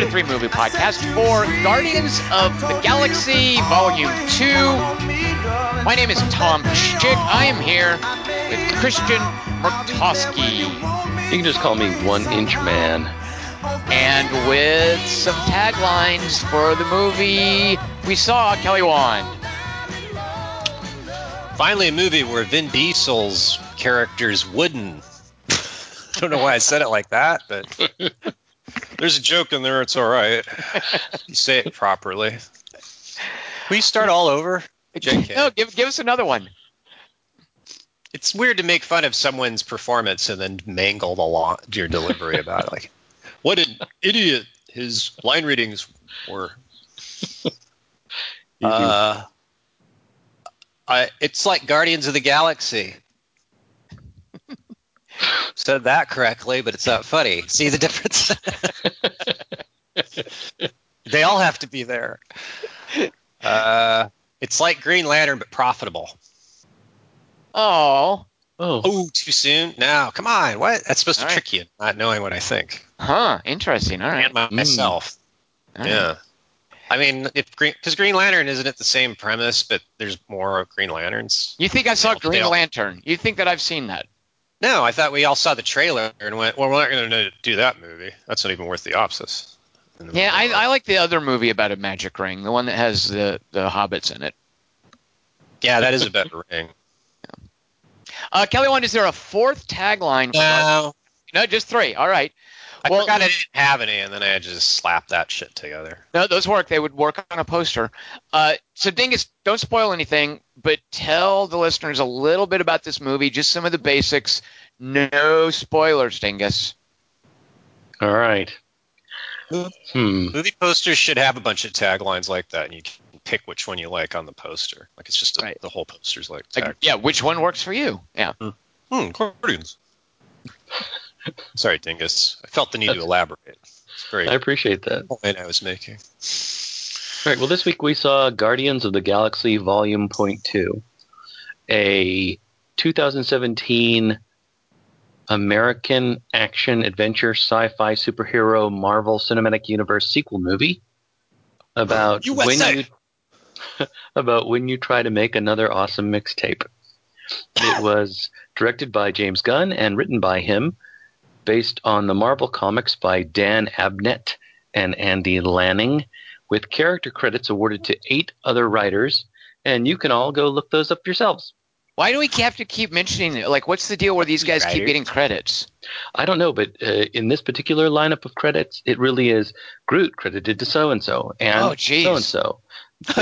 welcome to the Three Movie Podcast for Guardians of the Galaxy Volume 2. My name is Tom Chick. I am here with Christian Murtowski. You can just call me One Inch Man. And with some taglines for the movie we saw, Kelly Wand. Finally, a movie where Vin Diesel's character's wooden. I don't know why I said it like that, but there's a joke in there. It's all right. You say it properly. We start all over? JK. No, give, give us another one. It's weird to make fun of someone's performance and then mangle the law, your delivery about it. Like, what an idiot his line readings were. Uh, I, it's like Guardians of the Galaxy. Said that correctly, but it's not funny. See the difference? they all have to be there. Uh, it's like Green Lantern, but profitable. Oh, Oh, Oh, too soon? No, come on. What? That's supposed to All right. trick you, not knowing what I think. huh. Interesting. All right. And myself. All right. Yeah. I mean, if Green, because Green Lantern isn't it the same premise, but there's more of Green Lanterns. You think I saw Green they Lantern? You think that I've seen that? No, I thought we all saw the trailer and went, well, we're not going to do that movie. That's not even worth the opsis. Yeah, I, I like the other movie about a magic ring, the one that has the, the hobbits in it. yeah, that is a better ring. Uh, Kelly Wand, is there a fourth tagline? For No, no, just three. All right. I Well- forgot I didn't have any, and then I just slapped that shit together. No, those work. They would work on a poster. Uh, so, Dingus, don't spoil anything, but tell the listeners a little bit about this movie, just some of the basics. No spoilers, Dingus. all right. Hmm. Movie posters should have a bunch of taglines like that, and you can pick which one you like on the poster. Like it's just a, Right. the whole poster's like Like, tag. yeah, which one works for you? Yeah. Hmm, Guardians. Sorry, Dingus. I felt the need to elaborate. It's very I appreciate that. point I was making. All right. Well, this week we saw Guardians of the Galaxy Volume Point Two, a 2017 American action adventure sci-fi superhero Marvel Cinematic Universe sequel movie about when you about when you try to make another awesome mixtape. It was directed by James Gunn and written by him, based on the Marvel comics by Dan Abnett and Andy Lanning, with character credits awarded to eight other writers. And you can all go look those up yourselves. Why do we have to keep mentioning it? Like, what's the deal where these guys keep getting credits? I don't know, but uh, in this particular lineup of credits, it really is Groot credited to so and so and Oh, geez. so and so.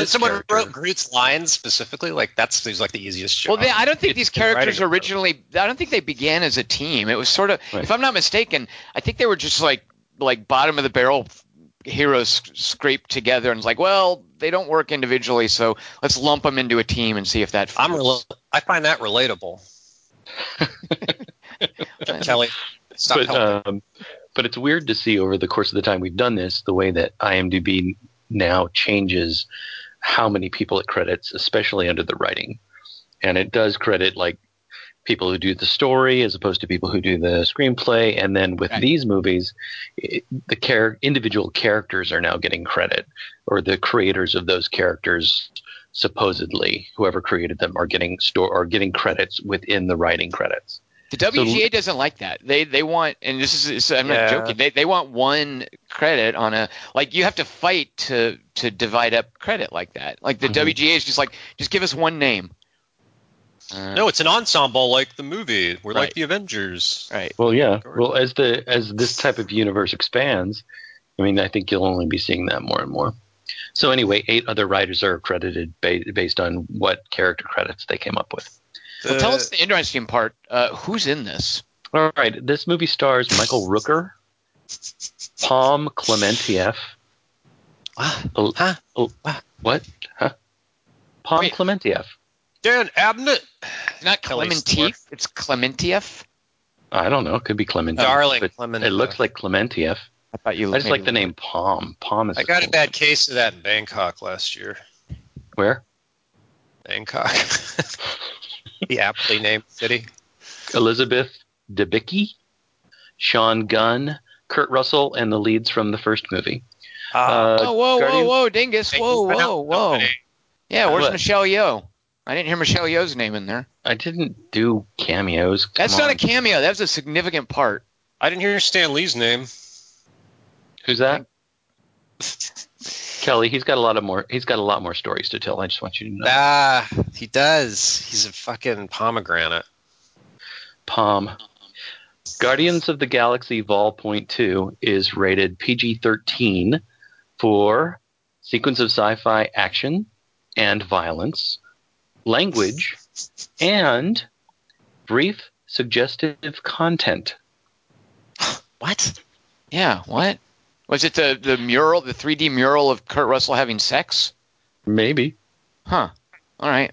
Someone wrote Groot's lines specifically. Like that seems like the easiest job. Well, they, I don't think It's these characters originally. I don't think they began as a team. It was sort of, Right. if I'm not mistaken, I think they were just like like bottom of the barrel heroes scraped together, and it's like, well, they don't work individually, so let's lump them into a team and see if that. I'm rel- I find that relatable. Kelly, stop but helping. um, but it's weird to see over the course of the time we've done this the way that IMDb now changes how many people it credits, especially under the writing, and it does credit like people who do the story as opposed to people who do the screenplay, and then with Right. these movies, it, the char- individual characters are now getting credit, or the creators of those characters supposedly whoever created them are getting store are getting credits within the writing credits The WGA doesn't like that. They they want, and this is this- I'm not joking. They they want one credit on a like you have to fight to to divide up credit like that. Like the Mhm. WGA is just like just give us one name. Uh, no, it's an ensemble like the movie. We're Right. like the Avengers. right. Well, yeah. Well, as the as this type of universe expands, I mean, I think you'll only be seeing that more and more. So anyway, eight other writers are credited ba- based on what character credits they came up with. Well, tell us the interesting part. Uh, who's in this? All right, this movie stars Michael Rooker, Palm Clementieff. Ah, El- Huh? El- what? Huh? Palm Wait. Clementieff. Dan Abnett. Not Kelly Clementif. It's Clementieff. I don't know. It could be Clementieff. Darling but It looks like Clementieff. I thought you. I just like the name Palm. Palm is. I got a bad case of that in Bangkok last year. Where? Bangkok. the aptly named city. Elizabeth Debicki, Sean Gunn, Kurt Russell and the leads from the first movie. Ah, Uh, oh, whoa, Guardians- whoa, whoa, Dingus. Whoa, whoa, whoa. Yeah, where's What? Michelle Yeoh? I didn't hear Michelle Yeoh's name in there. I didn't do cameos. Come That's not a cameo. That was a significant part. I didn't hear Stan Lee's name. Who's that? Kelly. He's got a lot of more. He's got a lot more stories to tell. I just want you to know. Ah, he does. He's a fucking pomegranate. Palm. Guardians of the Galaxy Vol. Point Two is rated PG-13 for sequence of sci-fi action and violence, language, and brief suggestive content. What? Yeah, what? Was it the, the mural, the 3D mural of Kurt Russell having sex? Maybe. Huh. All right.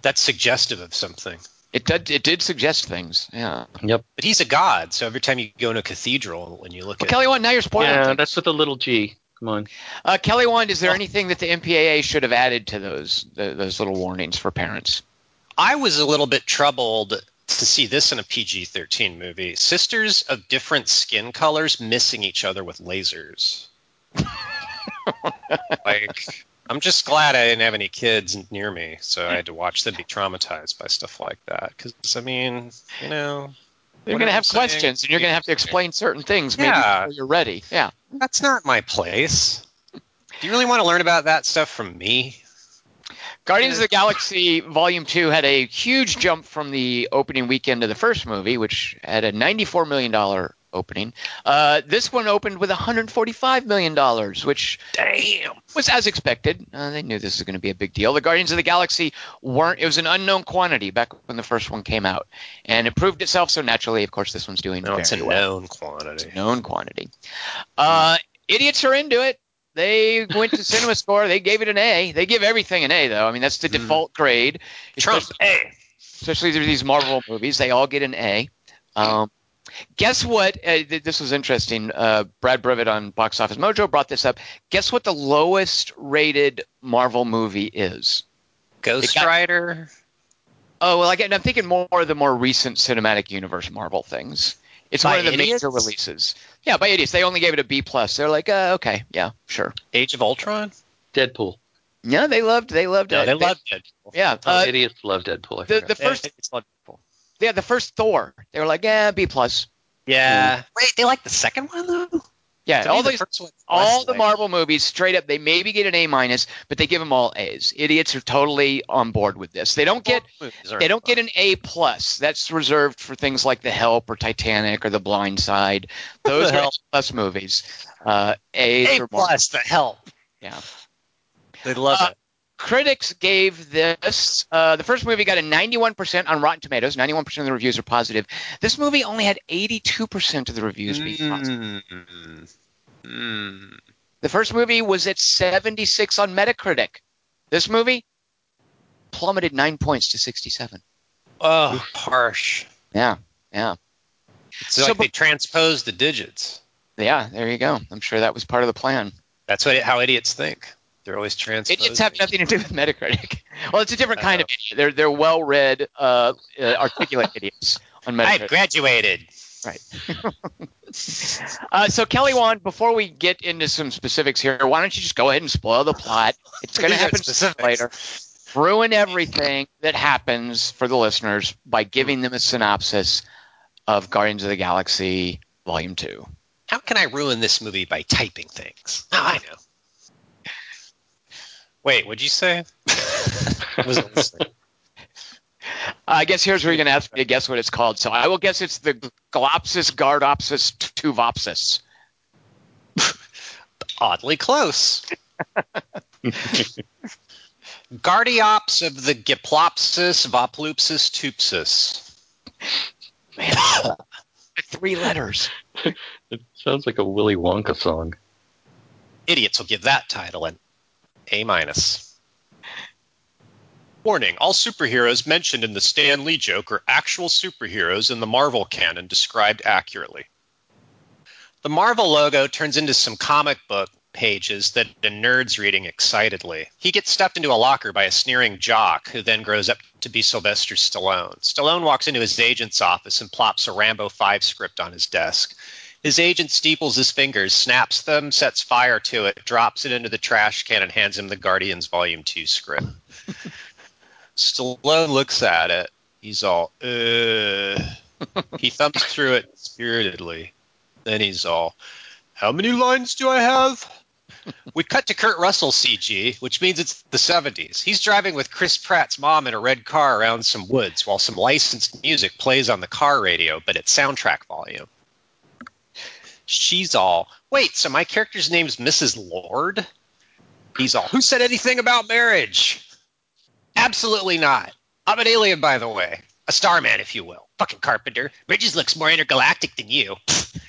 That's suggestive of something. It did, it did suggest things. Yeah. Yep. But he's a god, so every time you go in a cathedral and you look Well, at Kelly Wand, now you're spoiling Yeah, things. that's with a little G. Come on. Uh, Kelly Wand, is there anything that the MPAA should have added to those the, those little warnings for parents? I was a little bit troubled to see this in a PG 13 movie. Sisters of different skin colors missing each other with lasers. like, I'm just glad I didn't have any kids near me, so I had to watch them be traumatized by stuff like that. Because, I mean, you know, You're going to have saying- questions, and you're going to have to explain certain things maybe Yeah. before you're ready. Yeah. that's not my place. Do you really want to learn about that stuff from me? Guardians of the Galaxy Volume 2 had a huge jump from the opening weekend of the first movie, which had a $94 million opening. Uh, this one opened with $145 million, which Damn. was as expected. Uh, they knew this was going to be a big deal. The Guardians of the Galaxy weren't, it was an unknown quantity back when the first one came out. And it proved itself, so naturally, of course, this one's doing No, very it's a well known quantity. It's a known quantity. Uh, idiots are into it. They went to Cinema Score. They gave it an A. They give everything an A, though. I mean, that's the Mm. default grade. Trump, Especially, hey. especially these Marvel movies, they all get an A. Um, guess what? Uh, th- this was interesting. Uh, Brad Brevet on Box Office Mojo brought this up. Guess what the lowest rated Marvel movie is? Ghost got- Rider. Oh well, again, I'm thinking more of the more recent cinematic universe Marvel things. It's By one of the idiots? major releases. Yeah, by idiots. They only gave it a B plus. They're like, uh, okay, yeah, sure. Age of Ultron? Deadpool. Yeah, they loved. They loved No, it. they loved Deadpool. Yeah, Oh, uh, idiots love Deadpool. I the the first It's loved Deadpool. yeah the first Thor. They were like, yeah, B plus. Yeah. Wait, they like the second one though. Yeah, all the these one's all the Marvel movies straight up. They maybe get an A minus, but they give them all A's. Idiots are totally on board with this. They don't get they don't get an A plus. That's reserved for things like The Help or Titanic or The Blind Side. Those are A plus movies. Uh, A's A plus. The help. Yeah. They love Uh, it. Critics gave this uh, the first movie got a 91% on Rotten Tomatoes. 91% of the reviews are positive. This movie only had 82% of the reviews being positive. Mm. Mm. The first movie was at 76 on Metacritic. This movie plummeted nine points to 67. Oh, harsh. Yeah, yeah, It's So, like but- they transposed the digits. yeah. There you go. I'm sure that was part of the plan. That's what how idiots think. They're always transposing. Idiots have nothing to do with Metacritic. Well, it's a different kind of idiot. They're they're well-read, uh, uh, articulate idiots on I've graduated. Right. uh, so Kelly Wand, before we get into some specifics here, why don't you just go ahead and spoil the plot? It's going to happen later. Ruin everything that happens for the listeners by giving them a synopsis of Guardians of the Galaxy Volume Two. How can I ruin this movie by typing things? Oh, I know. Wait, what'd you say? Wasn't. Uh, I guess here's where you're going to ask me to guess what it's called. So I will guess it's the Galopsis Guardopsis Tuvopsis. Oddly close. Guardiops of the Giplopsis Voplupsis Tupsis. Man, three letters. It sounds like a Willy Wonka song. Idiots will give that title an A minus. Warning: All superheroes mentioned in the Stan Lee joke are actual superheroes in the Marvel canon described accurately. The Marvel logo turns into some comic book pages that a nerd's reading excitedly. He gets stuffed into a locker by a sneering jock who then grows up to be Sylvester Stallone. Stallone walks into his agent's office and plops a Rambo 5 script on his desk. His agent steeples his fingers, snaps them, sets fire to it, drops it into the trash can, and hands him the Guardians Volume 2 script. Stallone looks at it. He's all, uh. he thumbs through it spiritedly. Then he's all, how many lines do I have? we cut to Kurt Russell CG, which means it's the 70s. He's driving with Chris Pratt's mom in a red car around some woods while some licensed music plays on the car radio, but at soundtrack volume. She's all, wait, so my character's name's Mrs. Lord? He's all, who said anything about marriage? Absolutely not. I'm an alien, by the way. A starman, if you will. Fucking Carpenter. Bridges looks more intergalactic than you.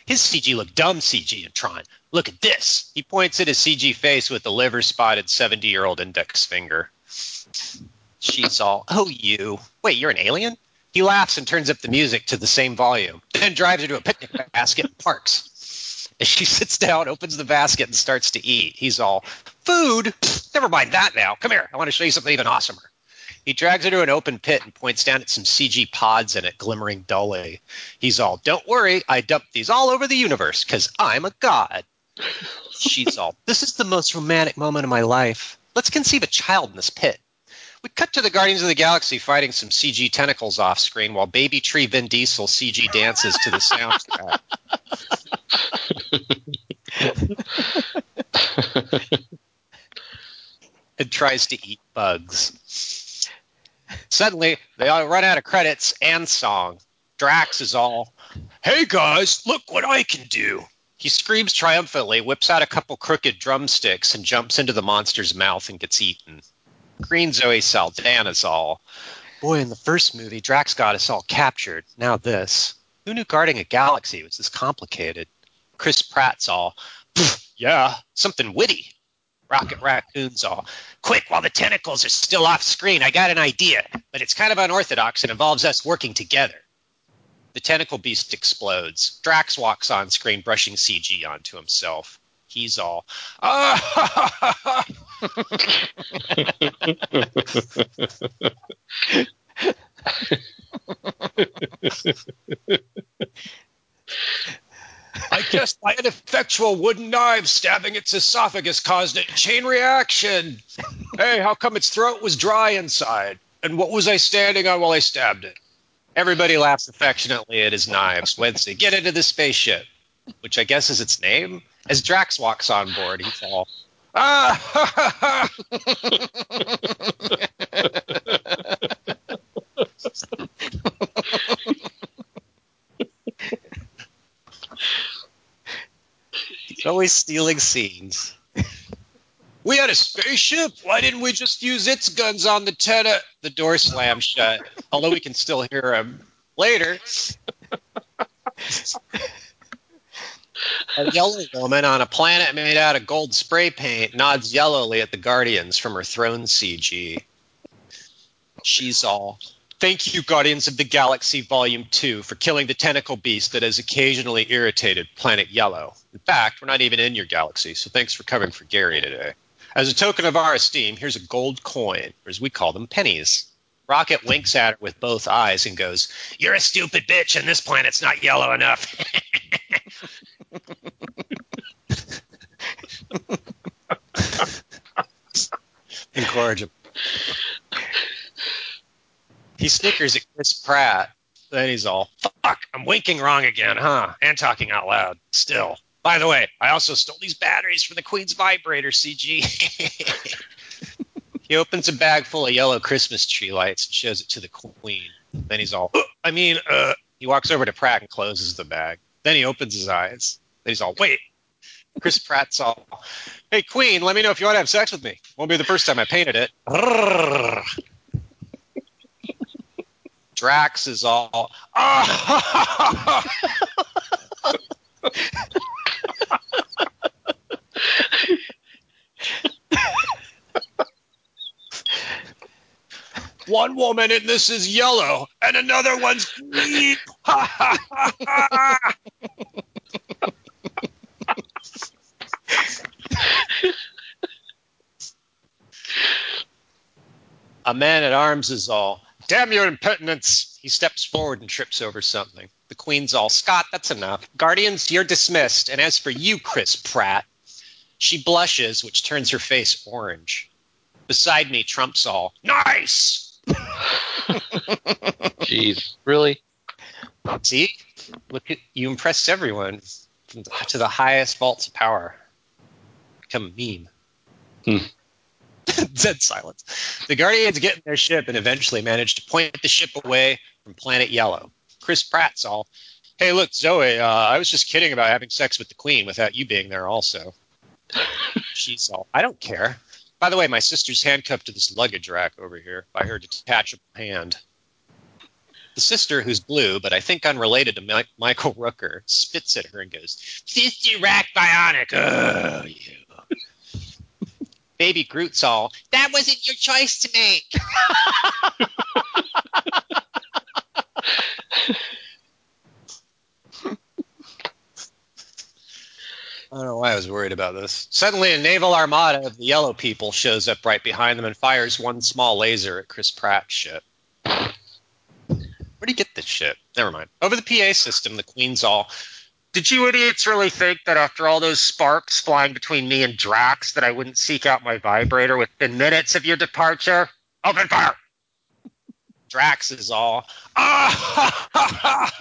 His CG looked dumb CG in Tron. Look at this. He points at his CG face with the liver spotted 70 year old index finger. She's all, oh, you. Wait, you're an alien? He laughs and turns up the music to the same volume, then drives her to a picnic basket and parks. As she sits down, opens the basket, and starts to eat, he's all, food? Never mind that now. Come here. I want to show you something even awesomer. He drags her to an open pit and points down at some CG pods in it, glimmering dully. He's all, Don't worry, I dumped these all over the universe because I'm a god. She's all, This is the most romantic moment of my life. Let's conceive a child in this pit. We cut to the Guardians of the Galaxy fighting some CG tentacles off screen while Baby Tree Vin Diesel CG dances to the soundtrack. and tries to eat bugs. Suddenly, they all run out of credits and song. Drax is all, Hey guys, look what I can do. He screams triumphantly, whips out a couple crooked drumsticks, and jumps into the monster's mouth and gets eaten. Green Zoe Saldana's all, Boy, in the first movie, Drax got us all captured. Now this. Who knew guarding a galaxy was this complicated? Chris Pratt's all, yeah, something witty. Rocket Raccoon's all, quick while the tentacles are still off screen. I got an idea, but it's kind of unorthodox and involves us working together. The tentacle beast explodes. Drax walks on screen, brushing CG onto himself. He's all, ah! I guess my ineffectual wooden knife stabbing its esophagus caused a chain reaction. Hey, how come its throat was dry inside? And what was I standing on while I stabbed it? Everybody laughs affectionately at his knives. Wednesday, get into the spaceship, which I guess is its name. As Drax walks on board, he's all, ah, ha, ha, ha. Always stealing scenes. We had a spaceship. Why didn't we just use its guns on the Teta? The door slams shut, although we can still hear him later. A yellow woman on a planet made out of gold spray paint nods yellowly at the Guardians from her throne CG. She's all, Thank you, Guardians of the Galaxy Volume 2, for killing the tentacle beast that has occasionally irritated Planet Yellow. In fact, we're not even in your galaxy, so thanks for covering for Gary today. As a token of our esteem, here's a gold coin, or as we call them, pennies. Rocket winks at her with both eyes and goes, You're a stupid bitch, and this planet's not yellow enough. Incorrigible. He snickers at Chris Pratt. Then he's all, fuck, I'm winking wrong again, huh? And talking out loud. Still. By the way, I also stole these batteries from the Queen's vibrator, CG. he opens a bag full of yellow Christmas tree lights and shows it to the Queen. Then he's all, I mean, uh, he walks over to Pratt and closes the bag. Then he opens his eyes. Then he's all, wait. Chris Pratt's all, hey, Queen, let me know if you want to have sex with me. Won't be the first time I painted it. Drax is all, ah! One woman in this is yellow, and another one's green. A man at arms is all, damn your impertinence. He steps forward and trips over something. The Queen's all, Scott, that's enough. Guardians, you're dismissed. And as for you, Chris Pratt, she blushes, which turns her face orange. Beside me, Trump's all, nice! Jeez, really? See? Look at you impressed everyone from the, to the highest vaults of power. Become a meme. Hmm. Dead silence. The Guardians get in their ship and eventually manage to point the ship away from planet Yellow. Chris Pratt's all, "Hey, look, Zoe. Uh, I was just kidding about having sex with the Queen without you being there, also." She's all, "I don't care." By the way, my sister's handcuffed to this luggage rack over here by her detachable hand. The sister, who's blue, but I think unrelated to Mi- Michael Rooker, spits at her and goes, Sister Rack Bionic! Oh, you. Baby Groot's all, that wasn't your choice to make. I don't know why I was worried about this. Suddenly, a naval armada of the yellow people shows up right behind them and fires one small laser at Chris Pratt's ship. Where'd he get this shit? Never mind. Over the PA system, the Queen's all. Did you idiots really think that after all those sparks flying between me and Drax that I wouldn't seek out my vibrator within minutes of your departure? Open fire! Drax is all. Ah!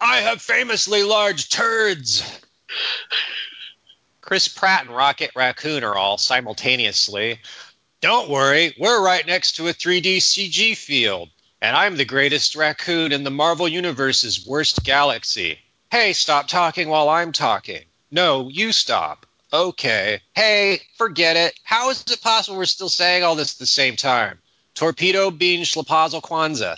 I have famously large turds. Chris Pratt and Rocket Raccoon are all simultaneously. Don't worry, we're right next to a 3D CG field, and I'm the greatest raccoon in the Marvel Universe's worst galaxy. Hey, stop talking while I'm talking. No, you stop. Okay. Hey, forget it. How is it possible we're still saying all this at the same time? Torpedo bean schlapazel Kwanzaa.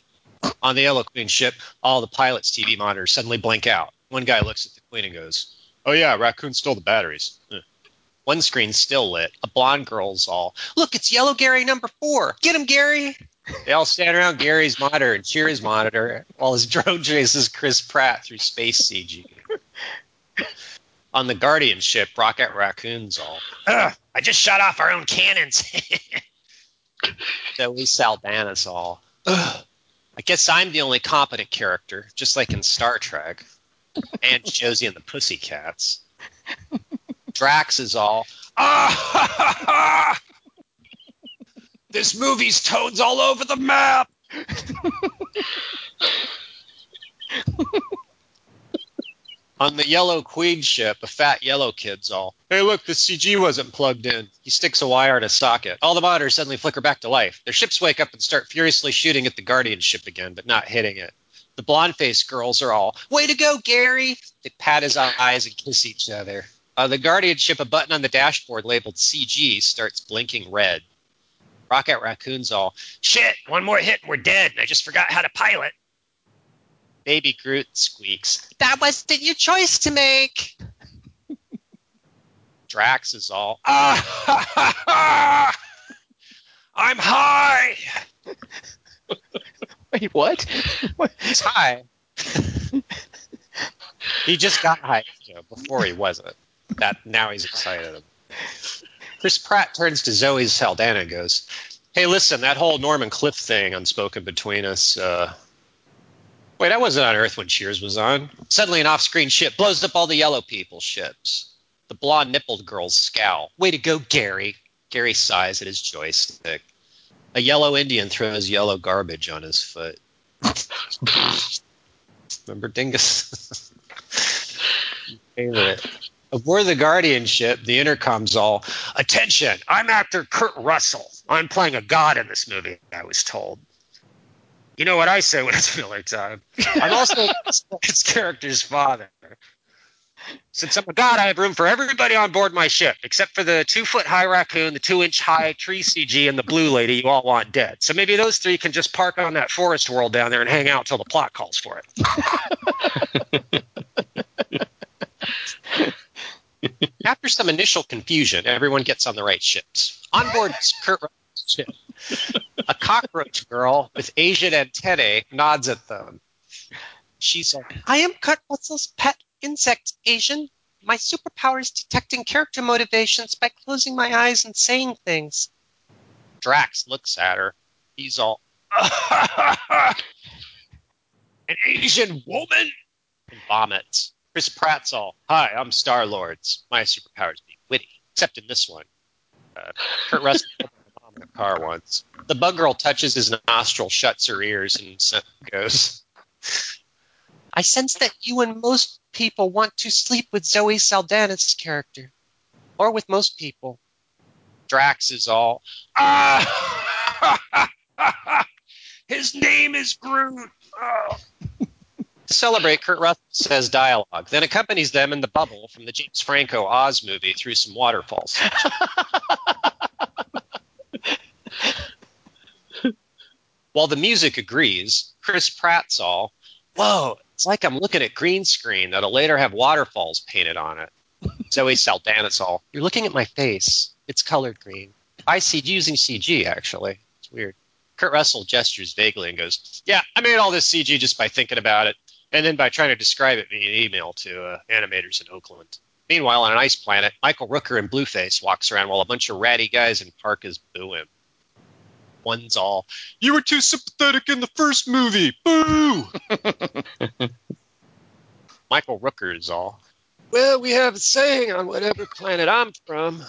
On the Yellow Queen ship, all the pilot's TV monitors suddenly blink out. One guy looks at the Queen and goes, Oh, yeah, Raccoon stole the batteries. One screen's still lit. A blonde girl's all, Look, it's Yellow Gary number four. Get him, Gary. They all stand around Gary's monitor and cheer his monitor while his drone chases Chris Pratt through space CG. On the Guardian ship, Rocket Raccoon's all, Ugh, I just shot off our own cannons. Zoe Saldana's all, Ugh, I guess I'm the only competent character, just like in Star Trek. And Josie and the Pussycats. Drax is all, ah! this movie's toads all over the map. On the Yellow Queen ship, a fat yellow kid's all, Hey, look, the CG wasn't plugged in. He sticks a wire in a socket. All the monitors suddenly flicker back to life. Their ships wake up and start furiously shooting at the Guardian ship again, but not hitting it. The blonde faced girls are all, Way to go, Gary! They pat his eyes and kiss each other. On the guardianship, a button on the dashboard labeled CG starts blinking red. Rocket Raccoon's all, Shit, one more hit and we're dead, and I just forgot how to pilot. Baby Groot squeaks, That wasn't your choice to make. Drax is all, Ah ha ha ha! I'm high! Wait, what? what? He's high. he just got high you know, before he wasn't. That now he's excited. Chris Pratt turns to Zoe Saldana and goes, "Hey, listen, that whole Norman Cliff thing unspoken between us. Uh, wait, I wasn't on Earth when Cheers was on. Suddenly, an off-screen ship blows up all the yellow people's ships. The blonde-nippled girls scowl. Way to go, Gary! Gary sighs at his joystick. A yellow Indian throws yellow garbage on his foot. Remember Dingus? Favorite. Aboard the guardianship, the intercom's all, Attention, I'm actor Kurt Russell. I'm playing a god in this movie, I was told. You know what I say when it's filler time. I'm also its character's father. Since I'm a god, I have room for everybody on board my ship, except for the two foot high raccoon, the two inch high tree CG, and the blue lady you all want dead. So maybe those three can just park on that forest world down there and hang out till the plot calls for it. After some initial confusion, everyone gets on the right ships. On board Kurt Russell's ship, a cockroach girl with Asian antennae nods at them. She's like, I am Kurt Russell's pet insect, Asian. My superpower is detecting character motivations by closing my eyes and saying things. Drax looks at her. He's all, an Asian woman, and vomits. Chris Pratt's all, hi, I'm Star Lords. My superpowers be witty, except in this one. Uh, Kurt Russell mom in a car once. The bug girl touches his nostril, shuts her ears, and goes, I sense that you and most people want to sleep with Zoe Saldana's character. Or with most people. Drax is all, ah! His name is Groot. Oh. Celebrate, Kurt Russell says dialogue, then accompanies them in the bubble from the James Franco Oz movie through some waterfalls. While the music agrees, Chris Pratt's all, whoa, it's like I'm looking at green screen that'll later have waterfalls painted on it. Zoe Saldana's all, you're looking at my face. It's colored green. I see using CG, actually. It's weird. Kurt Russell gestures vaguely and goes, Yeah, I made all this CG just by thinking about it, and then by trying to describe it via email to uh, animators in Oakland. Meanwhile, on an ice planet, Michael Rooker in Blueface walks around while a bunch of ratty guys in parkas boo him. One's all, You were too sympathetic in the first movie! Boo! Michael Rooker is all, Well, we have a saying on whatever planet I'm from.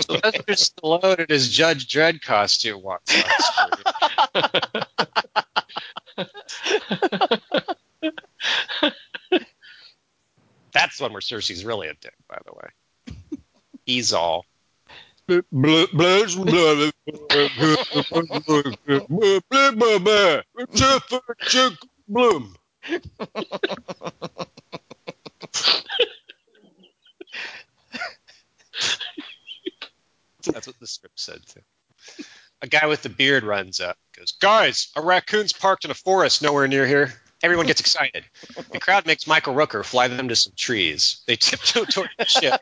Sylvester Stallone in his Judge Dredd costume screen. That's one where Cersei's really a dick, by the way. He's all. Bloom. That's what the script said too. A guy with a beard runs up, goes, "Guys, a raccoon's parked in a forest nowhere near here." Everyone gets excited. The crowd makes Michael Rooker fly them to some trees. They tiptoe toward the ship.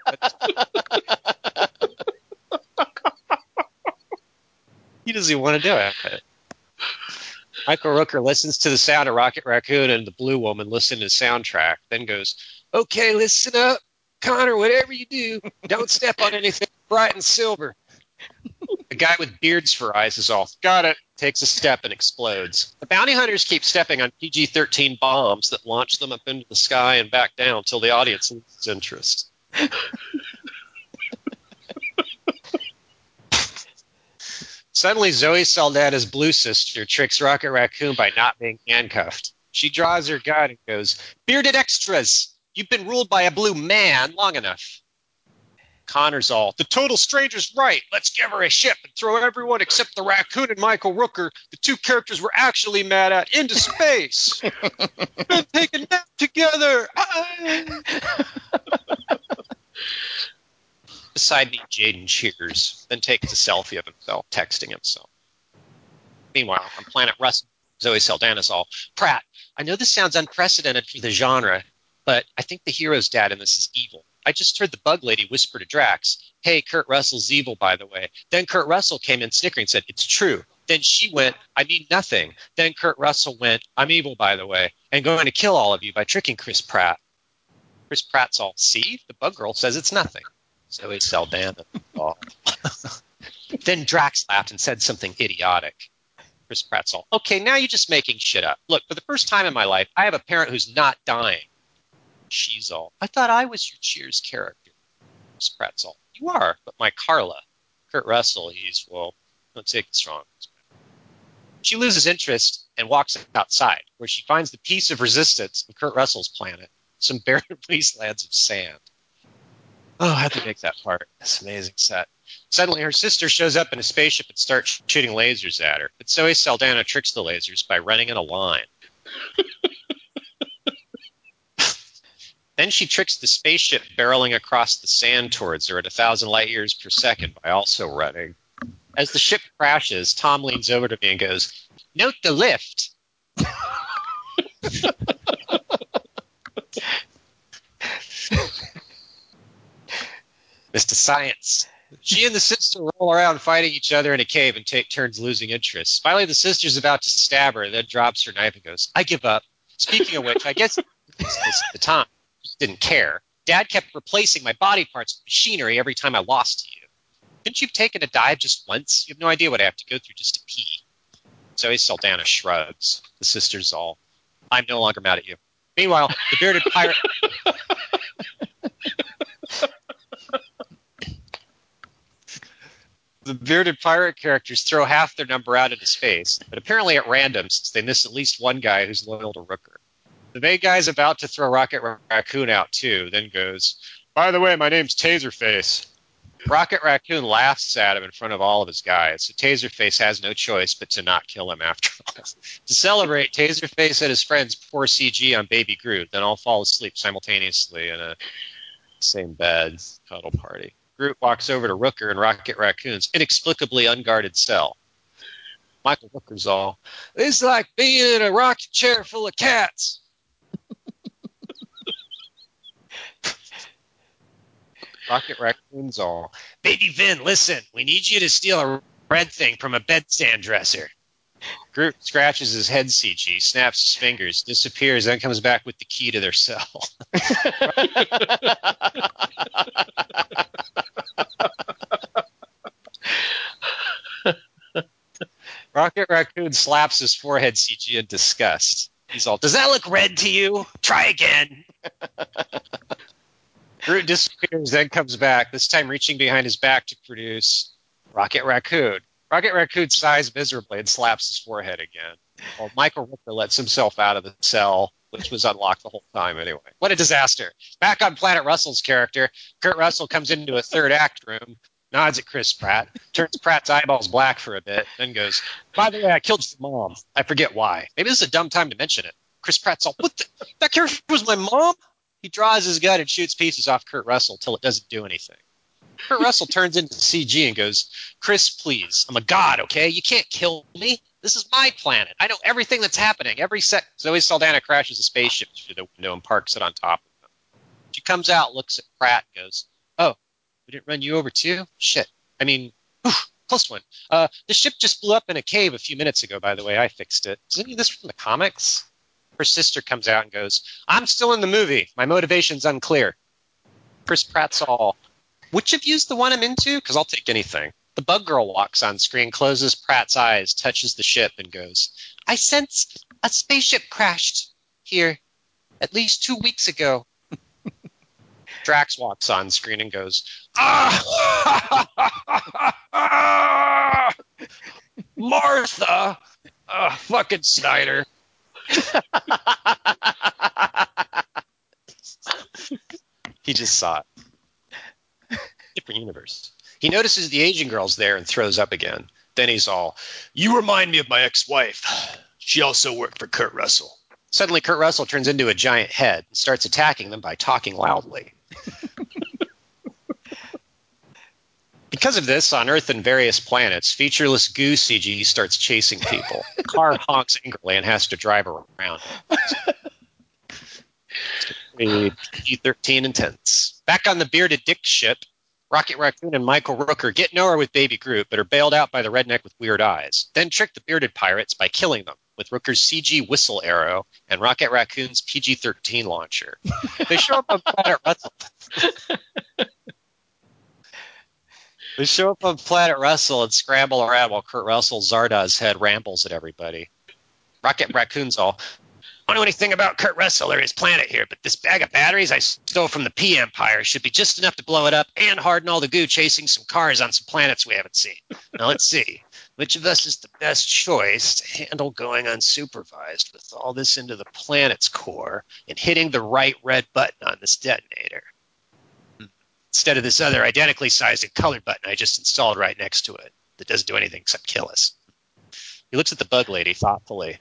he doesn't even want to do it. Michael Rooker listens to the sound of Rocket Raccoon and the Blue Woman listen to the soundtrack, then goes, Okay, listen up. Connor, whatever you do, don't step on anything bright and silver. The guy with beards for eyes is off. Got it. Takes a step and explodes. The bounty hunters keep stepping on PG 13 bombs that launch them up into the sky and back down till the audience loses interest. Suddenly, Zoe Saldana's blue sister tricks Rocket Raccoon by not being handcuffed. She draws her gun and goes, Bearded extras! You've been ruled by a blue man long enough. Connor's all, the total stranger's right. Let's give her a ship and throw everyone except the raccoon and Michael Rooker, the two characters we're actually mad at, into space. Been taking a nap together. Beside me, Jaden cheers, then takes a selfie of himself, texting himself. Meanwhile, on planet Russell, Zoe Saldana's all, Pratt, I know this sounds unprecedented for the genre, but I think the hero's dad in this is evil. I just heard the bug lady whisper to Drax, Hey, Kurt Russell's evil, by the way. Then Kurt Russell came in snickering and said, It's true. Then she went, I mean nothing. Then Kurt Russell went, I'm evil, by the way, and going to kill all of you by tricking Chris Pratt. Chris Pratt's all, See, the bug girl says it's nothing. So Zoe Saldana. then Drax laughed and said something idiotic. Chris Pratt's all, Okay, now you're just making shit up. Look, for the first time in my life, I have a parent who's not dying. She's all, I thought I was your Cheers character. Pratt's all, You are, but my Carla. Kurt Russell, he's, well, don't take it strong. She loses interest and walks outside, where she finds the piece of resistance of Kurt Russell's planet, some barren wastelands of sand. Oh, I had to make that part. This amazing set. Suddenly, her sister shows up in a spaceship and starts shooting lasers at her. But Zoe Saldana tricks the lasers by running in a line. Then she tricks the spaceship barreling across the sand towards her at a thousand light years per second by also running. As the ship crashes, Tom leans over to me and goes, Note the lift. Mr. Science. She and the sister roll around fighting each other in a cave and take turns losing interest. Finally, the sister's about to stab her, then drops her knife and goes, I give up. Speaking of which, I guess this at the time didn't care. Dad kept replacing my body parts with machinery every time I lost to you. couldn't you have taken a dive just once? You have no idea what I have to go through just to pee. Zoe Saldana shrugs. The sisters all, I'm no longer mad at you. Meanwhile, the bearded pirate. the bearded pirate characters throw half their number out into space, but apparently at random since they miss at least one guy who's loyal to Rooker. The main guy's about to throw Rocket Raccoon out too, then goes, By the way, my name's Taserface. Rocket Raccoon laughs at him in front of all of his guys, so Taserface has no choice but to not kill him after all. to celebrate, Taserface and his friends pour CG on Baby Groot, then all fall asleep simultaneously in a same bed cuddle party. Groot walks over to Rooker and Rocket Raccoon's inexplicably unguarded cell. Michael Rooker's all, It's like being in a rocking chair full of cats. Rocket Raccoon's all, Baby Vin, listen, we need you to steal a red thing from a bedstand dresser. Groot scratches his head CG, snaps his fingers, disappears, then comes back with the key to their cell. Rocket Raccoon slaps his forehead CG in disgust. He's all, Does that look red to you? Try again. Groot disappears, then comes back, this time reaching behind his back to produce Rocket Raccoon. Rocket Raccoon sighs miserably and slaps his forehead again. While Michael Rooker lets himself out of the cell, which was unlocked the whole time anyway. What a disaster. Back on Planet Russell's character, Kurt Russell comes into a third act room, nods at Chris Pratt, turns Pratt's eyeballs black for a bit, then goes, By the way, I killed your mom. I forget why. Maybe this is a dumb time to mention it. Chris Pratt's all, What the? That character was my mom? He draws his gun and shoots pieces off Kurt Russell till it doesn't do anything. Kurt Russell turns into CG and goes, Chris, please. I'm a god, okay? You can't kill me. This is my planet. I know everything that's happening. Every sec. Zoe Saldana crashes a spaceship through the window and parks it on top of him. She comes out, looks at Pratt, goes, Oh, we didn't run you over too? Shit. I mean, whew, close one. Uh, the ship just blew up in a cave a few minutes ago, by the way. I fixed it. Is any of this from the comics? Her sister comes out and goes, I'm still in the movie. My motivation's unclear. Chris Pratt's all, which of you's the one I'm into? Because I'll take anything. The bug girl walks on screen, closes Pratt's eyes, touches the ship, and goes, I sense a spaceship crashed here at least two weeks ago. Drax walks on screen and goes, ah! Martha! Ah, fucking Snyder. he just saw it. Different universe. He notices the Asian girl's there and throws up again. Then he's all, You remind me of my ex wife. She also worked for Kurt Russell. Suddenly, Kurt Russell turns into a giant head and starts attacking them by talking loudly. Because of this, on Earth and various planets, featureless goo CG starts chasing people. Car honks angrily and has to drive around. PG-13 intense. Back on the bearded dick ship, Rocket Raccoon and Michael Rooker get nowhere with Baby Groot, but are bailed out by the redneck with weird eyes. Then trick the bearded pirates by killing them with Rooker's CG whistle arrow and Rocket Raccoon's PG-13 launcher. They show up on Planet Russell. they show up on Planet Russell and scramble around while Kurt Russell Zardoz head rambles at everybody. Rocket Raccoon's all, I don't know anything about Kurt Russell or his planet here, but this bag of batteries I stole from the P Empire should be just enough to blow it up and harden all the goo chasing some cars on some planets we haven't seen. Now let's see. Which of us is the best choice to handle going unsupervised with all this into the planet's core and hitting the right red button on this detonator? Instead of this other identically sized and colored button I just installed right next to it that doesn't do anything except kill us. He looks at the bug lady thoughtfully.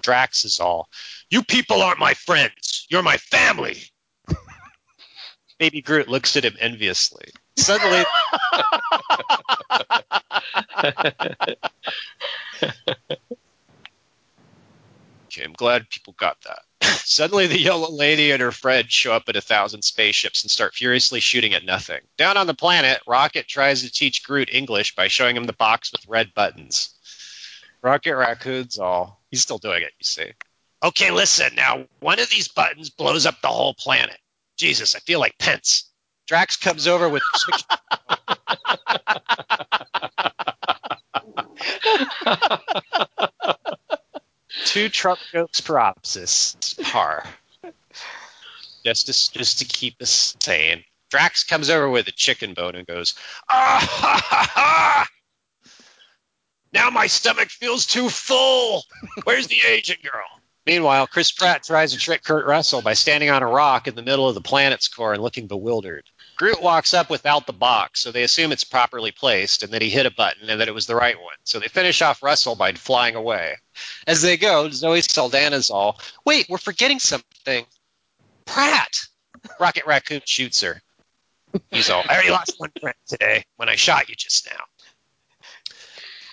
Drax is all, You people aren't my friends. You're my family. Baby Groot looks at him enviously. Suddenly. okay, I'm glad people got that. Suddenly, the yellow lady and her friend show up at a thousand spaceships and start furiously shooting at nothing. Down on the planet, Rocket tries to teach Groot English by showing him the box with red buttons. Rocket Raccoon's all. He's still doing it, you see. Okay, listen, now one of these buttons blows up the whole planet. Jesus, I feel like Pence. Drax comes over with. Two Trump jokes per par. Just to, just to keep us sane. Drax comes over with a chicken bone and goes, ah ha ha ha! Now my stomach feels too full. Where's the agent girl? Meanwhile, Chris Pratt tries to trick Kurt Russell by standing on a rock in the middle of the planet's core and looking bewildered. Groot walks up without the box, so they assume it's properly placed and that he hit a button and that it was the right one. So they finish off Russell by flying away. As they go, Zoe Saldana's all, wait, we're forgetting something. Pratt! Rocket Raccoon shoots her. He's all, I already lost one friend today when I shot you just now.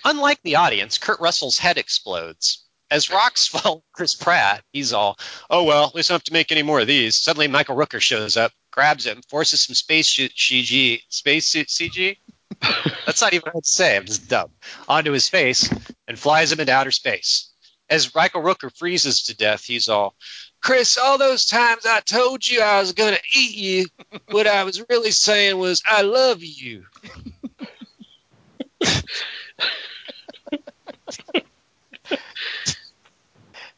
Unlike the audience, Kurt Russell's head explodes. As rocks fall Chris Pratt, he's all, oh well, at least I don't have to make any more of these. Suddenly Michael Rooker shows up, grabs him, forces some space CG, space suit CG? That's not even what to say, I'm just dumb. Onto his face and flies him into outer space. As Michael Rooker freezes to death, he's all, Chris, all those times I told you I was going to eat you, what I was really saying was, I love you.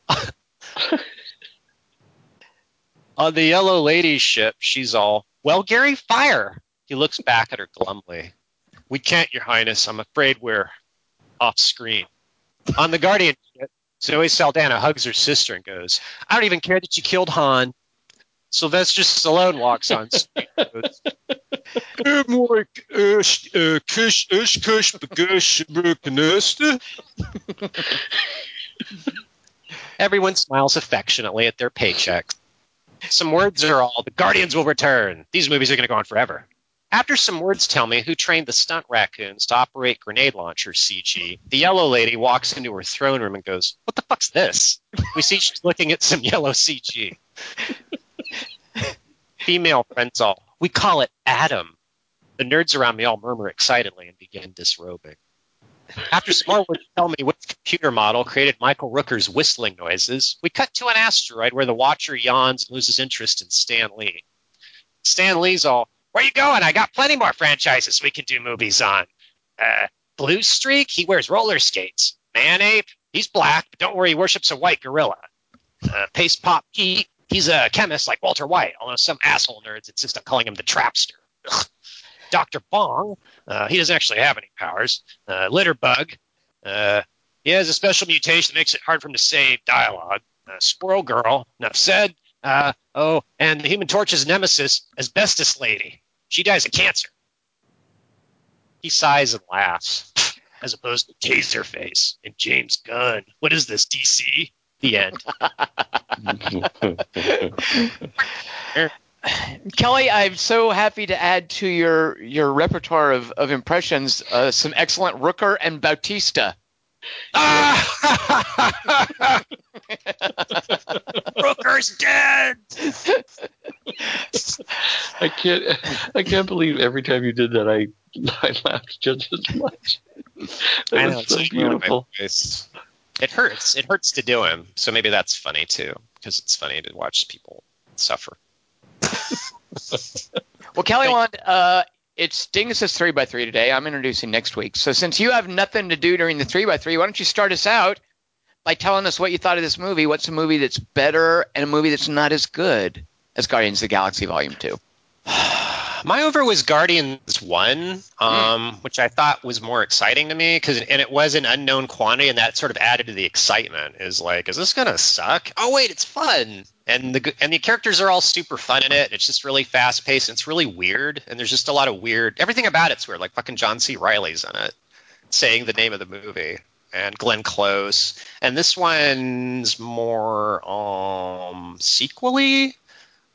On the Yellow Lady ship, she's all, Well, Gary, fire. He looks back at her glumly. We can't, Your Highness. I'm afraid we're off screen. On the Guardian ship, Zoe Saldana hugs her sister and goes, I don't even care that you killed Han. Sylvester Stallone walks on screen. and goes, "Eh, more, sh- kush, bagush, bruknust." Everyone smiles affectionately at their paychecks. Some words are all the Guardians will return. These movies are going to go on forever. After some words tell me who trained the stunt raccoons to operate grenade launchers CG, the yellow lady walks into her throne room and goes, What the fuck's this? We see she's looking at some yellow CG. Female friends all, we call it Adam. The nerds around me all murmur excitedly and begin disrobing. After more words tell me which computer model created Michael Rooker's whistling noises, we cut to an asteroid where the Watcher yawns and loses interest in Stan Lee. Stan Lee's all, Where you going? I got plenty more franchises we can do movies on. Uh, Blue Streak, he wears roller skates. Man Ape, he's black, but don't worry, he worships a white gorilla. Uh, Paste Pot Pete, he's a chemist like Walter White, although some asshole nerds insist on calling him the Trapster. Ugh. Dr. Bong, uh, he doesn't actually have any powers. Uh, Litterbug, uh, he has a special mutation that makes it hard for him to say dialogue. Uh, Squirrel Girl, enough said. Uh, oh, and the Human Torch's nemesis, Asbestos Lady. She dies of cancer. He sighs and laughs, as opposed to Taserface and James Gunn. What is this, DC? The end. Kelly, I'm so happy to add to your your repertoire of, of impressions uh, some excellent Rooker and Bautista. Ah! Rooker's dead. I can't. I can't believe every time you did that, I I laughed just as much. That I was know, so it's one of my beautiful. It hurts. It hurts to do him. So maybe that's funny too, because it's funny to watch people suffer. Well, Kelly Wand, uh, it's Dingus' 3x3 today. I'm introducing next week. So since you have nothing to do during the 3x3, why don't you start us out by telling us what you thought of this movie? What's a movie that's better and a movie that's not as good as Guardians of the Galaxy Volume 2? My over was Guardians One, um, which I thought was more exciting to me because, and it was an unknown quantity, and that sort of added to the excitement. Is like, is this gonna suck? Oh wait, it's fun, and the and the characters are all super fun in it. It's just really fast paced. It's really weird, and there's just a lot of weird. Everything about it's weird. Like fucking John C. Reilly's in it, saying the name of the movie, and Glenn Close, and this one's more um sequely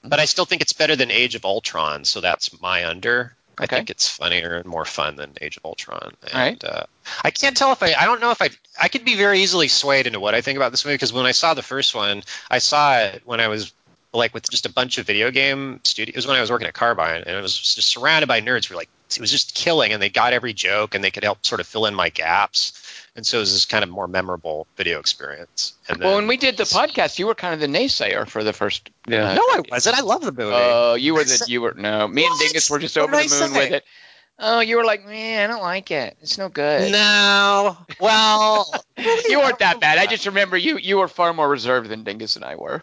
but I still think it's better than Age of Ultron, so that's my under. I think it's funnier and more fun than Age of Ultron. And right. uh, I can't tell if I I don't know if I I could be very easily swayed into what I think about this movie because when I saw the first one, I saw it when I was like with just a bunch of video game studios. It was when I was working at Carbine, and it was just surrounded by nerds who were like it was just killing, and they got every joke, and they could help sort of fill in my gaps. And so it was this kind of more memorable video experience. And Well, then- when we did the podcast, you were kind of the naysayer for the first. Yeah. no, I wasn't. I love the movie. Uh, you were the you were no. Me and What? Dingus were just What over the I moon say? with it. Oh, you were like, man, I don't like it. It's no good. No. Well, you weren't that bad. I just remember you you were far more reserved than Dingus and I were.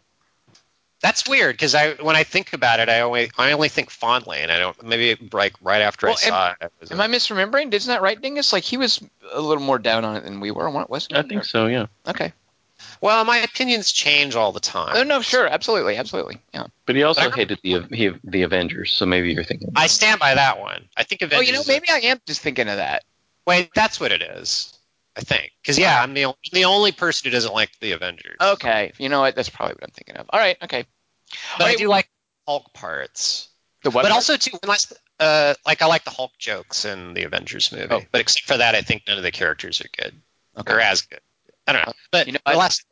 That's weird because I when I think about it, I only I only think fondly, and I don't maybe like right after Well, I saw it. was Am I misremembering? Isn't that right, Dingus? Like he was a little more down on it than we were, wasn't he? I think so. Yeah. Okay. well, my opinions change all the time. Oh, no, sure, absolutely, absolutely. Yeah. But he also But hated the he, the Avengers, so maybe you're thinking. I stand by that one. I think Oh, you know, is- maybe I am just thinking of that. Wait, that's what it is. I think because yeah, I'm the only, the only person who doesn't like the Avengers. Okay. You know what? That's probably what I'm thinking of. All right. Okay. but I do like Hulk parts. The what? but part? also too, unless uh, like I like the Hulk jokes in the Avengers movie. Oh. But except for that, I think none of the characters are good Okay. or as good. I don't know. But You know, the I- last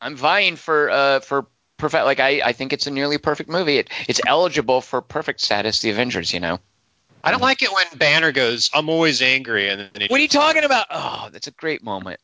I'm vying for uh for perfect. Like I I think it's a nearly perfect movie. It it's eligible for perfect status. The Avengers. You know. I don't like it when Banner goes, "I'm always angry," and then he What are you talking about? Oh, that's a great moment.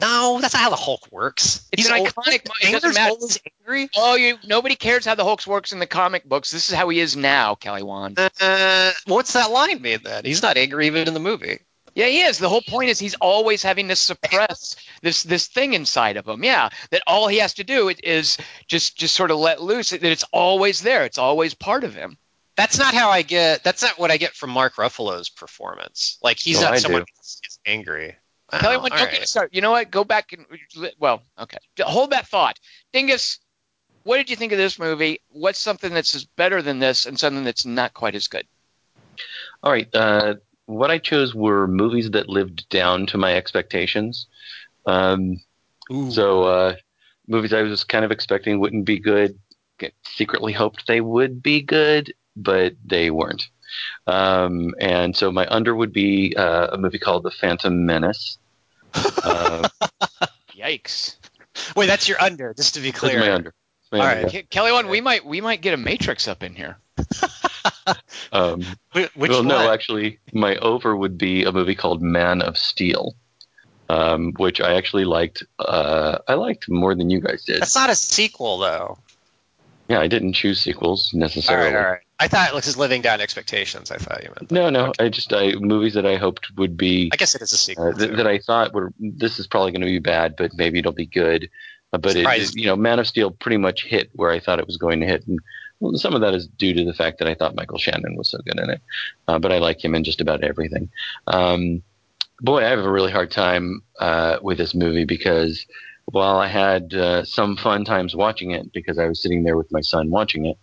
No, that's not how the Hulk works. It's He's an iconic it doesn't matter. always angry. Oh, you nobody cares how the Hulk works in the comic books. This is how he is now, Kelly Wand. Uh, what's that line mean then? He's not angry even in the movie. Yeah, he is. The whole point is he's always having to suppress this this thing inside of him. Yeah, that all he has to do is just just sort of let loose. That it's always there. It's always part of him. That's not how I get. That's not what I get from Mark Ruffalo's performance. Like he's Oh, not I someone who's who's angry. Kelly, Oh, Wan, all don't right. get me started. You know what? Go back and well, okay. Hold that thought, Dingus. What did you think of this movie? What's something that's better than this, and something that's not quite as good? All right. Uh, what I chose were movies that lived down to my expectations. Um, so uh, movies I was kind of expecting wouldn't be good. Secretly hoped they would be good, but they weren't. Um, and so my under would be uh, a movie called The Phantom Menace. Uh, Yikes! Wait, that's your under, just to be that's clear. my under. That's my All under, right. Ke- Kelly, Wand, we might we might get a Matrix up in here. Um, Which well, one? no, actually, my over would be a movie called Man of Steel, um, which I actually liked. Uh, I liked more than you guys did. That's not a sequel, though. Yeah, I didn't choose sequels necessarily. right, all right. I thought this is living down expectations. I thought you meant. No, no, I just I movies that I hoped would be I guess it is a sequel. uh, th- that I thought were this is probably going to be bad, but maybe it'll be good. Uh, but it, you know, Man of Steel pretty much hit where I thought it was going to hit, and well, some of that is due to the fact that I thought Michael Shannon was so good in it. Uh, but I like him in just about everything. Um, boy, I have a really hard time uh, with this movie because while I had uh, some fun times watching it because I was sitting there with my son watching it,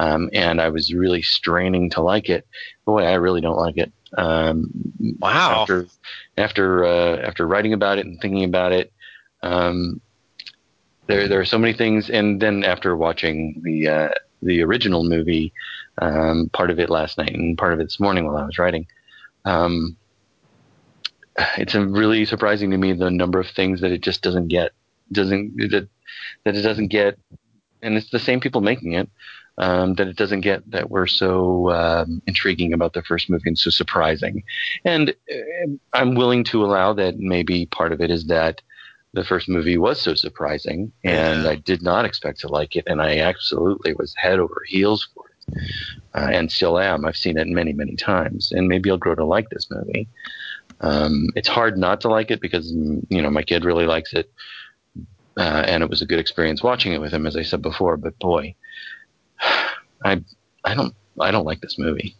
um, and I was really straining to like it. Boy, I really don't like it. Um, Wow. After after uh, after writing about it and thinking about it, um, there there are so many things. And then after watching the uh, the original movie, um, part of it last night and part of it this morning while I was writing, um, it's a really surprising to me the number of things that it just doesn't get doesn't that that it doesn't get, and it's the same people making it um, that it doesn't get that were so um, intriguing about the first movie and so surprising. And uh, I'm willing to allow that maybe part of it is that the first movie was so surprising and I did not expect to like it, and I absolutely was head over heels for it, uh, and still am. I've seen it many, many times, and maybe I'll grow to like this movie. Um, it's hard not to like it because mm, you know my kid really likes it, uh, and it was a good experience watching it with him, as I said before. But boy, I I don't I don't like this movie.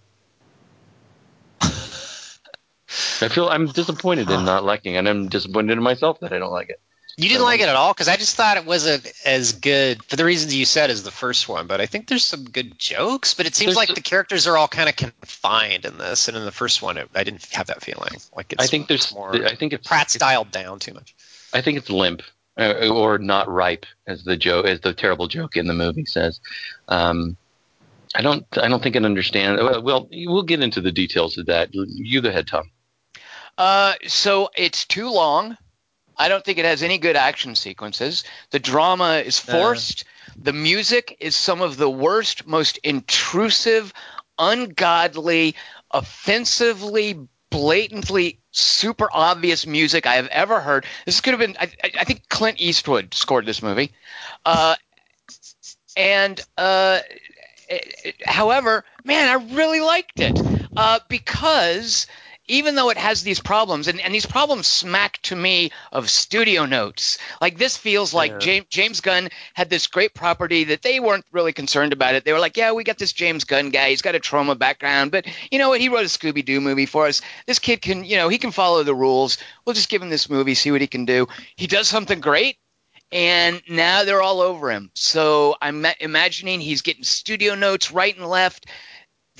I feel I'm disappointed in not liking, and I'm disappointed in myself that I don't like it. You didn't like it at all because I just thought it wasn't as good for the reasons you said as the first one. But I think there's some good jokes. But it seems like the- characters are all kind of confined in this, and in the first one, it, I didn't have that feeling. Like it's I think there's more I think it's Pratt's dialed down too much. I think it's limp or not ripe, as the joke, as the terrible joke in the movie says. Um, I don't, I don't think it understands. Well, well, we'll get into the details of that. You go ahead, Tom. Uh, so it's too long. I don't think it has any good action sequences. The drama is Uh. forced. The music is some of the worst, most intrusive, ungodly, offensively, blatantly super obvious music I have ever heard. This could have been. I, I- think Clint Eastwood scored this movie. Uh, and uh, however, man, I really liked it. uh, because even though it has these problems, and, and these problems smack to me of studio notes. Like this feels like Yeah. James, James Gunn had this great property that they weren't really concerned about it. They were like, yeah, we got this James Gunn guy. He's got a Troma background, but you know what? He wrote a Scooby Doo movie for us. This kid can, you know, he can follow the rules. We'll just give him this movie, see what he can do. He does something great. And now they're all over him. So I'm imagining he's getting studio notes right and left.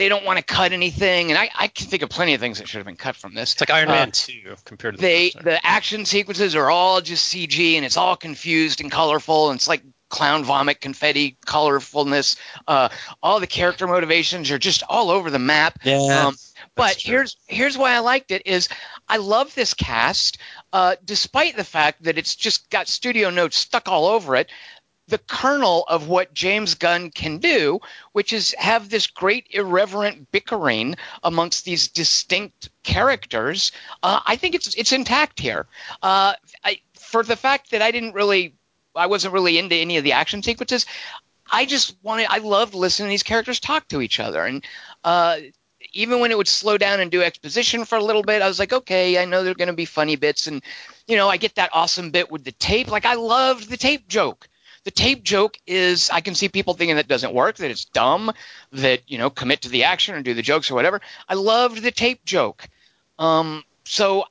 They don't want to cut anything, and I, I can think of plenty of things that should have been cut from this. It's like Iron Uh, Man 2 compared to the they one. the action sequences are all just CG and it's all confused and colorful and it's like clown vomit confetti colorfulness. Uh, all the character motivations are just all over the map. Yeah, Um, but here's here's why I liked it is I love this cast, uh, despite the fact that it's just got studio notes stuck all over it. The kernel of what James Gunn can do, which is have this great irreverent bickering amongst these distinct characters, uh, I think it's it's intact here. Uh, I, for the fact that I didn't really, I wasn't really into any of the action sequences. I just wanted, I loved listening to these characters talk to each other, and uh, even when it would slow down and do exposition for a little bit, I was like, okay, I know there are going to be funny bits, and you know, I get that awesome bit with the tape. Like I loved the tape joke. The tape joke is I can see people thinking that doesn't work, that it's dumb, that you know, commit to the action or do the jokes or whatever. I loved the tape joke. Um, so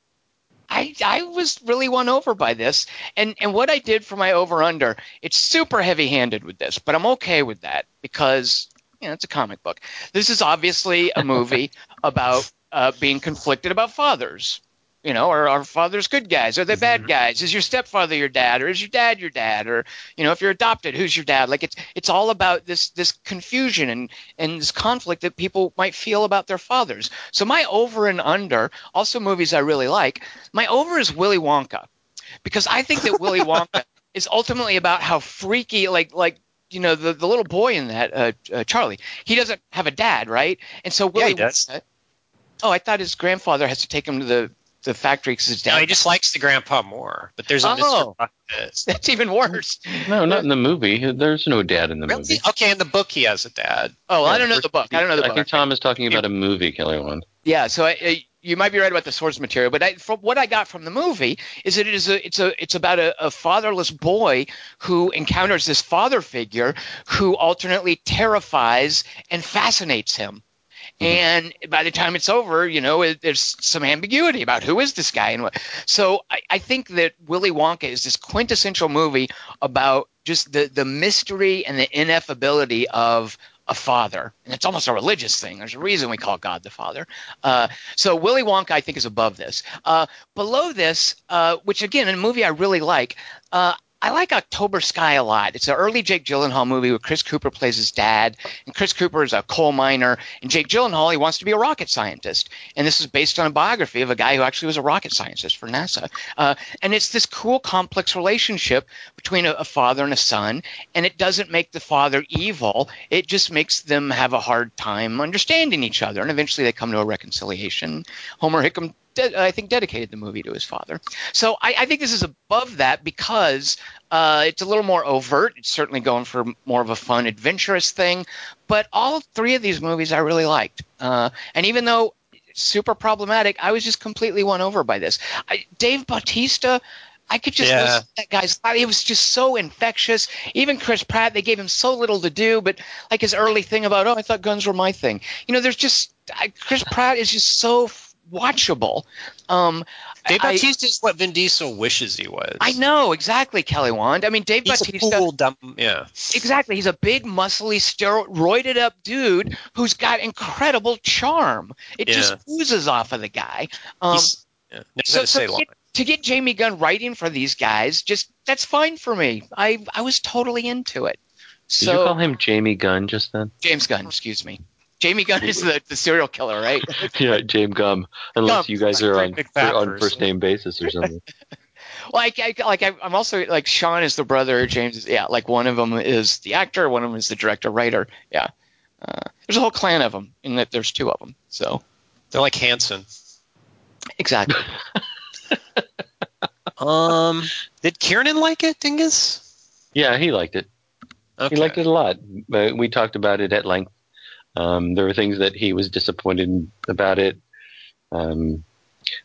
I I was really won over by this, and and what I did for my over under, it's super heavy handed with this, but I'm okay with that because you know it's a comic book. This is obviously a movie about uh, being conflicted about fathers. You know, are our fathers good guys? Are they bad guys? Is your stepfather your dad, or is your dad your dad? Or you know, if you're adopted, who's your dad? Like it's it's all about this this confusion and and this conflict that people might feel about their fathers. So my over and under, also movies I really like. My over is Willy Wonka, because I think that Willy Wonka is ultimately about how freaky, like like you know the the little boy in that uh, uh, Charlie. He doesn't have a dad, right? And so Willy he does. Oh, I thought his grandfather has to take him to the the factory because his dad. No, he just likes the grandpa more. But there's a Oh. Mr. That's even worse. No, not in the movie. There's no dad in the Really? movie. Okay, in the book he has a dad. Oh, Yeah, I don't know the book. I don't know the I book. think Tom is talking about a movie, Kelly Wand. Yeah, so I, I, you might be right about the source material, but I, from what I got from the movie is that it is a it's a it's about a, a fatherless boy who encounters this father figure who alternately terrifies and fascinates him. And by the time it's over, you know, it, there's some ambiguity about who is this guy and what. So I, I think that Willy Wonka is this quintessential movie about just the the mystery and the ineffability of a father, and it's almost a religious thing. There's a reason we call God the Father. Uh, so Willy Wonka, I think, is above this. Uh, below this, uh, which again, in a movie I really like, uh, I like October Sky a lot. It's an early Jake Gyllenhaal movie where Chris Cooper plays his dad, and Chris Cooper is a coal miner, and Jake Gyllenhaal he wants to be a rocket scientist, and this is based on a biography of a guy who actually was a rocket scientist for NASA. Uh, and it's this cool, complex relationship between a, a father and a son, and it doesn't make the father evil. It just makes them have a hard time understanding each other, and eventually they come to a reconciliation. Homer Hickam de- I think dedicated the movie to his father. So I, I think this is above that because uh, it's a little more overt. It's certainly going for more of a fun, adventurous thing. But all three of these movies I really liked. Uh, and even though super problematic, I was just completely won over by this. I, Dave Bautista. I could just Yeah. listen to that guy's. It was just so infectious. Even Chris Pratt, they gave him so little to do, but like his early thing about, oh, I thought guns were my thing. You know, there's just I, Chris Pratt is just so watchable. Um, Dave I- Bautista is what Vin Diesel wishes he was. I know exactly, Kelly Wand. I mean, Dave He's Bautista. a cool, dumb. Yeah. Exactly. He's a big, muscly, steroided up dude who's got incredible charm. It just oozes off of the guy. Um, yeah. so, to so to, get, to get Jamie Gunn writing for these guys, just that's fine for me. I I was totally into it. Did So you call him Jamie Gunn just then? James Gunn, excuse me. Jamie Gunn is the, the serial killer, right? yeah, James Gum. Unless Gum. you guys are on on first name basis or something. like I, like I, I'm also like Sean is the brother. James is yeah. Like one of them is the actor, one of them is the director writer. Yeah. Uh, there's a whole clan of them, in that there's two of them. So They're like Hanson. exactly. Um, did Kieran like it, Dingus? yeah, he liked it. Okay. He liked it a lot. Uh, we talked about it at length Um, there were things that he was disappointed about it. Um,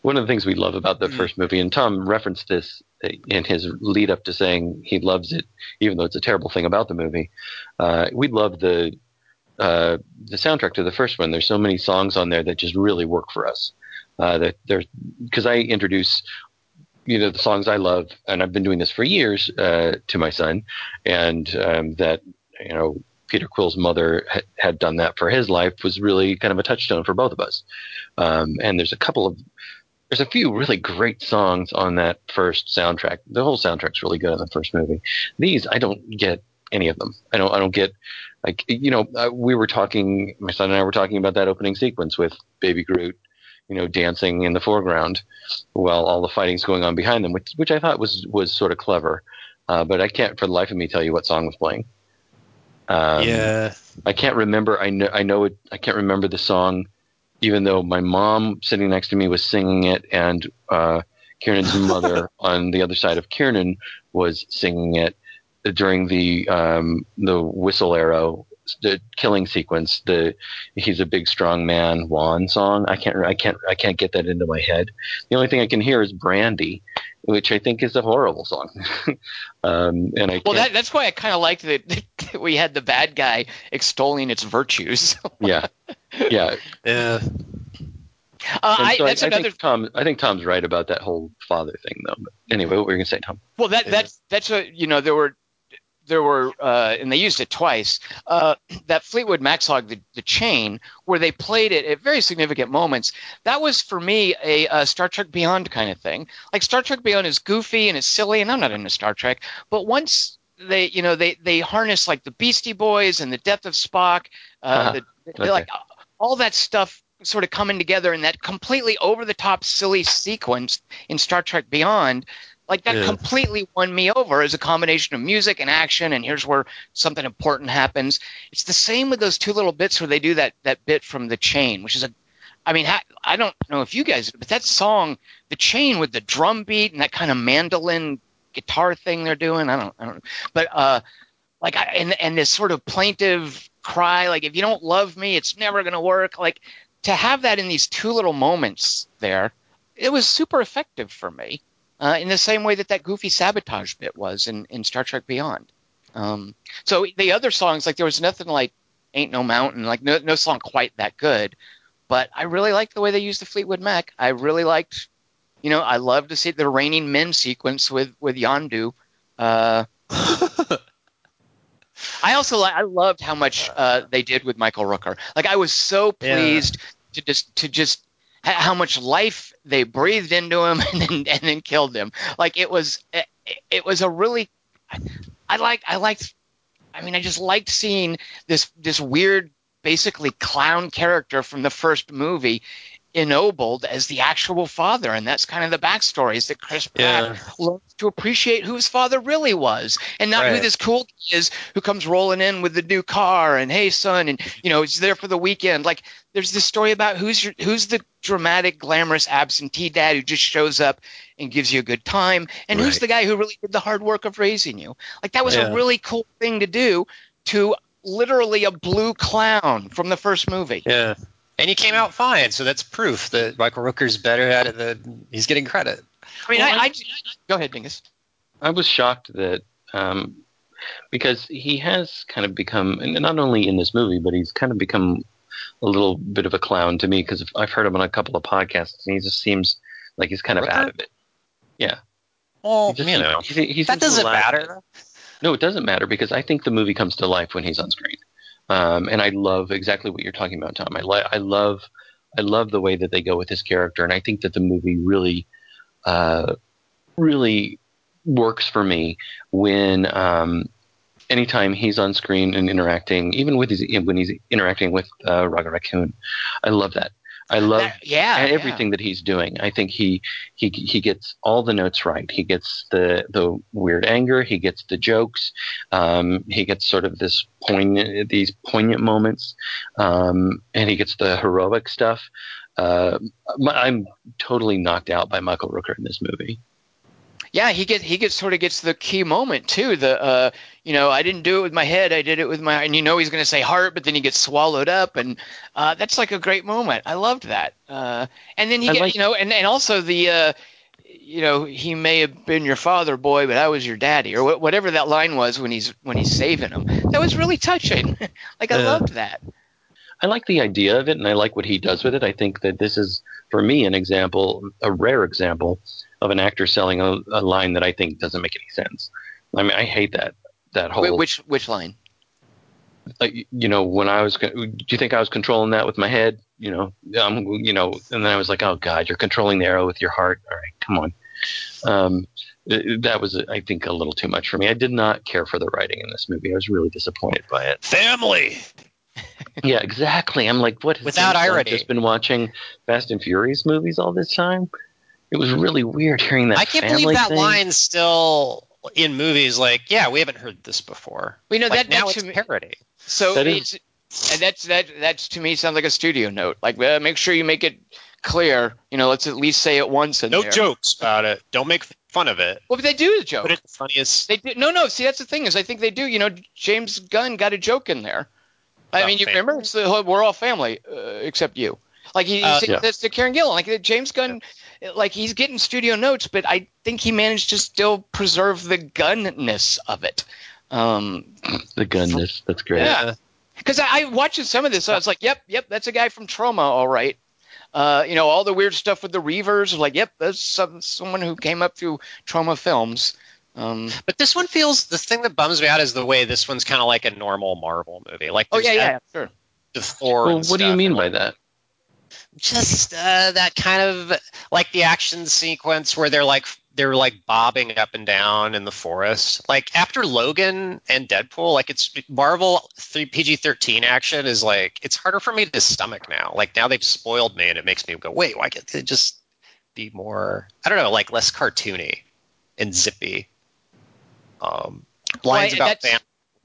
one of the things we love about the Mm. first movie, and Tom referenced this in his lead up to saying he loves it, even though it's a terrible thing about the movie. Uh, we love the uh, the soundtrack to the first one. There's so many songs on there that just really work for us. Uh, that there's because I introduce you know the songs I love, and I've been doing this for years uh, to my son, and um, that you know Peter Quill's mother ha- had done that for his life was really kind of a touchstone for both of us. Um, and there's a couple of there's a few really great songs on that first soundtrack. The whole soundtrack's really good in the first movie. These I don't get any of them. I don't I don't get like you know uh, we were talking my son and I were talking about that opening sequence with Baby Groot, you know, dancing in the foreground while all the fighting's going on behind them, which which I thought was was sort of clever. Uh, but I can't for the life of me tell you what song was playing. Um, yeah. I can't remember. I know. I know it. I can't remember the song, even though my mom sitting next to me was singing it, and uh, Kiernan's mother on the other side of Kiernan was singing it during the um, the whistle arrow, the killing sequence. The he's a big strong man Juan song. I can't. I can't. I can't get that into my head. The only thing I can hear is Brandy. Which I think is a horrible song, um, and I Well, that, that's why I kind of liked that that we had the bad guy extolling its virtues. yeah, yeah. Yeah. Uh, I, so that's I, I think Tom. I think Tom's right about that whole father thing, though. But anyway, what were you gonna say, Tom? Well, that Yeah. that's that's a you know there were there were uh, and they used it twice. Uh, that Fleetwood Mac song, the, the chain, where they played it at very significant moments. That was for me a, a Star Trek Beyond kind of thing. Like Star Trek Beyond is goofy and it's silly, and I'm not into Star Trek, but once they you know they they harness like the Beastie Boys and the Death of Spock, uh, Uh-huh. the, Okay. like all that stuff sort of coming together in that completely over the top silly sequence in Star Trek Beyond like that Yeah. completely won me over as a combination of music and action and here's where something important happens. It's the same with those two little bits where they do that that bit from the chain which is a i mean ha- i don't know if you guys but that song the chain with the drum beat and that kind of mandolin guitar thing they're doing i don't i don't but uh like I, and and this sort of plaintive cry like if you don't love me it's never going to work. Like to have that in these two little moments there it was super effective for me uh, in the same way that that goofy sabotage bit was in, in Star Trek Beyond. Um, so the other songs, like there was nothing like "Ain't No Mountain," like no, no song quite that good. But I really liked the way they used the Fleetwood Mac. I really liked, you know, I love to see the Raining Men sequence with with Yondu. Uh, I also I loved how much uh, they did with Michael Rooker. Like I was so Yeah. pleased to just to just how much life they breathed into him and then and then killed him. Like it was it, it was a really I, like I liked I mean I just liked seeing this this weird basically clown character from the first movie ennobled as the actual father and that's kind of the backstory is that Chris Pratt Yeah. learns to appreciate who his father really was and not who this cool kid is who comes rolling in with the new car and hey son and you know he's there for the weekend like there's this story about who's your, who's the dramatic glamorous absentee dad who just shows up and gives you a good time and who's the guy who really did the hard work of raising you like that was Yeah. a really cool thing to do to literally a blue clown from the first movie Yeah. And he came out fine, so that's proof that Michael Rooker's better at it than he's getting credit. i mean Well, I, I'm- I go ahead dingus I was shocked that um, because he has kind of become, and not only in this movie, but he's kind of become a little bit of a clown to me because I've heard him on a couple of podcasts, and he just seems like he's kind of Rooker? out of it. Yeah, Well, just you know, he- he that doesn't matter. No, it doesn't matter because I think the movie comes to life when he's on screen, um, and I love exactly what you're talking about, Tom. I, I love, I love the way that they go with his character, and I think that the movie really, uh, really works for me when, um, anytime he's on screen and interacting, even with his when he's interacting with uh, Rocket Raccoon. I love that. I love That- yeah and yeah. everything that he's doing. I think he he he gets all the notes right. He gets the the weird anger. He gets the jokes. Um, he gets sort of this poignant these poignant moments, um, and he gets the heroic stuff. Uh, I'm totally knocked out by Michael Rooker in this movie. Yeah, he gets he gets sort of gets the key moment too. The uh, you know, I didn't do it with my head, I did it with my, and you know he's going to say heart, but then he gets swallowed up, and uh, that's like a great moment. I loved that. Uh, and then he get, like- you know, and and also the. Uh, you know, he may have been your father, boy, but I was your daddy, or wh- whatever that line was when he's when he's saving him. That was really touching. like I Yeah. loved that. I like the idea of it, and I like what he does with it. I think that this is, for me, an example, a rare example of an actor selling a, a line that I think doesn't make any sense. I mean, I hate that that whole. Wh- Which which line? uh, you know, when I was, do you think I was controlling that with my head? You know, um, you know, and then I was like, oh God, you're controlling the arrow with your heart. All right, come on. Um, that was, I think, a little too much for me. I did not care for the writing in this movie. I was really disappointed by it. Family. Yeah, exactly. I'm like, what? has Without James Gunn irony. Just been watching Fast and Furious movies all this time. It was really weird hearing that. I can't family believe that thing. line's still in movies. Like, yeah, we haven't heard this before. Well, you know Like, that now that it's to me, parody. So That is- it's and that's that that's to me sounds like a studio note. Like uh, make sure you make it clear. You know, let's at least say it once in No there. jokes about it. Don't make fun of it. Well, but they do the joke. Put it the funniest. They do, no, no. See, that's the thing is, I think they do. You know, James Gunn got a joke in there. I About mean, you family. remember it's the whole, we're all family uh, except you. Like he, Uh, he yeah. says to Karen Gillan, like uh, James Gunn, like he's getting studio notes, but I think he managed to still preserve the gunness of it. Um, The gunness. That's great. Yeah. because I, I watching some of this, I was like, yep, yep, that's a guy from Troma, all right. Uh, you know, all the weird stuff with the Reavers, like, yep, that's some, someone who came up through Troma films. Um, But this one feels the thing that bums me out is the way this one's kind of like a normal Marvel movie. Like, oh yeah, yeah, sure. the Thor. Well, and what do you mean by like, that? Just uh, that kind of like the action sequence where they're like they're like bobbing up and down in the forest. Like after Logan and Deadpool, like it's Marvel three PG thirteen action is like it's harder for me to stomach now. Like now they've spoiled me, and it makes me go, wait, why can't they just be more? I don't know, like less cartoony and zippy. Um, lines Well, about that's-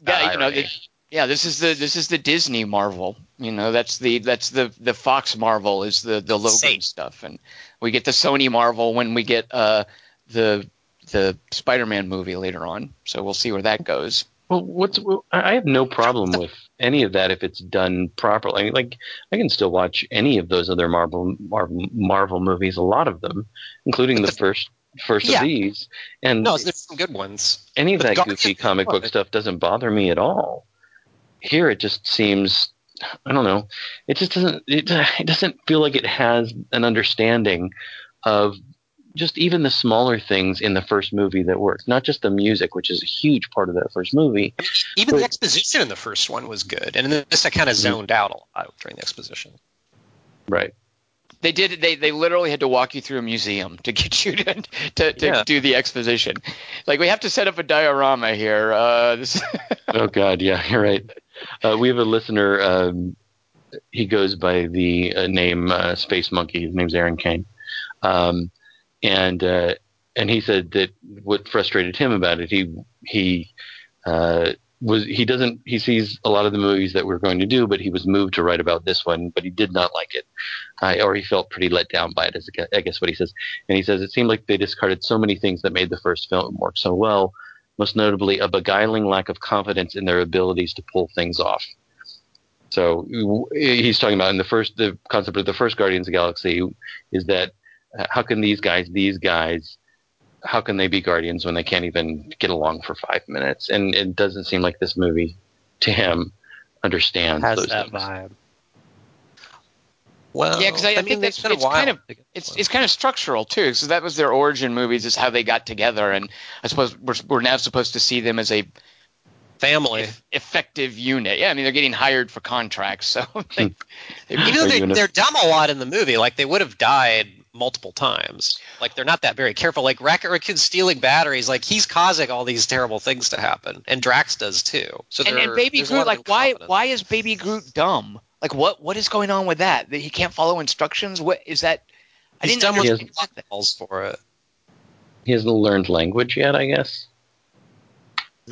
Yeah, you know, yeah, this is the this is the Disney Marvel. You know, that's the that's the the Fox Marvel is the the Logan Same. stuff, and we get the Sony Marvel when we get uh the the Spider-Man movie later on. So we'll see where that goes. Well, what's well, I I have no problem with any of that if it's done properly. Like I can still watch any of those other Marvel Marvel, Marvel movies, a lot of them, including the first first Yeah. of these, and no, there's some good ones. any of but that Guardians goofy comic book stuff doesn't bother me at all. Here, it just seems I don't know. It just doesn't. It, it doesn't feel like it has an understanding of just even the smaller things in the first movie that work. Not just the music, which is a huge part of that first movie. Even But- the exposition in the first one was good, and in this I kind of zoned out a lot during the exposition. Right. They did. They they literally had to walk you through a museum to get you to to, to Yeah. do the exposition. Like we have to set up a diorama here. Uh, this, Oh God, yeah, you're right. Uh, we have a listener. Um, he goes by the uh, name uh, Space Monkey. His name's Aaron Kane, um, and uh, and he said that what frustrated him about it, he he uh, was he doesn't he sees a lot of the movies that we're going to do, but he was moved to write about this one, but he did not like it, or he felt pretty let down by it. Is I guess what he says, and he says it seemed like they discarded so many things that made the first film work so well most notably a beguiling lack of confidence in their abilities to pull things off. So he's talking about in the first the concept of the first Guardians of the Galaxy is that uh, how can these guys these guys how can they be guardians when they can't even get along for five minutes? And it doesn't seem like this movie to him understands Has those that things. vibe. Well, Yeah, 'cause I- I mean, think that's- it's been a it's kind of- it's it's kind of structural too. So that was their origin movies, is how they got together, and I suppose we're we're now supposed to see them as a family. eff- effective unit. Yeah, I mean they're getting hired for contracts, so they, they, Even though they, you gonna- they're dumb a lot in the movie, like they would have died multiple times. Like they're not that very careful. Like Rocket Raccoon stealing batteries, like he's causing all these terrible things to happen, and Drax does too. So and, and Baby there's a lot Groot, like why why is Baby Groot dumb? Like what what is going on with that? That he can't follow instructions? What is that? I He's didn't done with He understand that. calls for it. He hasn't learned language yet, I guess.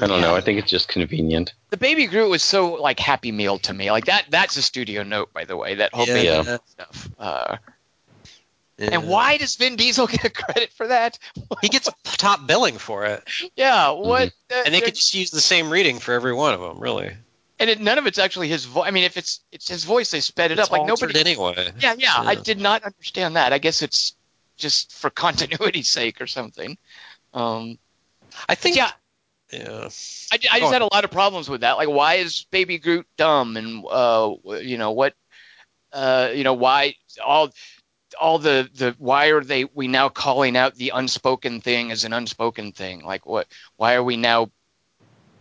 I don't know. I think it's just convenient. The Baby Groot was so like Happy Meal to me. Like that that's a studio note, by the way. That whole Yeah. baby Yeah. Stuff. Uh, And why does Vin Diesel get credit for that? he gets top billing for it? Yeah, what? uh, And they could just use the same reading for every one of them, really. and it, none of it's actually his voice. I mean, if it's it's his voice, they sped it It's up. Like nobody. anyway. Yeah, yeah, I did not understand that. I guess it's just for continuity's sake or something. Um, I think. yeah, Yeah. I, I just had a lot of problems with that. Like, why is Baby Groot dumb? And uh, you know what? Uh, you know why all all the the why are they we now calling out the unspoken thing as an unspoken thing? Like, what? Why are we now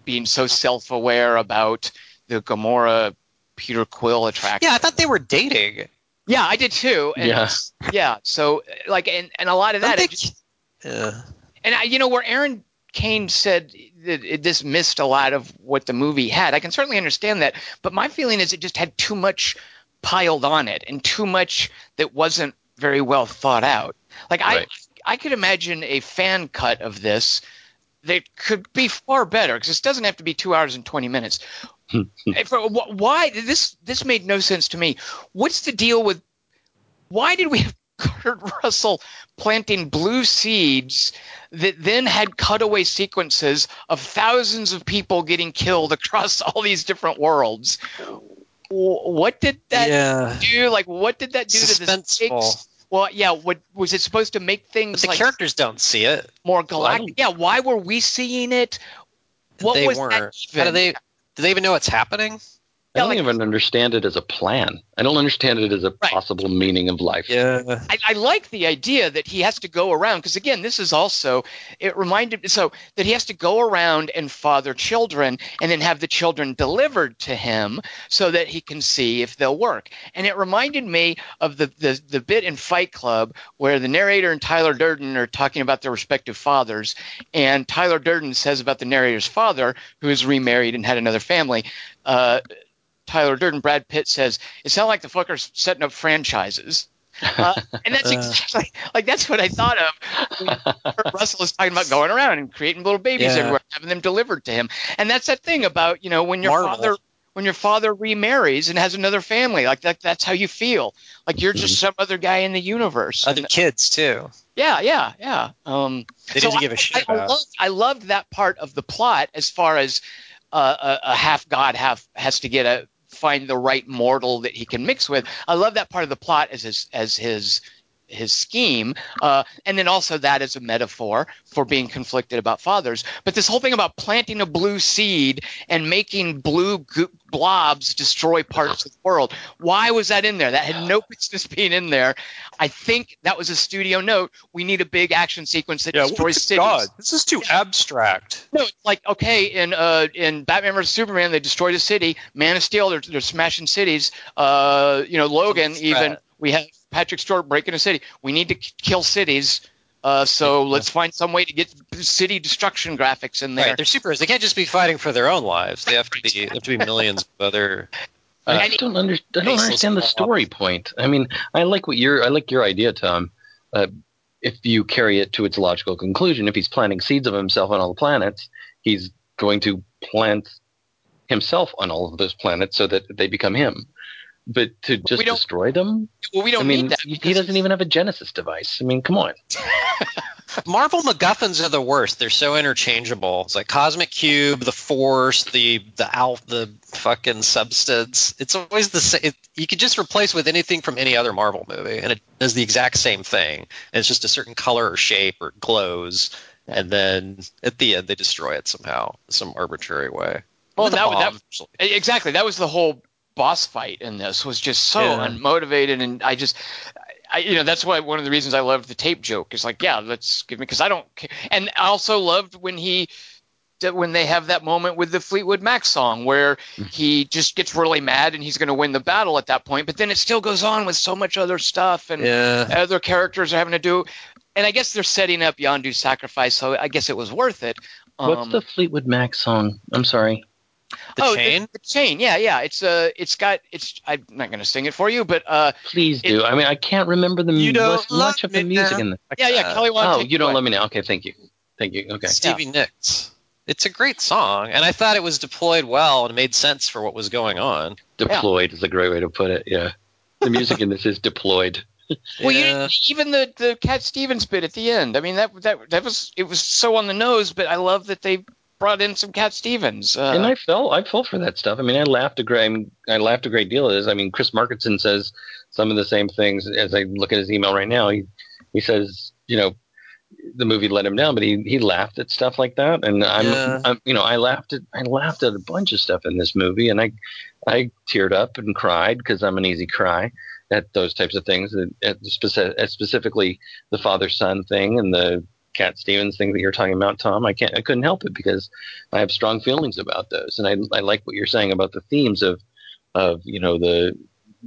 being so self aware about the Gamora Peter Quill attraction? Yeah, I thought they were dating. Yeah, I did too. And Yeah. yeah. So like, and and a lot of that. they- just- yeah. and I, you know, where Aaron Kane said that it, this missed a lot of what the movie had, I can certainly understand that. But my feeling is it just had too much piled on it and too much that wasn't very well thought out. Like Right. I, I could imagine a fan cut of this that could be far better because this doesn't have to be two hours and twenty minutes. Why this this made no sense to me. What's the deal with? Why did we have Kurt Russell planting blue seeds that then had cutaway sequences of thousands of people getting killed across all these different worlds? Wh- What did that yeah. do? Like, what did that do to the stakes? Well, yeah. What was it supposed to make But things the like characters don't see it. more galactic? Yeah. Why were we seeing it? What they was weren't. that How do they? Do they even know what's happening? I don't like- even understand it as a plan. I don't understand it as a Right. possible meaning of life. Yeah. I, I like the idea that he has to go around because again, this is also it reminded me so that he has to go around and father children and then have the children delivered to him so that he can see if they'll work. And it reminded me of the the, the bit in Fight Club where the narrator and Tyler Durden are talking about their respective fathers, and Tyler Durden says about the narrator's father who is remarried and had another family. Uh, Tyler Durden, Brad Pitt says, "It sounds like the fucker's setting up franchises." Uh, and that's Uh. exactly like that's what I thought of. Russell is talking about going around and creating little babies Yeah. everywhere, having them delivered to him, and that's that thing about you know when your Marvel. father when your father remarries and has another family, like that that's how you feel, like you're just some other guy in the universe. Other And- kids too. yeah, yeah, yeah. Um, They so didn't give a I, shit I, I about. loved, I loved that part of the plot as far as uh, a, a half god half has to get a find the right mortal that he can mix with. I love that part of the plot as his as his his scheme, uh, and then also that as a metaphor for being conflicted about fathers. But this whole thing about planting a blue seed and making blue go- blobs destroy parts of the world. Why was that in there? That had no business being in there. I think that was a studio note. We need a big action sequence that destroys cities. God, this is too abstract. No, it's like okay, in uh, in Batman vs Superman, they destroyed a city. Man of Steel, they're, they're smashing cities. Uh, you know, Logan, even we have Patrick Stewart breaking a city. We need to k- kill cities. Uh, so let's find some way to get city destruction graphics in there. Right, they're superheroes. They can't just be fighting for their own lives. They have to be. They have to be millions of other. I don't, under, I don't understand the plot. story point. I mean, I like what your I like your idea, Tom. Uh, if you carry it to its logical conclusion, if he's planting seeds of himself on all the planets, he's going to plant himself on all of those planets so that they become him. But to just We destroy them, well, we don't I mean, need that. he doesn't even have a Genesis device. I mean, come on. Marvel MacGuffins are the worst. They're so interchangeable. It's like Cosmic Cube, the Force, the the alf, the fucking substance. It's always the same. It, you could just replace with anything from any other Marvel movie, and it does the exact same thing. And it's just a certain color or shape or glows, and then at the end they destroy it somehow, some arbitrary way. Well, With that would- that- bomb. Exactly. That was the whole boss fight in this was just so Yeah. unmotivated, and I just, I, you know, that's why one of the reasons I loved the tape joke is like, yeah, let's give me because I don't, ca- and I also loved when he. When they have that moment with the Fleetwood Mac song where he just gets really mad and he's going to win the battle at that point, but then it still goes on with so much other stuff and yeah. other characters are having to do, and I guess they're setting up Yondu's sacrifice, so I guess it was worth it. What's Um, the Fleetwood Mac song? I'm sorry. The oh, chain. The, the chain, yeah, yeah. It's uh, it's got it's. I'm not going to sing it for you, but uh, Please do. I mean, I can't remember the You don't much, much of the music now. in the. yeah, yeah. Uh, Kelly wants. Oh, you don't let me know. Okay, thank you. Thank you. Okay. Stevie Nicks. It's a great song, and I thought it was deployed well and made sense for what was going on. Deployed is a great way to put it. Yeah. The music in this is deployed. Well, you Yeah. didn't, even the the Cat Stevens bit at the end. I mean, that that that was it was so on the nose, but I love that they brought in some Cat Stevens. Uh, and I fell, I fell for that stuff. I mean, I laughed a great, I, mean, I laughed a great deal at this. I mean, Chris Markinson says some of the same things as I look at his email right now. He he says, you know, the movie let him down, but he he laughed at stuff like that, and I'm, Yeah. I'm you know, I laughed at I laughed at a bunch of stuff in this movie, and I I teared up and cried because I'm an easy cry at those types of things, at, at speci- at specifically the father son thing and the Cat Stevens thing that you're talking about, Tom. I can't I couldn't help it because I have strong feelings about those, and I I like what you're saying about the themes of of you know the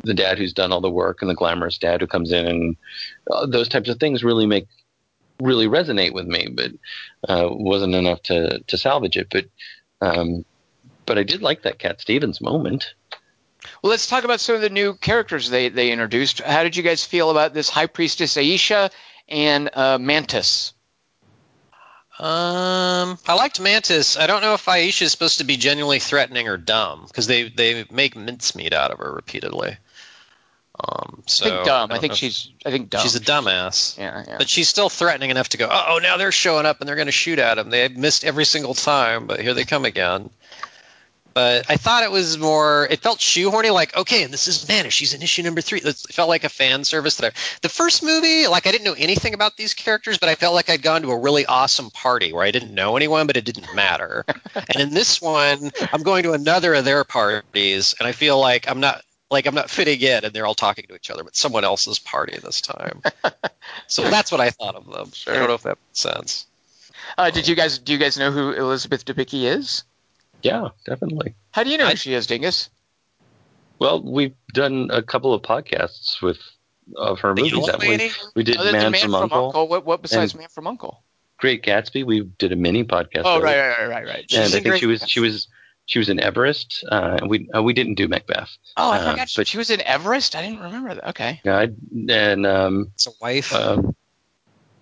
the dad who's done all the work and the glamorous dad who comes in and uh, those types of things really make really resonate with me, but uh, wasn't enough to to salvage it. But um, but I did like that Cat Stevens moment. well, let's talk about some of the new characters they they introduced. How did you guys feel about this High Priestess Ayesha and uh, Mantis? Um, I liked Mantis. I don't know if Ayesha is supposed to be genuinely threatening or dumb because they they make mincemeat out of her repeatedly. Um, so I think dumb. don't I, think she's I think dumb. she's a dumbass. yeah, yeah. But she's still threatening enough to go, oh, now they're showing up and they're going to shoot at him. They missed every single time, but here they come again. But I thought it was more, it felt shoehorny, like, okay, and this is Mantis. She's in issue number three. It felt like a fan service. That I, the first movie, like, I didn't know anything about these characters, but I felt like I'd gone to a really awesome party where I didn't know anyone, but it didn't matter. and in this one, I'm going to another of their parties, and I feel like I'm not. Like I'm not fitting in, and they're all talking to each other, but someone else's party this time. So that's what I thought of them. Sure. I don't know if that makes sense. Uh, did you guys do you guys know who Elizabeth Debicki is? Yeah, definitely. How do you know I- who she is, Dingus? Well, we've done a couple of podcasts with of her The movies. That we, lady? we did Other Man, than Man from, from Uncle, Uncle, what, what besides Man from Uncle? Great Gatsby. We did a mini podcast. Oh, right, right, right, right, right. She's and I think Great she was she was she was in Everest. Uh, and we uh, we didn't do Macbeth. Oh, I Uh, forgot. She, but- she was in Everest. I didn't remember that. Okay. Yeah, I, and um, It's a wife. um,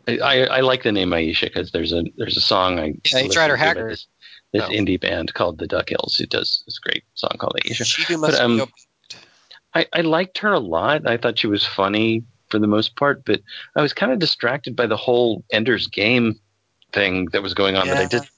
I, I I like the name Aisha because there's a there's a song I Yeah, you listen tried her to hacker. This, this Oh. indie band called the Duck Hills. It does this great song called Aisha. she must but, um, be op- I, I liked her a lot. I thought she was funny for the most part, but I was kind of distracted by the whole Ender's Game thing that was going on. That I Yeah. just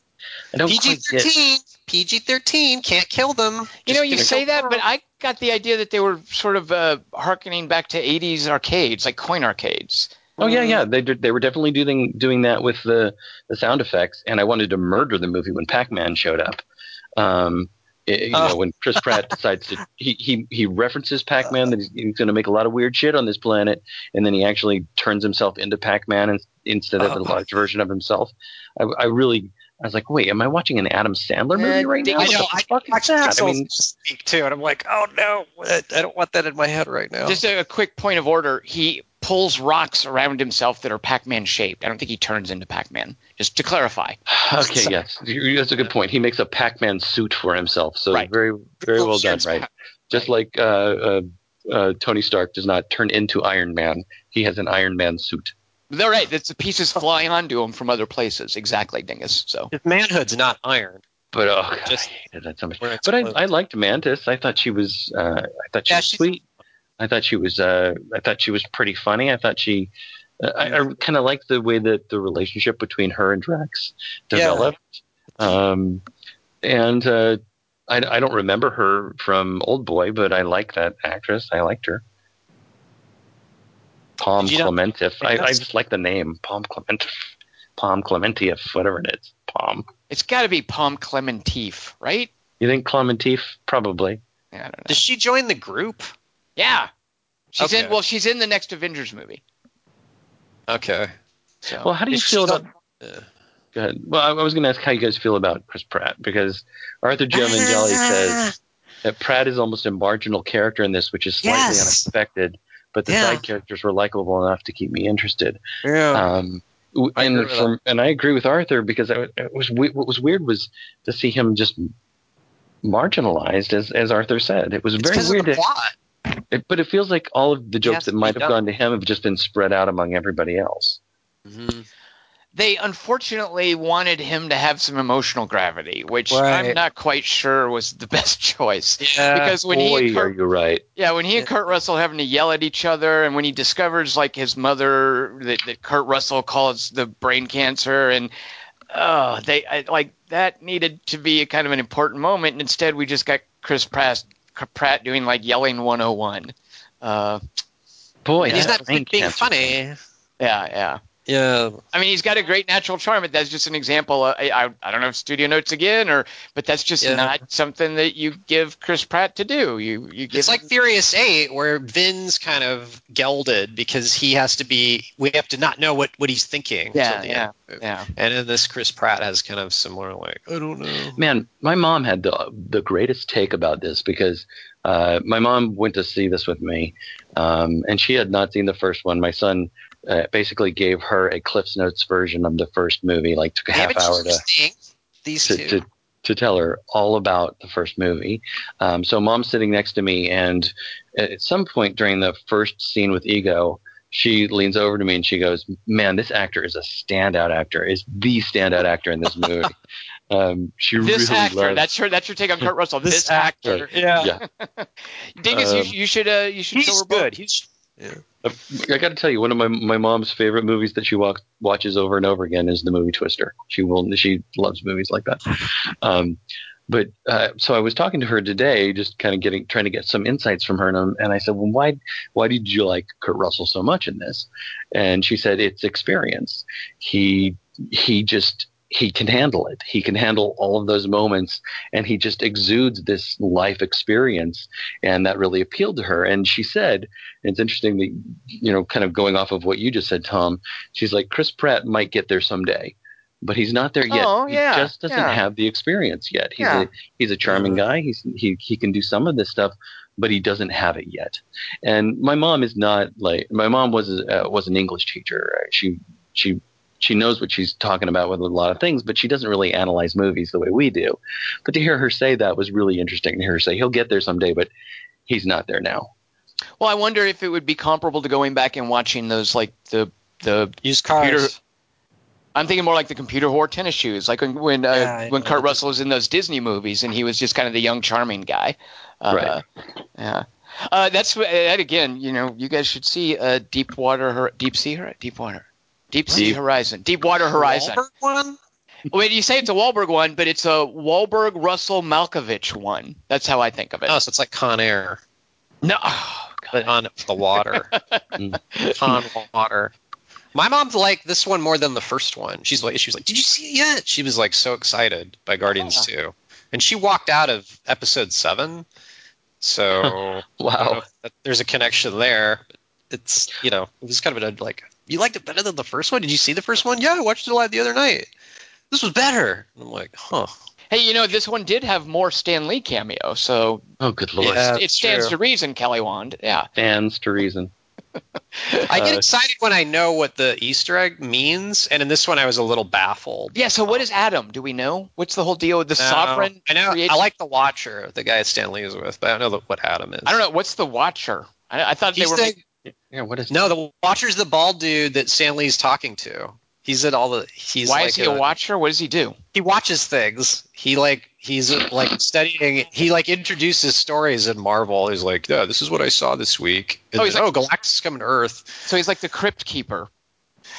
I don't PG thirteen. PG thirteen can't kill them. You Just know, you say that, them. but I got the idea that they were sort of uh, harkening back to '80s arcades, like coin arcades. Oh yeah, yeah. They did, they were definitely doing doing that with the the sound effects, and I wanted to murder the movie when Pac Man showed up. Um, it- you Oh. know, when Chris Pratt decides to he he he references Pac Man that he's, he's going to make a lot of weird shit on this planet, and then he actually turns himself into Pac Man instead of Oh. the large version of himself. I, I really. I was like, wait, am I watching an Adam Sandler movie Uh, right now? I What know, the fuck is that? I mean, speak too, and I'm like, oh no. I don't want that in my head right now. Just a, a quick point of order: he pulls rocks around himself that are Pac-Man shaped. I don't think he turns into Pac-Man. Just to clarify. okay, yes, You- that's a good point. He makes a Pac Man suit for himself, so Right. very, very well done. Right. Pac- Just like uh, uh, uh, Tony Stark does not turn into Iron Man, he has an Iron Man suit. They're right. That's the pieces fly onto him from other places. Exactly, Dingus. So His manhood's not iron. But oh, God, Just- I hated that so much. But I. I liked Mantis. I thought she was. Uh, I thought she Yeah, was sweet. I thought she was. Uh, I thought she was pretty funny. I thought she. Uh, I, I kind of liked the way that the relationship between her and Drax Yeah. developed. Um, and uh, I, I don't remember her from Old Boy, but I like that actress. I liked her. Pom Klementieff. I, I just like the name Pom Klementieff. Pom Klementieff, whatever it is. Palm. it's got to be Pom Klementieff, right? You think Klementieff? Probably. Yeah, I don't know. Does she join the group? Yeah, she's in. Well, she's in the next Avengers movie. Okay. So Well, how do you feel about? on- Go ahead. Well, I I was going to ask how you guys feel about Chris Pratt because Arthur Giovangelli says that Pratt is almost a marginal character in this, which is slightly Yes. unexpected. But the Yeah. side characters were likable enough to keep me interested. Yeah. Um, w- I and from, and I agree with Arthur because I, it was what was weird was to see him just marginalized, as as Arthur said. It was It's very 'cause of weird. the to- plot. It, but it feels like all of the jokes that might have done. gone to him have just been spread out among everybody else. Mhm. they unfortunately wanted him to have some emotional gravity, which Right. I'm not quite sure was the best choice. Yeah. because when he Boy, and are Kurt, you right. yeah, when he and Kurt Russell having to yell at each other, and when he discovers like his mother that, that Kurt Russell calls the brain cancer, and oh, they I, like that needed to be a kind of an important moment, and instead we just got Chris Pratt, Pratt doing like yelling 101. Uh, Boy, He's that not being funny. yeah, yeah. Yeah. I mean, he's got a great natural charm. but That's just an example. uh, I, I, I don't know if studio notes again, or but that's just Yeah. not something that you give Chris Pratt to do. You you give It's like Furious Eight, where Vin's kind of gelded because he has to be. We have to not know what what he's thinking. Yeah, the yeah. end. yeah. And in this, Chris Pratt has kind of similar, like I don't know. Man, my mom had the the greatest take about this because uh, my mom went to see this with me, um, and she had not seen the first one. My son uh, basically gave her a Cliff's Notes version of the first movie, like took a half hour to, these to, two. to to tell her all about the first movie. Um, so mom's sitting next to me, and at some point during the first scene with Ego. She leans over to me and she goes, "Man, this actor is a standout actor. Is the standout actor in this movie." um, she This really actor. loves- That's your that's your take on Kurt Russell. This This, actor. yeah, yeah. Dingus, Um, you, you should uh, you should he's show her both. good. He's I got to tell you, one of my my mom's favorite movies that she walk, watches over and over again is the movie Twister. She will she loves movies like that. Um, but uh, so I was talking to her today, just kind of getting trying to get some insights from her, and, and I said, "Well, why why did you like Kurt Russell so much in this?" And she said, "It's experience. He he just." He can handle it. He can handle all of those moments, and he just exudes this life experience, and that really appealed to her. And she said, it's interesting that you know, kind of going off of what you just said, Tom. She's like Chris Pratt might get there someday, but he's not there yet. Oh, yeah, he just doesn't yeah. have the experience yet. He's Yeah. a he's a charming guy. He's he he can do some of this stuff, but he doesn't have it yet. And my mom is not like my mom was uh, was an English teacher. She she she knows what she's talking about with a lot of things, but she doesn't really analyze movies the way we do. But to hear her say that was really interesting. To hear her say he'll get there someday, but he's not there now. Well, I wonder if it would be comparable to going back and watching those like the the used Computer- cars. I'm thinking more like the computer wore tennis shoes, like when when, uh, Yeah, when. Kurt Russell was in those Disney movies, and he was just kind of the young, charming guy. Uh, Right. Yeah. Uh, that's wh- that again. You know, you guys should see uh, Deepwater, Hor- Deep Sea, deep Deepwater, Deep Sea Horizon. Deep- Horizon, Deepwater Horizon. Wahlberg one. Well, you say it's a Wahlberg one, but it's a Wahlberg Russell Malkovich one. That's how I think of it. Oh, so it's like Con Air, no, oh, but on the water. Mm. Con water. My mom's like this one more than the first one. She's like, she was like, "Did you see it yet?" She was like so excited by Guardians Two, and she walked out of Episode Seven. So I don't know Wow. there's a connection there. It's you know, it was kind of a like, you liked it better than the first one. Did you see the first one? Yeah, I watched it live the other night. This was better. And I'm like, huh. Hey, you know this one did have more Stan Lee cameo, so Oh, good lord. Yeah. it stands true. to reason. Kelly Wand, yeah. Stands to reason. I get excited when I know what the Easter egg means, and in this one I was a little baffled. Yeah. So what is Adam? Do we know? What's the whole deal with the No, sovereign? I know. creates- I like the Watcher, the guy Stan Lee is with, but I don't know what Adam is. I don't know. What's the Watcher? I, I thought they were. the, making- Yeah, what is no, the Watcher's the bald dude that Stan Lee's talking to. He's at all the. He's why like is he a, Watcher? What does he do? He watches things. He like he's like studying. He like introduces stories in Marvel. He's like, yeah, this is what I saw this week. And Oh, he's then, like- oh, Galactus is coming to Earth. So he's like the Crypt Keeper.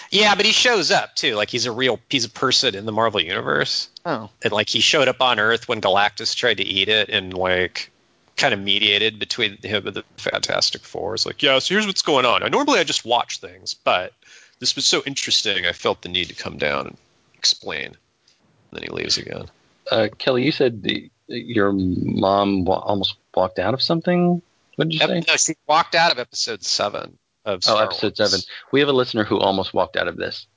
Yeah, but he shows up too. Like he's a real he's a person in the Marvel universe. Oh. and like he showed up on Earth when Galactus tried to eat it, and like kind of mediated between him and the Fantastic Four. It's like, yeah, so here's what's going on. Now, normally I just watch things, but this was so interesting, I felt the need to come down and explain. And then he leaves again. uh, Kelly? You said the, your mom wa- almost walked out of something. What did you say? No, she walked out of episode seven of Star Oh, episode Wars. seven. We have a listener who almost walked out of this.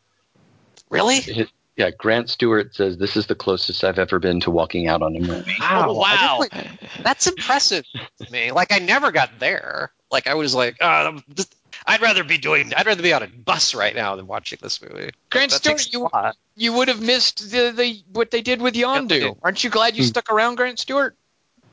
Really? His- yeah, Grant Stewart says this is the closest I've ever been to walking out on a movie. Wow, Oh, wow. I didn't- That's impressive to me. Like I never got there. Like I was like, oh, this- I'd rather be doing. I'd rather be on a bus right now than watching this movie. Grant That Stewart, takes you you would have missed the, the what they did with Yondu. did. Aren't you glad you Hmm. stuck around, Grant Stewart?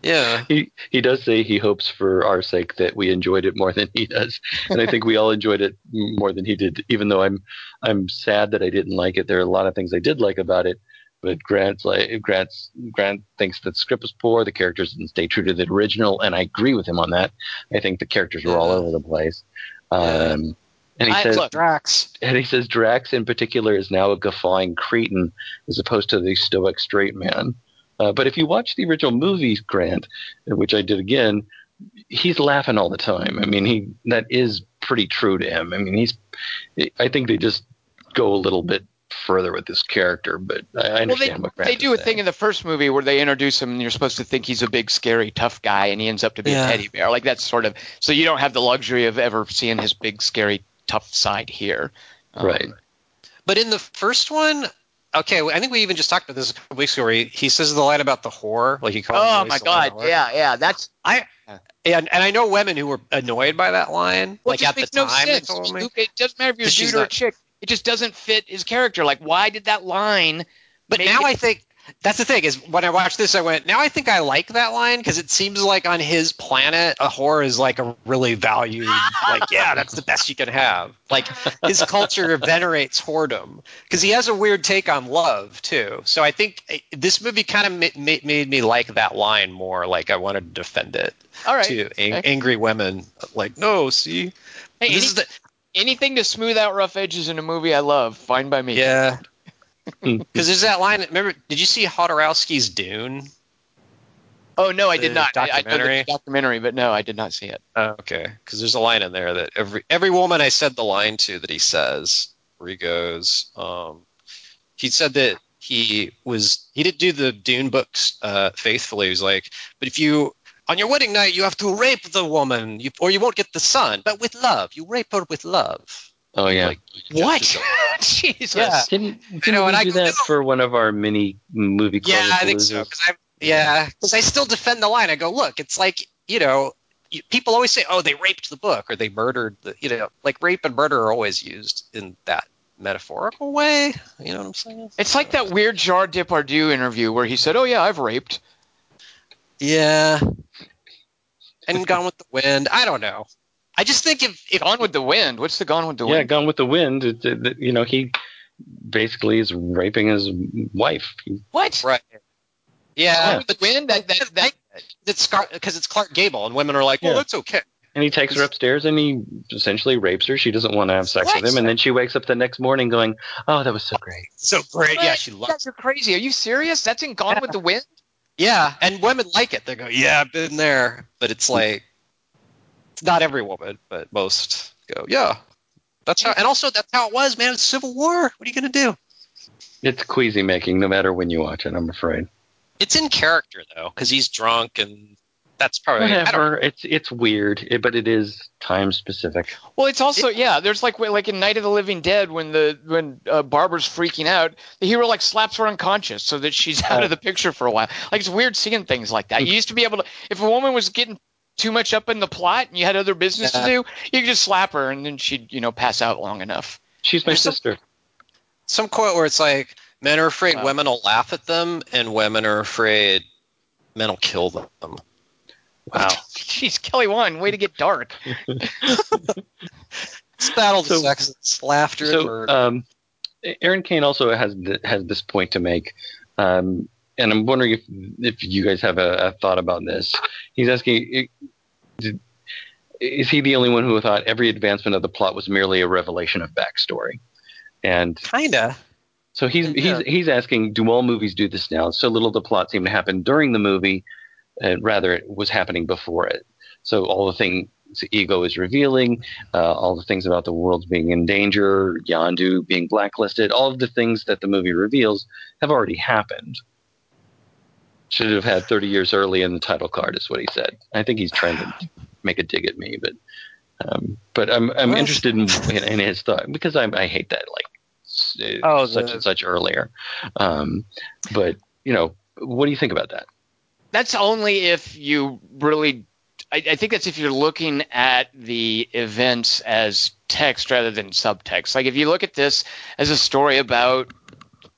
Yeah. He he does say he hopes for our sake that we enjoyed it more than he does, and I think we all enjoyed it more than he did. Even though I'm I'm sad that I didn't like it. There are a lot of things I did like about it, but Grant's like Grant's Grant thinks that the script was poor, the characters didn't stay true to the original, and I agree with him on that. I think the characters were all over the place. Um, and he I- says look, Drax. and he says Drax in particular is now a guffawing cretin as opposed to the stoic straight man. Uh, but if you watch the original movie, Grant, which I did again, he's laughing all the time. I mean, he that is pretty true to him. I mean, he's. I think they just go a little bit further with this character, but I I Well, they, understand what Grant they do a saying. thing in the first movie where they introduce him and you're supposed to think he's a big, scary, tough guy, and he ends up to be Yeah. a teddy bear. Like that's sort of so you don't have the luxury of ever seeing his big, scary, tough side here. Um, Right. But in the first one, okay, I think we even just talked about this a couple weeks ago. Where he, he says the line about the whore, like he calls. Oh my God! Yeah, yeah. That's I. And and I know women who were annoyed by that line, well, like it just at the makes no time sense. It doesn't matter if you're a dude or a chick. It just doesn't fit his character. Like, why did that line? But now it- I think that's the thing is when I watched this, I went, now I think I like that line because it seems like on his planet, a whore is like a really valued, like, yeah, that's the best you can have. Like his culture venerates whoredom because he has a weird take on love too. So I think eh, this movie kind of ma- ma- made me like that line more. Like I wanted to defend it All right. to ang- Okay. angry women. Like, no, see, Hey, this any- is the anything to smooth out rough edges in a movie, I love. Fine by me. yeah. Because there's that line. Remember? Did you see Jodorowsky's Dune? Oh no, I did not. I, I documentary? documentary, but no, I did not see it. Oh, okay, because there's a line in there that every every woman I said the line to that he says where he goes, um, he said that he was he didn't do the Dune books uh, faithfully. He was like, but if you on your wedding night you have to rape the woman, you, or you won't get the son, but with love, you rape her with love. Oh yeah. Like, What? Jesus. Yeah. Didn't, didn't know, we and I do go, that for one of our mini movie club? Yeah, I think so. Cause I, yeah, because I still defend the line. I go, look, it's like you know, you- people always say, oh, they raped the book or they murdered the, you know, like rape and murder are always used in that metaphorical way. You know what I'm saying? It's like that weird Gerard Depardieu interview where he said, "Oh yeah, I've raped." Yeah. And Gone with the Wind. I don't know. I just think if if Gone with the Wind. What's the Gone with the Wind? Yeah, Gone with the Wind. It, it- it- you know, he basically is raping his wife. What? right. Yeah, Gone with the Wind. That that, that it's because it's Clark Gable, and women are like, "Well, Yeah. that's okay." And he takes her upstairs and he essentially rapes her. She doesn't want to have sex What? with him. And then she wakes up the next morning going, Oh, that was so great. So great. Yeah, What? she You loves. guys are crazy. Are you serious? That's in Gone with the Wind. Yeah, and women like it. They go, "Yeah, I've been there," but it's mm-hmm. like, it's not every woman, but most go, "Yeah." That's how, and also that's how it was, man. It's Civil War. What are you gonna do? It's queasy making no matter when you watch it, I'm afraid. It's in character though, because he's drunk, and that's probably Whatever. It's it's weird, it, but it is time specific. Well, it's also yeah. There's like like in Night of the Living Dead when the when uh, Barbara's freaking out, the hero like slaps her unconscious so that she's out of the picture for a while. Like it's weird seeing things like that. You used to be able to if a woman was getting too much up in the plot and you had other business Yeah. to do, you could just slap her and then she'd you know pass out long enough. She's my There's sister. some quote where it's like, "Men are afraid Wow. women will laugh at them, and women are afraid men will kill them." Wow. Jeez, Kelly Wand, way to get dark. It's battle to So- sex, laughter, So, murder. um, Aaron Kane also has th- has this point to make, um, and I'm wondering if if you guys have a, a thought about this. He's asking, i- did- is he the only one who thought every advancement of the plot was merely a revelation of backstory? And Kinda. so he's Yeah. he's he's asking, do all movies do this now? So little of the plot seemed to happen during the movie, uh, rather it was happening before it. So all the things Ego is revealing, uh, all the things about the world being in danger, Yondu being blacklisted, all of the things that the movie reveals have already happened. Should have had 30 years early in the title card, is what he said. I think he's trying to make a dig at me, but um, but I'm I'm Well- interested in, in, in his thought because I I hate that like Oh, such the- and such earlier. Um, but you know, what do you think about that? That's only if you really. I, I think that's if you're looking at the events as text rather than subtext. Like if you look at this as a story about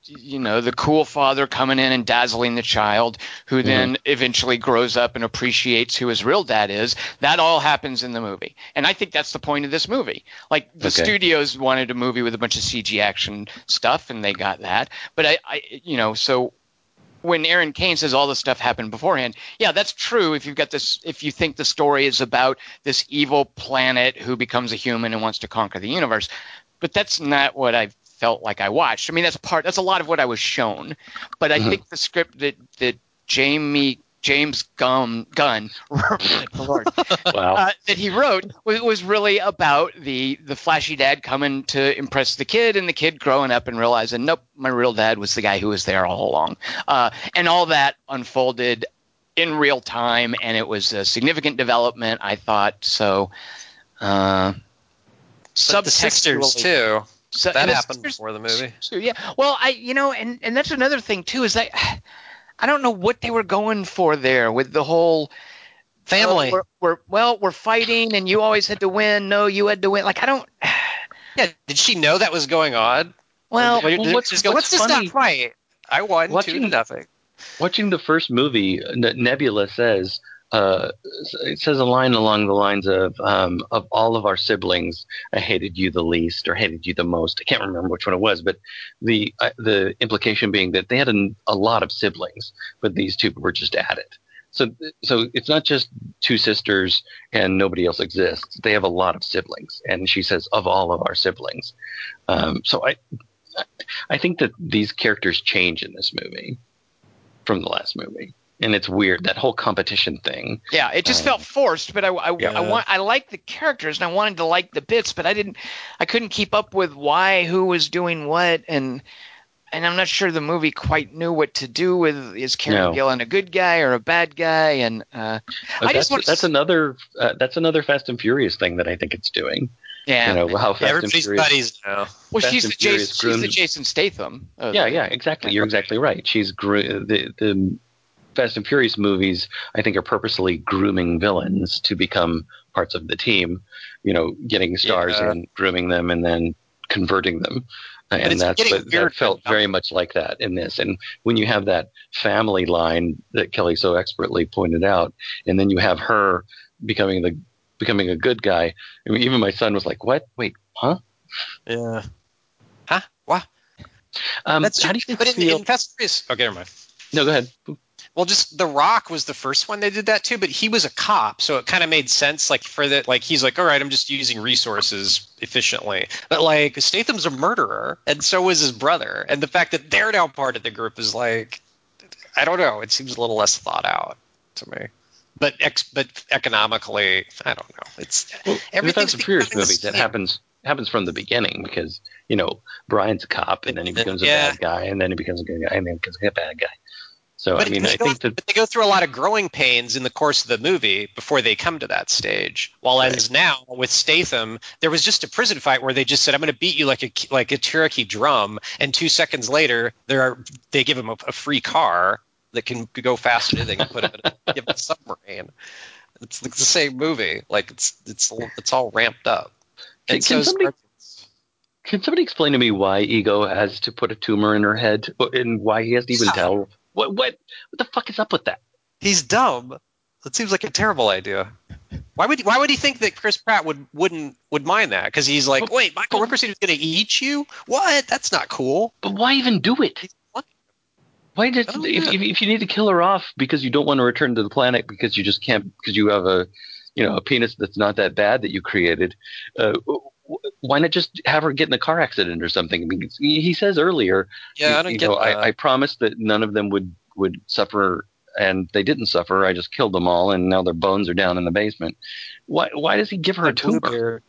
you know the cool father coming in and dazzling the child who Mm-hmm. then eventually grows up and appreciates who his real dad is that all happens in the movie and i think that's the point of this movie like the Okay. studios wanted a movie with a bunch of cg action stuff and they got that but i, I you know so when Aaron Kane says all this stuff happened beforehand, yeah, that's true. If you've got this, if you think the story is about this evil planet who becomes a human and wants to conquer the universe, but that's not what I felt like I watched. I mean, that's part. That's a lot of what I was shown, but I Mhm. think the script that that Jamie James Gunn Gunn Lord, Wow. uh, that he wrote was, was really about the the flashy dad coming to impress the kid and the kid growing up and realizing nope my real dad was the guy who was there all along uh, and all that unfolded in real time and it was a significant development i thought so uh, But the sisters too. So- That happened before the movie. so, yeah. Well, I you know, and and that's another thing too is that I don't know what they were going for there with the whole Family. oh, we're, we're well, we're fighting, and you always had to win. No, you had to win. Like I don't. yeah. Did she know that was going on? Well, Or well, what's- just go, what's let's just funny- not fight. I won two Watching- to nothing. Watching the first movie, Nebula says, uh, it says a line along the lines of, um, "Of all of our siblings, I hated you the least, or hated you the most." I can't remember which one it was, but the uh, the implication being that they had an, a lot of siblings, but these two were just added. So, so it's not just two sisters and nobody else exists. They have a lot of siblings, and she says, "Of all of our siblings." Um, so I, I think that these characters change in this movie from the last movie, and it's weird that whole competition thing. yeah, it just Um, felt forced. But I, I, Yeah. I want, I liked the characters, and I wanted to like the bits, but I didn't, I couldn't keep up with why, who was doing what, and. And I'm not sure the movie quite knew what to do with is Karen No. Gillan a good guy or a bad guy, and uh, But I just that's want to that's another uh, that's another Fast and Furious thing that I think it's doing. yeah. You know how Fast and Everybody's Furious. buddies now. Well, Fast she's the, Jason, Furious she's the Jason Statham. Yeah, yeah, exactly. You're exactly right. She's gro- the the Fast and Furious movies. I think are purposely grooming villains to become parts of the team. You know, getting stars Yeah. and grooming them, and then converting them. And that's getting what, that felt very much like that in this. And when you have that family line that Kelly so expertly pointed out, and then you have her becoming the becoming a good guy. I mean, even my son was like, "What? Wait, huh?" Yeah. Huh? What? Um, That's how do you but in, feel? in Fast and Furious. Okay, never mind. no, go ahead. Well, just The Rock was the first one they did that too, but he was a cop, so it kind of made sense. Like for that, like he's like, all right, I'm just using resources efficiently. But like Statham's a murderer, and so is his brother, and the fact that they're now part of the group is like, I don't know. It seems a little less thought out to me. But ex- but economically, I don't know. It's Well, everything's and Furious movies, that happens happens from the beginning because you know Brian's a cop and then he becomes a Yeah. bad guy and then he becomes a good guy and then he becomes a bad guy. So But I mean, they I go, think that but they go through a lot of growing pains in the course of the movie before they come to that stage. While as now with Statham, there was just a prison fight where they just said, "I'm going to beat you like a like a Cherokee drum," and two seconds later, there are, they give him a, a free car that can go faster. Than they can put him in a, give him a submarine. It's like the same movie. Like it's it's it's all ramped up. Can- And can somebody- can somebody explain to me why Ego has to put a tumor in her head and why he has to even tell what what what the fuck is up with that? He's dumb. That seems like a terrible idea. Why would why would he think that Chris Pratt would wouldn't would mind that? Because he's like, But- wait, Michael Rooker was going to eat you? What? That's not cool. But why even do it? Why did don't if, know. if if you need to kill her off because you don't want to return to the planet because you just can't because you have a you know a penis that's not that bad that you created, uh, why not just have her get in a car accident or something? I mean, he says earlier, Yeah, I don't you get know. I, I promised that none of them would would suffer, and they didn't suffer. I just killed them all, and now their bones are down in the basement. Why why does he give her a Like tumor?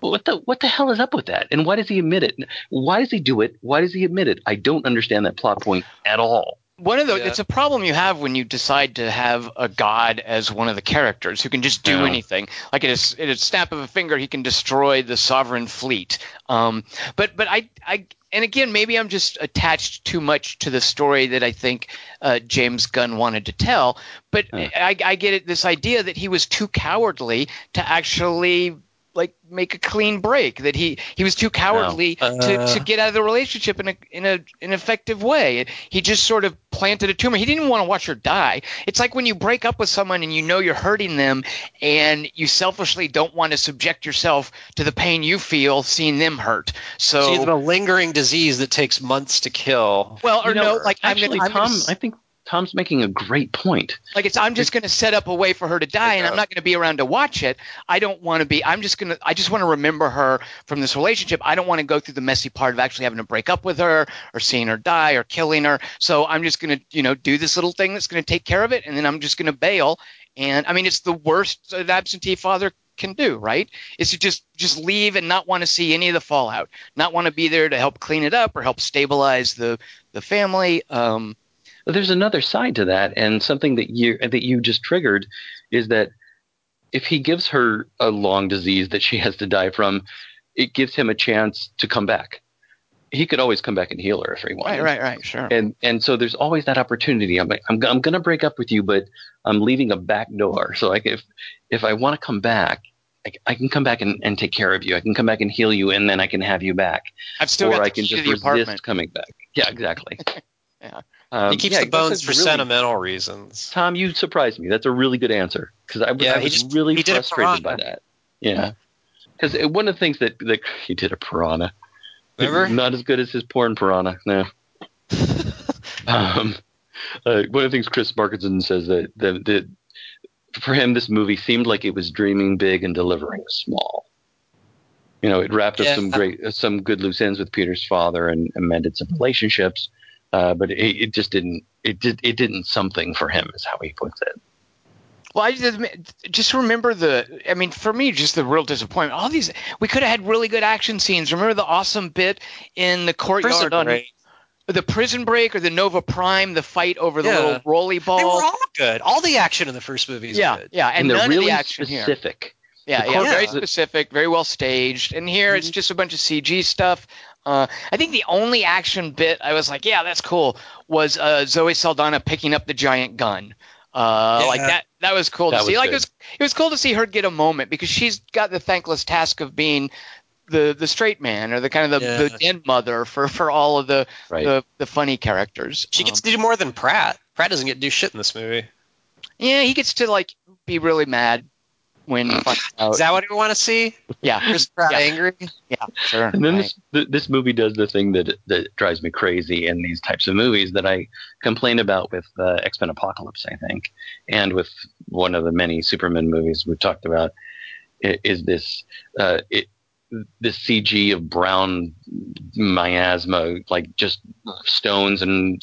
What the what the hell is up with that? And why does he admit it? Why does he do it? Why does he admit it? I don't understand that plot point at all. One of the Yeah. it's a problem you have when you decide to have a god as one of the characters who can just do Yeah. anything. Like at a, at a snap of a finger, he can destroy the sovereign fleet. Um, but but I I and again maybe I'm just attached too much to the story that I think uh, James Gunn wanted to tell. But Huh. I, I get it this idea that he was too cowardly to actually like make a clean break. That he he was too cowardly No. to, Uh. to get out of the relationship in a in a an effective way. He just sort of planted a tumor. He didn't want to watch her die. It's like when you break up with someone and you know you're hurting them, and you selfishly don't want to subject yourself to the pain you feel seeing them hurt. So. So you have a lingering disease that takes months to kill. well, or You know, no, like actually, I'm gonna, I'm Tom, gonna, I think Tom's making a great point. like it's I'm just going to set up a way for her to die, and I'm not going to be around to watch it. I don't want to be. I'm just going to. I just want to remember her from this relationship. I don't want to go through the messy part of actually having to break up with her or seeing her die or killing her. So I'm just going to, you know, do this little thing that's going to take care of it, and then I'm just going to bail. And I mean, it's the worst an absentee father can do, right? Is to just just leave and not want to see any of the fallout, not want to be there to help clean it up or help stabilize the the family. Um, there's another side to that, and something that you that you just triggered is that if he gives her a long disease that she has to die from, it gives him a chance to come back. He could always come back and heal her if he wanted. right, right, right, sure. And and so there's always that opportunity. I'm like, I'm I'm gonna break up with you, but I'm leaving a back door. So like if if I want to come back. I, I can come back and, and take care of you. I can come back and heal you, and then I can have you back. I've still or got I can just the resist apartment. coming back. Yeah, exactly. Yeah. Um, he keeps yeah, the bones for really- sentimental reasons. Tom, you surprised me. That's a really good answer because I, was- Yeah, I was just- really frustrated by that. Yeah, because one of the things that, that he did a piranha, Remember? not as good as his porn piranha. No. um, uh, one of the things Chris Markinson says that that, that for him this movie seemed like it was dreaming big and delivering small. You know, it wrapped up Yeah. some great, some good loose ends with Peter's father and amended some relationships, uh, but it, it just didn't. It did. It didn't something for him, is how he puts it. Well, I just, just remember the. I mean, for me, just the real disappointment. All these, we could have had really good action scenes. Remember the awesome bit in the courtyard Prison on Break. the prison break or the Nova Prime, the fight over the Yeah. little rolly ball. They were all good. All the action in the first movie is yeah, good. yeah, and, And, they're none really of the action here. specific. Yeah, yeah, very specific, very well staged. And here it's just a bunch of CG stuff. Uh, I think the only action bit I was like, yeah, that's cool, was uh, Zoe Saldana picking up the giant gun. Uh, Yeah. Like that, that was cool That to see. was Like it was, it was cool to see her get a moment because she's got the thankless task of being the the straight man or the kind of the, Yeah. the den mother for for all of the Right. the, the funny characters. She Um, gets to do more than Pratt. Pratt doesn't get to do shit in this movie. yeah, he gets to like be really mad when out. Is that what we want to see? yeah, Chris Pratt Yeah. angry? yeah, sure. And then right. this this movie does the thing that that drives me crazy in these types of movies that I complain about with uh, X Men Apocalypse, I think, and with one of the many Superman movies we've talked about, is this uh, it, this CG of brown miasma, like just stones and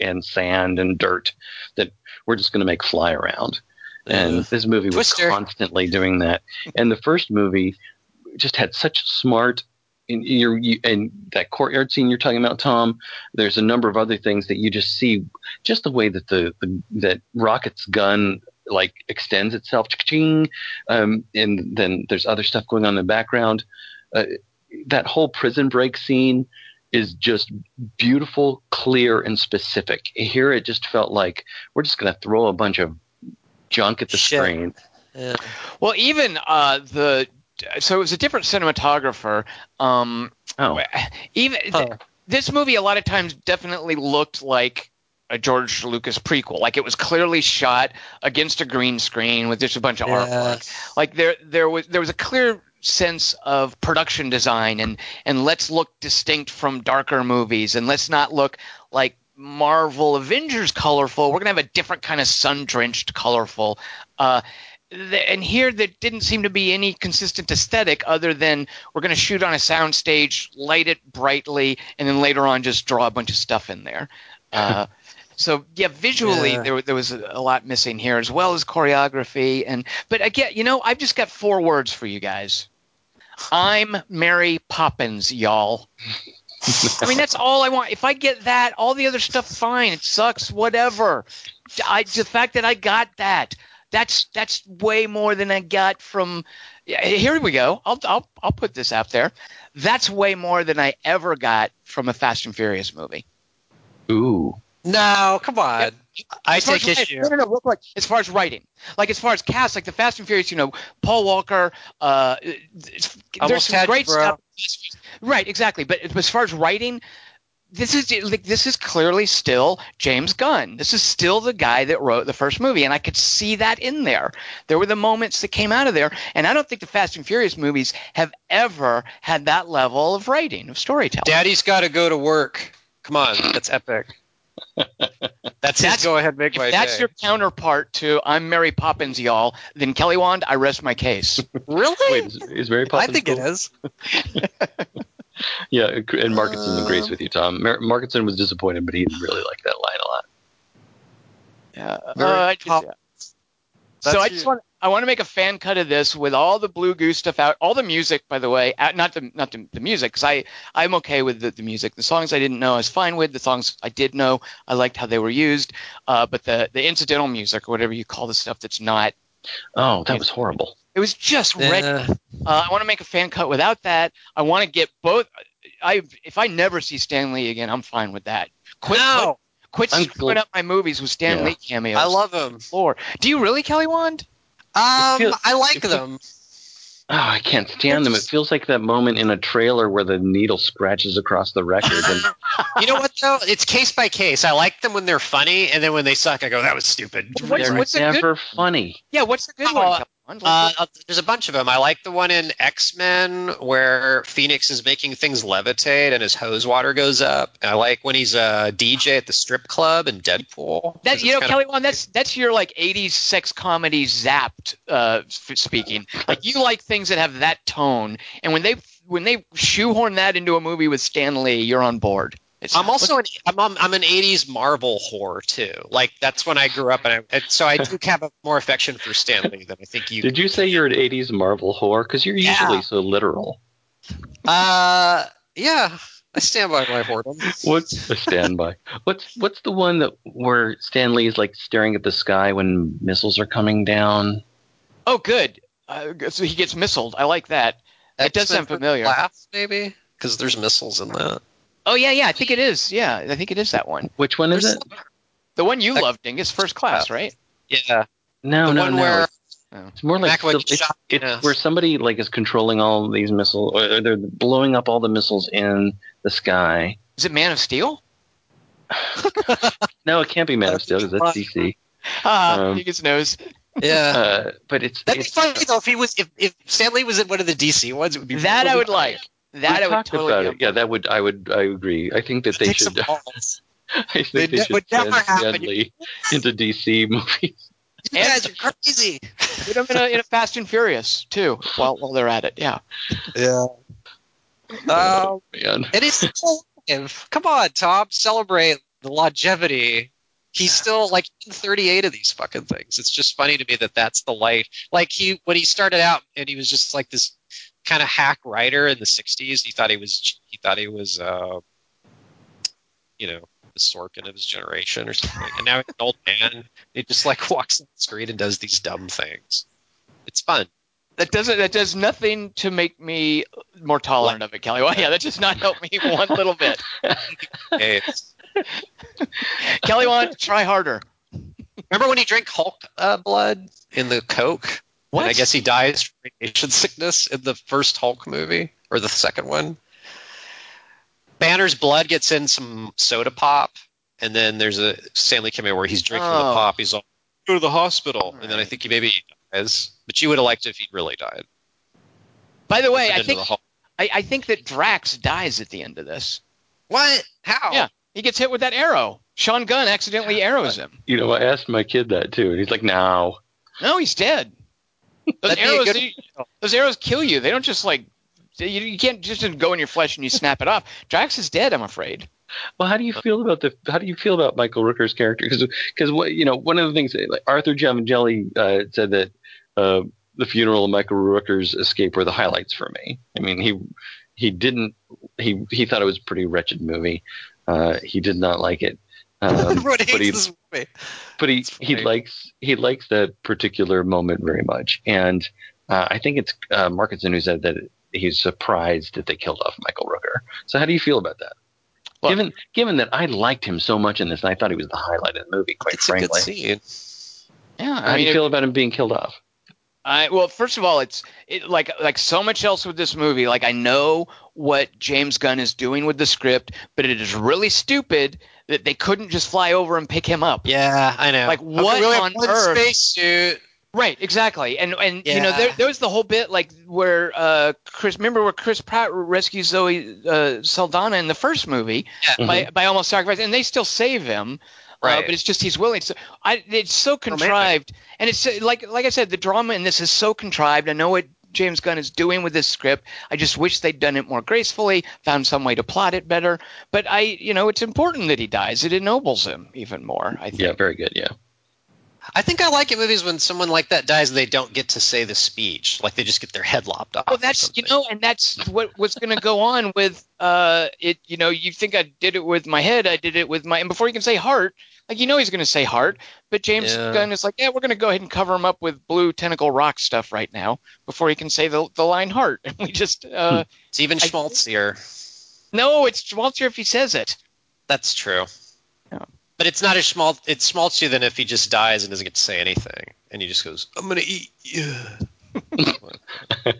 and sand and dirt that we're just going to make fly around. And this movie was Twister. constantly doing that. And the first movie just had such smart. In your you, and that courtyard scene you're talking about, Tom. There's a number of other things that you just see, just the way that the, the that Rocket's gun like extends itself, ching, um, and then there's other stuff going on in the background. Uh, that whole prison break scene is just beautiful, clear, and specific. Here, it just felt like we're just going to throw a bunch of junk at the Shit. screen. Yeah. Well, even uh, the so it was a different cinematographer. Um, Oh, even Huh. this movie, a lot of times, definitely looked like a George Lucas prequel. Like it was clearly shot against a green screen with just a bunch of artwork. Like there, there was there was a clear sense of production design and and let's look distinct from darker movies and let's not look like Marvel Avengers colorful. We're gonna have a different kind of sun drenched colorful. Uh, th- and here there didn't seem to be any consistent aesthetic other than we're going to shoot on a soundstage, light it brightly, and then later on just draw a bunch of stuff in there. Uh, so yeah, visually Yeah. there there was a, a lot missing here as well as choreography and but again, you know, I've just got four words for you guys. I'm Mary Poppins, y'all. I mean, that's all I want. If I get that, all the other stuff, fine. It sucks, whatever. I, the fact that I got that, that's that's way more than I got from. Here we go. I'll I'll I'll put this out there. That's way more than I ever got from a Fast and Furious movie. ooh, No, come on. I as far take as issue. No, no, no, real quick. As far as writing, like as far as cast, like the Fast and Furious, you know, Paul Walker. Uh, there's some great bro. stuff. Right, exactly. But as far as writing, this is like this is clearly still James Gunn. This is still the guy that wrote the first movie, and I could see that in there. There were the moments that came out of there, and I don't think the Fast and Furious movies have ever had that level of writing of storytelling. Daddy's got to go to work. Come on, that's epic. That's, That's- his go ahead make if my that's day. your counterpart to "I'm Mary Poppins, y'all," then Kelly Wand, I rest my case. Really? Wait, is, is Mary I think it cool? is. Yeah, and Markinson Uh, agrees with you, Tom. Mar- Markinson was disappointed, but he really liked that line a lot. Yeah. Mary Uh, just- Pop- yeah. That's so I just want I want to make a fan cut of this with all the Blue Goose stuff out, all the music, by the way, uh, not the not the, the music because I I'm okay with the, the music. The songs I didn't know I was fine with. The songs I did know I liked how they were used. Uh, but the the incidental music or whatever you call the stuff that's not, Oh, that was horrible. it was just wretched. Uh, I want to make a fan cut without that. I want to get both. I if I never see Stan Lee again, I'm fine with that. Quit No, quit I'm screwing gl- up my movies with Stan Yeah. Lee cameos. I love him. floor. Do you really, Kelly Wand? Um, feel- I like it feel- them. Oh, I can't stand them. It feels like that moment in a trailer where the needle scratches across the record. And You know what though? It's case by case. I like them when they're funny, and then when they suck, I go, "That was stupid." What's- they're what's a good- funny. Yeah, what's the good Oh, one? Uh, uh, there's a bunch of them. I like the one in X Men where Phoenix is making things levitate and his hose water goes up. I like when he's a DJ at the strip club in Deadpool. That you know, Kelly Wand, that's that's your like '80s sex comedy zapped uh, speaking. Like you like things that have that tone, and when they when they shoehorn that into a movie with Stan Lee, you're on board. It's, I'm also an I'm, I'm I'm an '80s Marvel whore too. Like that's when I grew up, and, I, and so I do have a more affection for Stan Lee than I think you. Did you say you're an 80s Marvel whore? Because you're Yeah. usually so literal. Uh, yeah, I stand by my whoredom. What's a standby? What's what's the one that where Stan Lee is like staring at the sky when missiles are coming down? oh good. Uh, so he gets missiled. I like that. It does sound familiar. Laugh, maybe because there's missiles in that. Oh yeah, yeah. I think it is. Yeah, I think it is that one. Which one is There's it? The one you Ex- love, Dingus, First Class, right? Yeah, No, the no, one no. where it's more like Mac it's, shot- it's yeah. where somebody like is controlling all these missiles, or they're blowing up all the missiles in the sky. Is it Man of Steel? No, it can't be Man of Steel because that's DC. Ah, Um, Dingus knows. yeah. Uh, but it's, That'd be funny though if he was if, if Stan Lee was in one of the DC ones. It would be That I would funny. like. That we I would talked totally. about it. Yeah, that would I would I agree. I think that they should. I think They they, ne- should would never happen. Into DC movies. You And- guys are crazy. Put them in a, in a Fast and Furious too, while while they're at it. Yeah. Yeah. Um, oh man, and he's still alive. Come on, Tom, celebrate the longevity. He's still like in 38 of these fucking things. It's just funny to me that that's the light. Like he when he started out and he was just like this kind of hack writer in the 60s. He thought he was he thought he was uh you know the Sorkin of his generation or something. And now he's an old man. He just like walks on the street and does these dumb things. It's fun. That doesn't. That does nothing to make me more tolerant of it, Kelly. Well, yeah, that does not help me one little bit. Hey, Kelly, want try harder. Remember when he drank Hulk uh, blood in the Coke? What? And I guess he dies from radiation sickness in the first Hulk movie or the second one. Banner's blood gets in some soda pop, and then there's a Stan Lee cameo where he's drinking Oh. the pop. He's all go to the hospital, and then I think he maybe dies. But you would have liked it if he'd really died. By the way, I think I, I think that Drax dies at the end of this. what? How? Yeah. He gets hit with that arrow. Sean Gunn accidentally arrows him. you know I asked my kid that too, and he's like, "No." No, he's dead. Those That'd be a arrows, good- they- those arrows kill you. They don't just like you, you can't just go in your flesh and you snap it off. Drax is dead. I'm afraid. Well, how do you feel about the? How do you feel about Michael Rooker's character? Because what you know, one of the things like Arthur Giavangelli uh, said that uh, the funeral of Michael Rooker's escape were the highlights for me. I mean, he he didn't he he thought it was a pretty wretched movie. Uh, he did not like it. Um, Everyone hates but he this movie. but he he likes he likes that particular moment very much, and uh, I think it's uh, Markinson who said that he's surprised that they killed off Michael Rooker. So how do you feel about that? Look. given given that I liked him so much in this, and I thought he was the highlight of the movie. Quite It's a good scene. Yeah, how I do you feel about him being killed off? I well, first of all, it's it, like like so much else with this movie. Like I know what James Gunn is doing with the script, but it is really stupid that they couldn't just fly over and pick him up. Yeah, I know. Like, what have on earth? spacesuit? Right, exactly. And and you know there, there was the whole bit like where uh Chris remember where Chris Pratt rescues Zoe uh, Saldana in the first movie Yeah. by by almost sacrificing, and they still save him. Uh, Right. but it's just he's willing. So I, it's so contrived, and it's uh, like like I said, the drama in this is so contrived. I know what James Gunn is doing with this script. I just wish they'd done it more gracefully, found some way to plot it better. But I, you know, it's important that he dies. It ennobles him even more. I think. Yeah, very good. Yeah, I think I like in movies when someone like that dies and they don't get to say the speech, like they just get their head lopped off. Well, that's you know, and that's what what's going to go on with uh it. You know, you think I did it with my head, I did it with my, and before you can say heart, like you know he's going to say heart, but James Yeah. Gunn is like, yeah, we're going to go ahead and cover him up with blue tentacle rock stuff right now before he can say the the line heart, and we just uh It's even I- schmaltzier. no, it's Schmaltzer if he says it. That's true. Yeah. But it's not as small. It's schmaltzier than if he just dies and doesn't get to say anything, and he just goes, "I'm gonna eat you."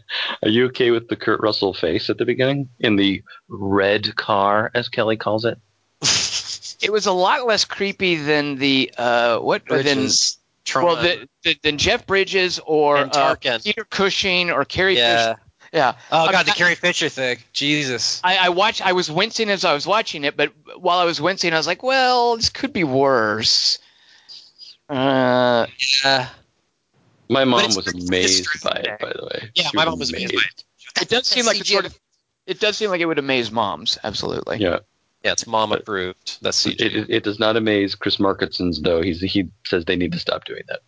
are you okay with the Kurt Russell face at the beginning in the red car, as Kelly calls it? It was a lot less creepy than the uh what than Bridges, well the, the, than Jeff Bridges or uh, Peter Cushing or Carrie yeah. Fisher. Yeah. Oh I- god, the I- Carrie Fisher thing. Jesus. I, I watched. I was wincing as I was watching it, but while I was wincing, I was like, "Well, this could be worse." Uh, Yeah. My mom was amazed by disturbing. it, by the way. Yeah, She my mom was amazed by it. it does seem like CGI sort of. It does seem like it would amaze moms. Absolutely. Yeah, Yeah, it's mom approved. That's CG. it, it, it does not amaze Chris Markinson's though. He's he says they need to stop doing that.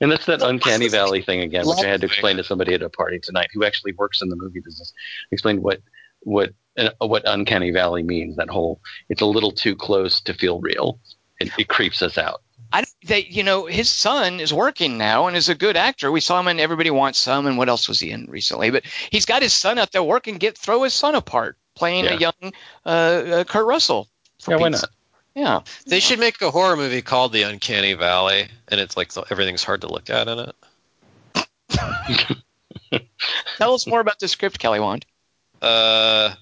And that's that uncanny valley thing again, which I had to explain to somebody at a party tonight who actually works in the movie business. Explained what what uh, what uncanny valley means. That whole it's a little too close to feel real. It, it creeps us out. I don't- you know, his son is working now and is a good actor. We saw him in Everybody Wants Some, and what else was he in recently? But he's got his son out there working. Get throw his son apart, playing a young uh, uh, Kurt Russell. Yeah, why Pete's- not? Yeah. They should make a horror movie called The Uncanny Valley, and it's like everything's hard to look at in it. Tell us more about the script, Kelly Wand. Uh,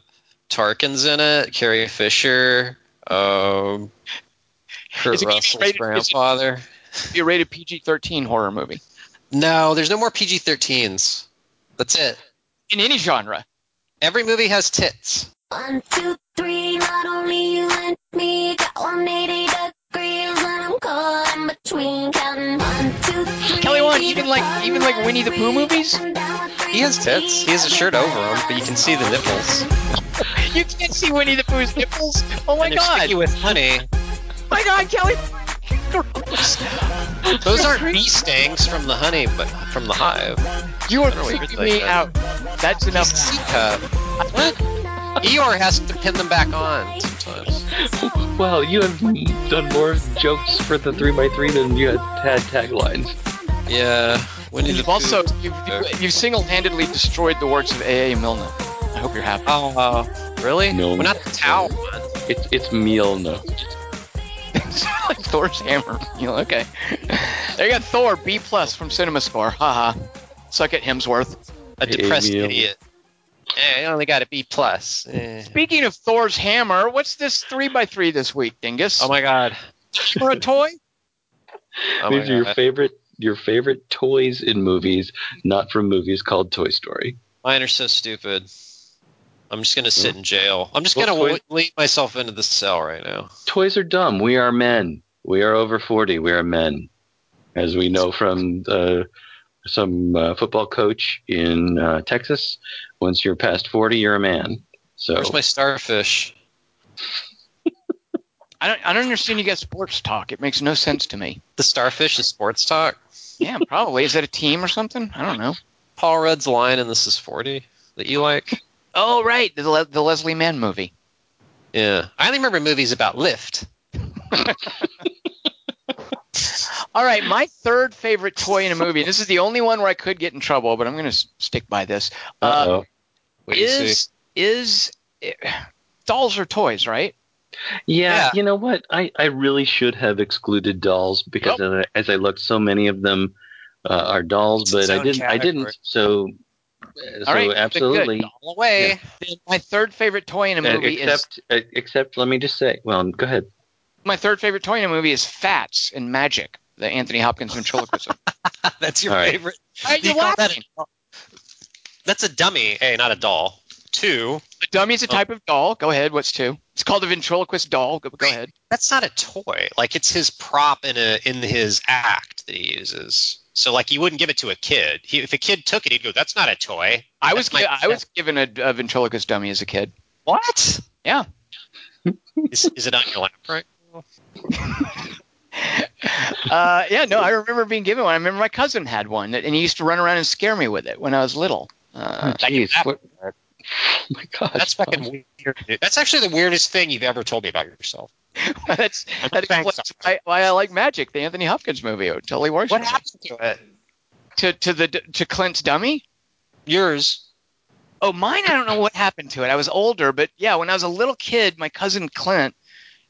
Tarkin's in it. Carrie Fisher. Um, Kurt Is it gonna Russell's rated- is it- grandfather. Be a rated PG-13 horror movie No, there's no more PG-13s. That's it. in any genre. Every movie has tits. One, two, three, not only you and me, got 180 degrees, and I'm caught in between, counting one, two, three. Kelly Wand, even like even like Winnie the Pooh movies. He has tits. He has a shirt over him, but you can see the nipples. You can't see Winnie the Pooh's nipples. Oh my and they're god! sticky with honey. Oh my god, Kelly! Those aren't bee stings from the honey, but from the hive. You are I don't know what you're freaking me thinking. out. That's enough. He's a C cup. What? Eeyore has to pin them back on sometimes. Well, you have done more jokes for the three x three than you had had taglines. Yeah. Winnie the You've also you've, you've, you've single-handedly destroyed the works of A. A. Milne. I hope you're happy. Oh, uh, really? No. Well, not the towel one. It's it's Mjolnir. like Thor's hammer. You know, okay. There you got Thor B plus from CinemaScore. Haha. Suck it, Hemsworth. A depressed Emil. idiot. Eh, you only got a B plus. Eh. Speaking of Thor's hammer, what's this three by three this week, Dingus? Oh my god. For a toy? Oh These are your favorite your favorite toys in movies, not from movies called Toy Story. Mine are so stupid. I'm just gonna sit in jail. I'm just Well, gonna toy- w- lead myself into the cell right now. Toys are dumb. We are men. We are over forty. We are men, as we know from uh, some uh, football coach in uh, Texas. Once you're past forty, you're a man. So Where's my starfish? I don't, I don't understand you guys sports talk. It makes no sense to me. The starfish is sports talk. Yeah, probably. Is that a team or something? I don't know. Paul Rudd's line in This Is 40 that you like. Oh, right. The, Le- the Leslie Mann movie. Yeah. I only remember movies about Lyft. All right, my third favorite toy in a movie. This is the only one where I could get in trouble, but I'm going to stick by this. Uh, Uh-oh. What do you see? is is eh, dolls are toys, right? Yeah, Yeah. you know what? I, I really should have excluded dolls because as, I, as I looked, so many of them uh, are dolls, but I didn't. I didn't. So, uh, so All right, absolutely. All away. Then My third favorite toy in a Uh, movie is except, uh, except, let me just say. Well, go ahead. my third favorite toy in a movie is Fats and Magic, the Anthony Hopkins ventriloquism. That's your All right. favorite. Are you you that a- That's a dummy. A, not a doll. Two, A dummy is a oh. type of doll. Go ahead. What's two? It's called a ventriloquist doll. Go, go ahead. that's not a toy. Like it's his prop in a in his act that he uses. So like you wouldn't give it to a kid. He, if a kid took it, he'd go, "That's not a toy." I was my- I was given a, a ventriloquist dummy as a kid. What? Yeah. Is, is it on your lap right? Uh, yeah, no, I remember being given one. I remember my cousin had one, and he used to run around and scare me with it when I was little. Uh, Jeez. What, oh my gosh. That's fucking weird. That's actually the weirdest thing you've ever told me about yourself. that's that Thanks. explains why, why I like Magic, the Anthony Hopkins movie. It totally works. What happened to it? to to the to Clint's dummy? Yours. Oh, mine. I don't know what happened to it. I was older, but yeah, when I was a little kid, my cousin Clint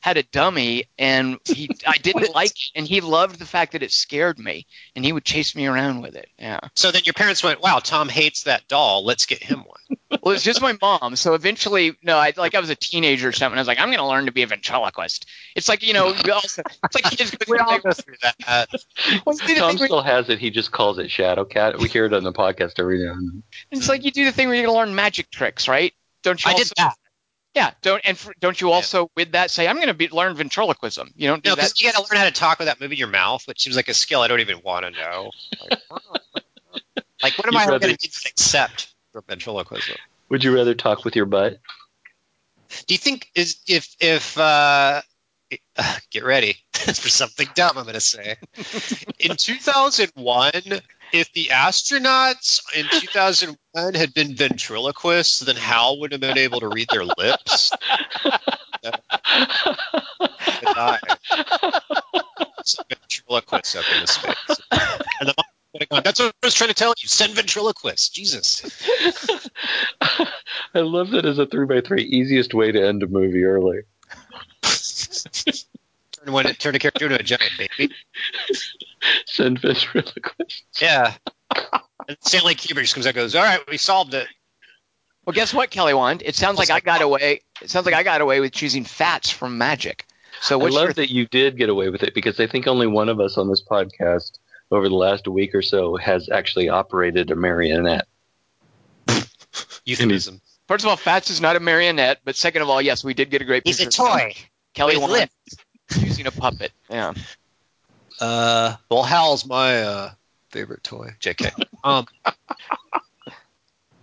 had a dummy, and he I didn't like it, and he loved the fact that it scared me, and he would chase me around with it. Yeah. So then your parents went, "Wow, Tom hates that doll. Let's get him one." Well, it's just my mom. So eventually, no, I like I was a teenager or something. I was like, I'm going to learn to be a ventriloquist. It's like you know, we also, it's like kids go We through all the go through that. well, you Tom still has it. He just calls it Shadow Cat. We hear it on the podcast every now and then. It's like you do the thing where you're going to learn magic tricks, right? Don't you? I also, did that. Yeah. Don't and for, don't you also with that say I'm going to be learn ventriloquism? You don't do No, that. because you got to learn how to talk without moving your mouth, which seems like a skill I don't even want to know. Like, like, what am You'd I rather- going to accept for ventriloquism? Would you rather talk with your butt? Do you think is if if uh, get ready for something dumb I'm going to say in 2001 if the astronauts in 2001 had been ventriloquists then Hal would have been able to read their lips and die. Some ventriloquists up in space and the mom would have gone, that's what I was trying to tell you send ventriloquists Jesus I love that as a three by three. Easiest way to end a movie early. turn it turned a character into a giant baby Send ventriloquist. Yeah. And Stanley Kubrick just comes out and goes, All right, we solved it. Well, guess what, Kelly Wand? It sounds like I got away. It sounds like I got away with choosing Fats from Magic. So I what's love your that you did get away with it because I think only one of us on this podcast over the last week or so has actually operated a marionette. Euphemism. First of all, Fats is not a marionette, but second of all, yes, we did get a great He's a toy. Kelly with Wand lips. Using a puppet. Yeah. Uh, well, Hal's my uh, favorite toy. JK. Um,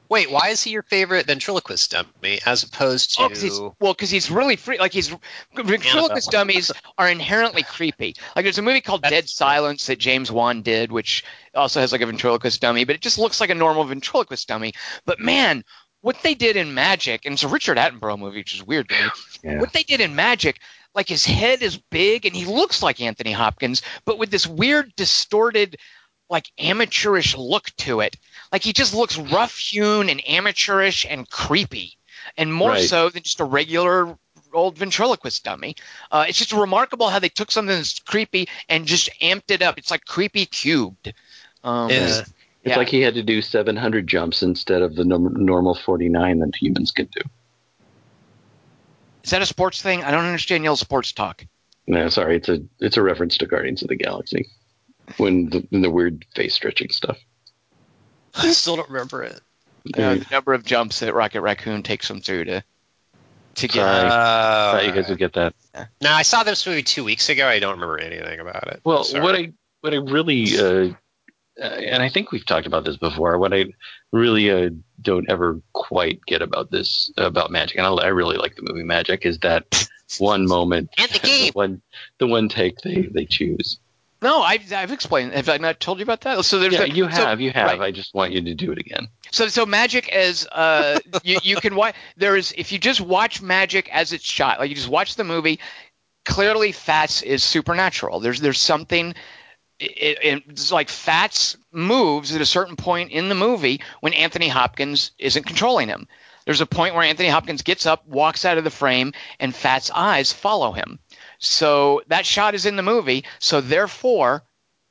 wait, why is he your favorite ventriloquist dummy as opposed to? Oh, 'cause he's, well, because he's really free. Like he's ventriloquist dummies are inherently creepy. Like there's a movie called That's- Dead Silence that James Wan did, which also has like a ventriloquist dummy, but it just looks like a normal ventriloquist dummy. But man, what they did in Magic, and it's a Richard Attenborough movie, which is weird to me. Yeah. What they did in Magic, like his head is big and he looks like Anthony Hopkins, but with this weird, distorted, like amateurish look to it. Like he just looks rough hewn and amateurish and creepy, and more Right. so than just a regular old ventriloquist dummy. Uh, it's just remarkable how they took something that's creepy and just amped it up. It's like creepy cubed. Um, Yeah. It's Yeah. like he had to do 700 jumps instead of the norm- normal 49 that humans could do. Is that a sports thing? I don't understand y'all sports talk. No, sorry, it's a it's a reference to Guardians of the Galaxy when the, when the weird face stretching stuff. I still don't remember it. Uh, the number of jumps that Rocket Raccoon takes them through to to get. Sorry. Uh, thought you guys would get that. no, I saw this movie two weeks ago. I don't remember anything about it. Well, Sorry. what I what I really uh, uh, and I think we've talked about this before. What I really uh, don't ever quite get about this about Magic, and I, I really like the movie Magic, is that one moment, And the game. one the one take they they choose. No, I've, I've explained. Have I not told you about that? So there's Yeah, you so- have, you have. right. I just want you to do it again. So so magic as uh you, you can watch there is if you just watch magic as it's shot like you just watch the movie clearly Fats is supernatural there's there's something it, it, it's like Fats moves at a certain point in the movie when Anthony Hopkins isn't controlling him there's a point where Anthony Hopkins gets up, walks out of the frame, and Fat's eyes follow him. So that shot is in the movie. So therefore,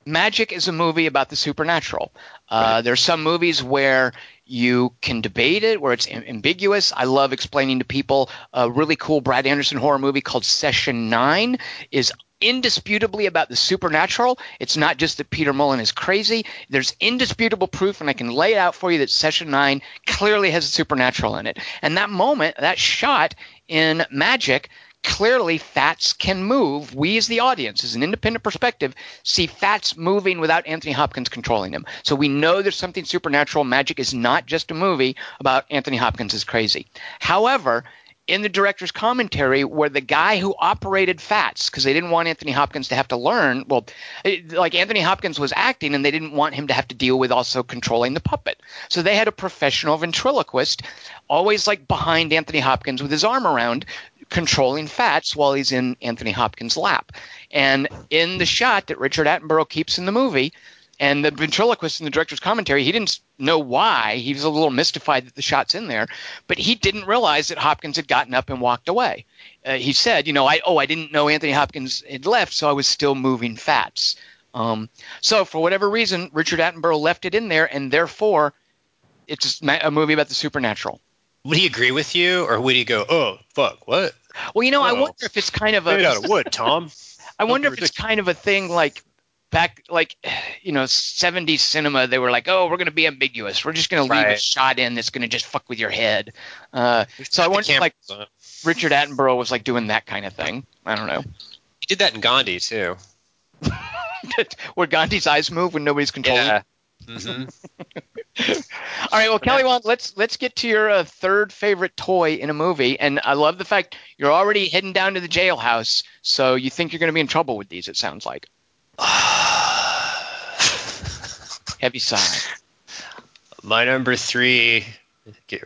Magic is a movie about the supernatural. Uh, There's some movies where you can debate it, where it's am- ambiguous. I love explaining to people a really cool Brad Anderson horror movie called Session Nine is indisputably about the supernatural. It's not just that Peter Mullan is crazy. There's indisputable proof, and I can lay it out for you that Session Nine clearly has the supernatural in it. And that moment, that shot in Magic clearly fats can move. We as the audience, as an independent perspective, see fats moving without Anthony Hopkins controlling them. So we know there's something supernatural. Magic is not just a movie about Anthony Hopkins is crazy. However, in the director's commentary, where the guy who operated Fats, because they didn't want Anthony Hopkins to have to learn, well, it- like Anthony Hopkins was acting, and they didn't want him to have to deal with also controlling the puppet. So they had a professional ventriloquist, always like behind Anthony Hopkins with his arm around, controlling Fats while he's in Anthony Hopkins' lap. And in the shot that Richard Attenborough keeps in the movie, and the ventriloquist in the director's commentary, he didn't know why. He was a little mystified that the shot's in there, but he didn't realize that Hopkins had gotten up and walked away. Uh, he said, "You know, I oh, I didn't know Anthony Hopkins had left, so I was still moving fats." Um, so for whatever reason, Richard Attenborough left it in there, and therefore, it's a movie about the supernatural. Would he agree with you, or would he go, "Oh, fuck, what? Well, you know, I Oh. wonder if it's kind of a Made out of wood, Tom." I wonder if it's kind of a thing like back, like you know, '70s cinema. They were like, "Oh, we're going to be ambiguous. We're just going to leave a shot in that's going to just fuck with your head." Uh, so I wonder, if, like on. Richard Attenborough was like doing that kind of thing. I don't know. he did that in Gandhi too. Where Gandhi's eyes move when nobody's controlling. Yeah. hmm All right, well, Kelly, Wand, let's let's get to your uh, third favorite toy in a movie, and I love the fact you're already heading down to the jailhouse, so you think you're going to be in trouble with these. It sounds like heavy sigh. My number three. Get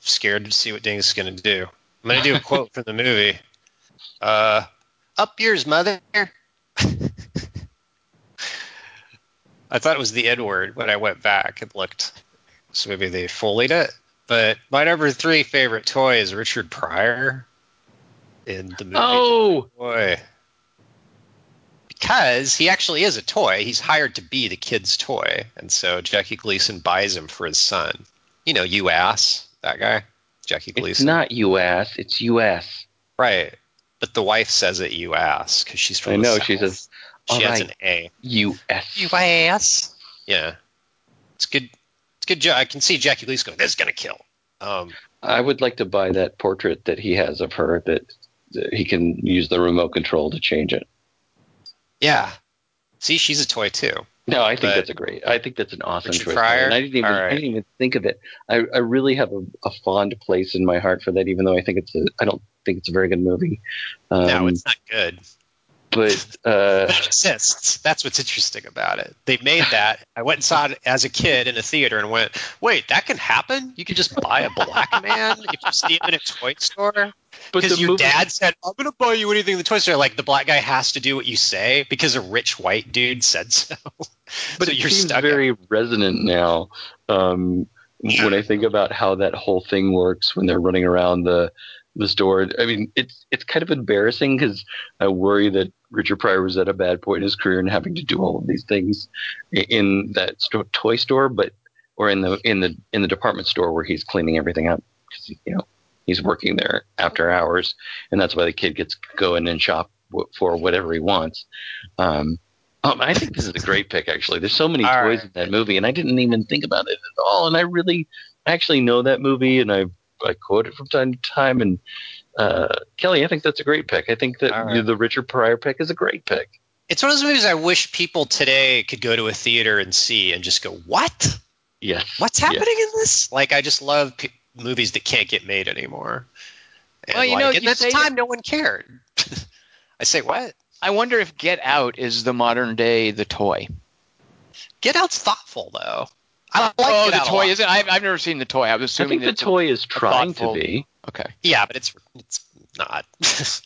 scared to see what Ding's is going to do. I'm going to do a quote from the movie. Uh, up yours, mother. I thought it was the N word when I went back and looked. So maybe they foleyed it. But my number three favorite toy is Richard Pryor in the movie Oh, Toy. Because he actually is a toy. He's hired to be the kid's toy. And so Jackie Gleason buys him for his son. You know, you ass, that guy. Jackie Gleason. it's not U.S. It's U.S. Right. But the wife says it you ass because she's from I know. South. She says she has right." an A. U.S. ass. Yeah. It's good. It's good. Jo- I can see Jackie Gleason going, this is going to kill. Um, I would like to buy that portrait that he has of her. That, that he can use the remote control to change it. Yeah. See, she's a toy too. No, I think But- that's a great. I think that's an awesome Richard choice. Pryor? And I didn't even. Right. I didn't even think of it. I, I really have a, a fond place in my heart for that, even though I think it's a. I don't think it's a very good movie. Um, no, it's not good. But uh, it exists. That's what's interesting about it. They made that. I went and saw it as a kid in a theater and went, wait, that can happen? You can just buy a black man if you see him in a toy store? Because your movie, dad said, I'm going to buy you anything in the toy store. Like, the black guy has to do what you say because a rich white dude said so. but so it you're seems stuck. very resonant now. Um, when I think about how that whole thing works when they're running around the the store, I mean, it's it's kind of embarrassing because I worry that Richard Pryor was at a bad point in his career and having to do all of these things in that sto- toy store, but or in the in the in the department store where he's cleaning everything up because you know he's working there after hours, and that's why the kid gets go in and shop w- for whatever he wants. Um, um, I think this is a great pick. Actually, there's so many All toys right. in that movie, and I didn't even think about it at all. And I really actually know that movie, and I I quote it from time to time. And uh, Kelly, I think that's a great pick. I think that All right. the Richard Pryor pick is a great pick. It's one of those movies I wish people today could go to a theater and see and just go, what? Yes. What's Yes. happening in this? Like, I just love p- movies that can't get made anymore. And Well, you like, know, and you at the say time, no one cared. I say, what? I wonder if Get Out is the modern day the toy. Get Out's thoughtful, though. I like oh, the toy is it? I've, I've never seen the toy. I was I assuming think the toy is trying thoughtful- to be. Okay. Yeah, but it's it's not.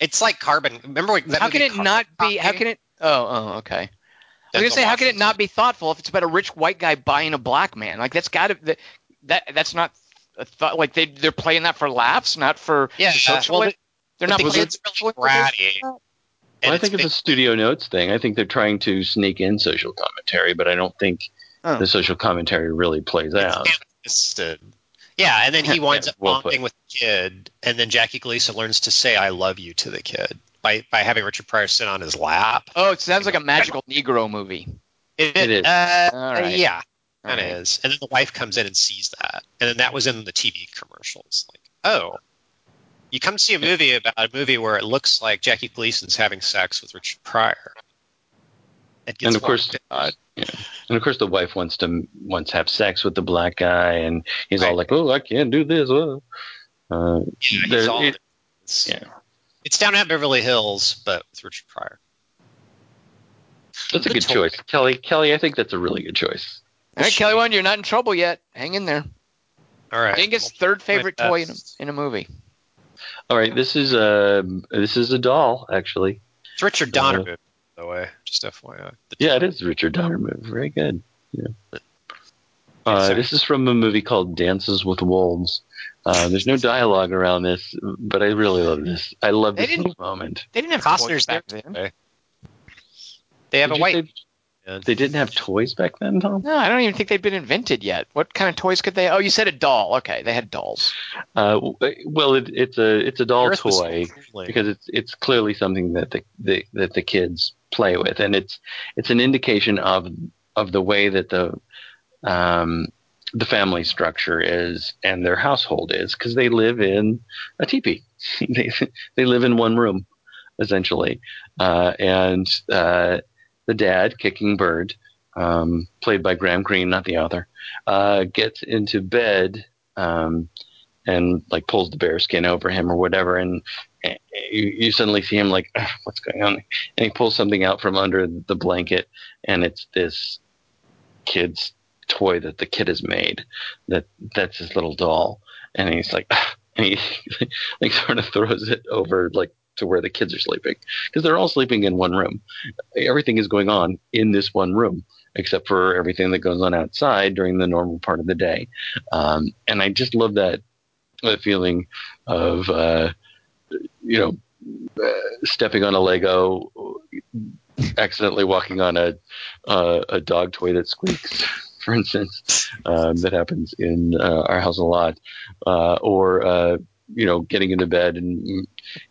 it's like Carbon. Remember what, How can it Carbon not be? Copy? How can it? Oh, oh, okay. I was gonna say, how can it not be thoughtful if it's about a rich white guy buying a black man? Like that's got to that, that that's not a thought like they they're playing that for laughs, not for Yeah, social. well, the- they're not the playing kid's it really for bratty. Well, I think it's a studio notes thing. I think they're trying to sneak in social commentary, but I don't think Oh. the social commentary really plays out. Twisted. Yeah, and then he winds Yeah, up well put. bonding with the kid, and then Jackie Gleason learns to say "I love you" to the kid by by having Richard Pryor sit on his lap. Oh, it sounds like a magical Negro movie. It, It is. Uh, All right. Yeah, All that right. is. And then the wife comes in and sees that, and then that was in the TV commercials. Like, oh, you come see a movie about a movie where it looks like Jackie Gleason's having sex with Richard Pryor. It gets And of course, watched. yeah. and of course, the wife wants to wants to have sex with the black guy, and he's all like, "Oh, I can't do this." Oh. Uh, yeah, there- all, it- it's, yeah, it's down at Beverly Hills, but with Richard Pryor. that's a The good toy. choice, Kelly. Kelly, I think that's a really good choice. All right, Kelly, Wand, you're not in trouble yet. Hang in there. All right. Dingus, third favorite my toy in a, in a movie. All right, this is a this is a doll, actually. It's Richard Donner Uh, movie, by the way. Just FYI. The- Yeah, it is Richard Donner movie. Very good. Yeah. Uh, this is from a movie called Dances with Wolves. Uh, there's no dialogue around this, but I really love this. I love this moment. They didn't have Costner's back then. They have Did a you white. say They didn't have toys back then, Tom. No, I don't even think they'd been invented yet. What kind of toys could they? Oh, you said a doll. Okay, they had dolls. Uh, well, it, it's a it's a doll Earth toy because it's it's clearly something that the, the that the kids play with, and it's it's an indication of of the way that the um, the family structure is and their household is because they live in a teepee. they they live in one room essentially, uh, and uh, the dad, Kicking Bird, um, played by Graham Greene, not the author, uh, gets into bed. Um, and like pulls the bear skin over him or whatever, and uh, you, you suddenly see him like, what's going on? And he pulls something out from under the blanket, and it's this kid's toy that the kid has made. That that's his little doll, and he's like, and he like sort of throws it over like to where the kids are sleeping because they're all sleeping in one room. Everything is going on in this one room except for everything that goes on outside during the normal part of the day. Um, and I just love that that feeling of uh, you know uh, stepping on a Lego, accidentally walking on a uh, a dog toy that squeaks, for instance. Um, that happens in uh, our house a lot, uh, or uh, you know getting into bed and you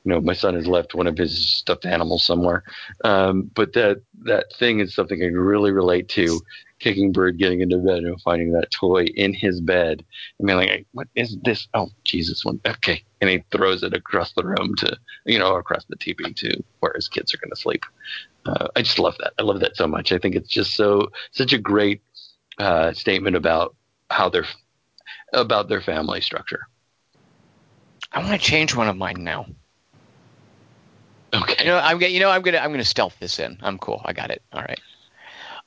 know my son has left one of his stuffed animals somewhere. Um, but that that thing is something I can really relate to. Kicking Bird getting into bed and finding that toy in his bed and being like, "What is this? Oh, Jesus! One okay." And he throws it across the room to, you know, across the TV to where his kids are going to sleep. Uh, I just love that. I love that so much. I think it's just so such a great uh, statement about how they're about their family structure. I want to change one of mine now. Okay. You know, I'm gonna, you know, I'm gonna, I'm gonna stealth this in. I'm cool. I got it. All right.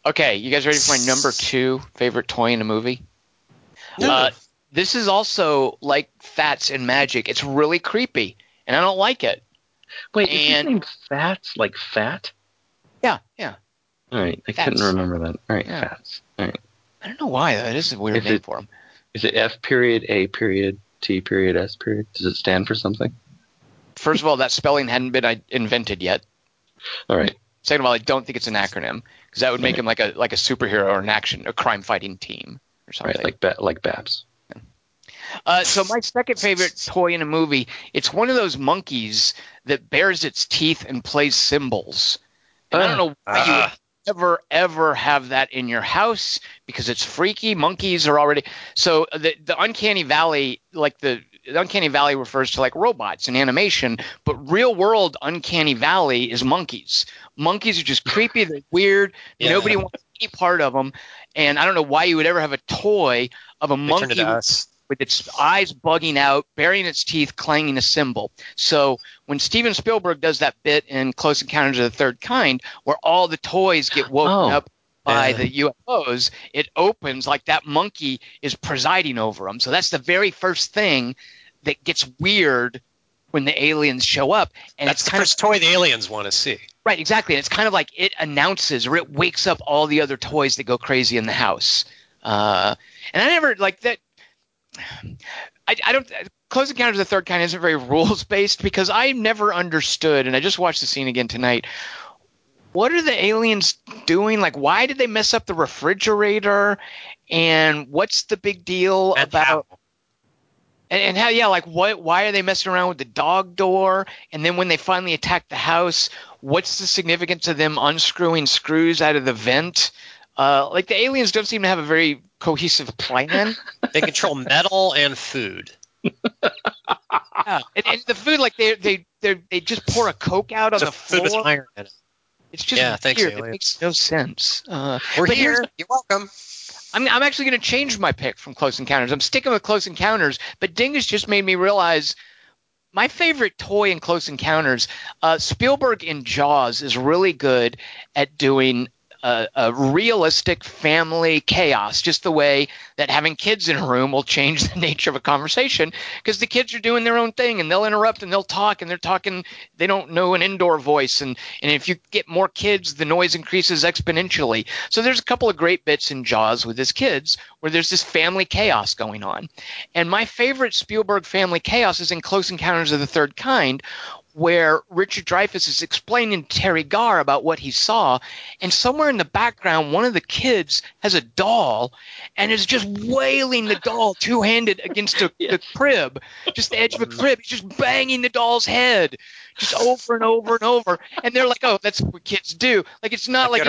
Okay, you guys ready for my number two favorite toy in a movie? Uh, this is also like Fats and Magic. It's really creepy, and I don't like it. Wait, is his and- name Fats? Like fat? Yeah, yeah. All right, I Fats. couldn't remember that. All right, Yeah. Fats. All right. I don't know why. That is a weird Is name it- for him. Is it F period A period T period S period? Does it stand for something? First of all, that spelling hadn't been uh, invented yet. All right. Second of all, I don't think it's an acronym because that would make him like a like a superhero or an action, a crime fighting team or something. right, like ba- like Babs. Uh, so my second favorite toy in a movie, it's one of those monkeys that bares its teeth and plays cymbals. And I don't know why you would Ah. Ever ever have that in your house because it's freaky. Monkeys are already so the the uncanny valley, like the, the uncanny valley refers to like robots and animation, but real world uncanny valley is monkeys. Monkeys are just creepy. They're weird. Yeah. Nobody wants any part of them. And I don't know why you would ever have a toy of a They monkey us. With its eyes bugging out, burying its teeth, clanging a cymbal. So when Steven Spielberg does that bit in Close Encounters of the Third Kind, where all the toys get woken Oh, up by yeah. the UFOs, it opens like that monkey is presiding over them. So that's the very first thing that gets weird when the aliens show up, and That's it's the kind first toy the aliens want to see. right, exactly. And it's kind of like it announces or it wakes up all the other toys that go crazy in the house. Uh, and I never like that. I, I don't. Close Encounters of the Third Kind isn't very rules based because I never understood, and I just watched the scene again tonight. What are the aliens doing? Like, why did they mess up the refrigerator? And what's the big deal And about? how? And, and how? Yeah, like what? Why are they messing around with the dog door? And then when they finally attack the house, what's the significance of them unscrewing screws out of the vent? Uh, like the aliens don't seem to have a very cohesive plan. They control metal and food. Yeah, and, and the food, like they they they they just pour a coke out on the floor. iron. It's just Yeah, thanks, weird. It makes no sense. Uh, We're here. You're welcome. I'm I'm actually going to change my pick from Close Encounters. I'm sticking with Close Encounters, but Dingus just made me realize my favorite toy in Close Encounters. Uh, Spielberg in Jaws is really good at doing. A, a realistic family chaos, just the way that having kids in a room will change the nature of a conversation because the kids are doing their own thing and they'll interrupt and they'll talk and they're talking they don't know an indoor voice and and if you get more kids the noise increases exponentially. So there's a couple of great bits in jaws with his kids where there's this family chaos going on. And my favorite spielberg family chaos is in close encounters of the third kind where Richard Dreyfuss is explaining to Teri Garr about what he saw, and somewhere in the background, one of the kids has a doll and is just wailing the doll two handed against a, the crib, just the edge of a crib. He's just banging the doll's head, just over and over and over. And they're like, "Oh, that's what kids do." Like it's not like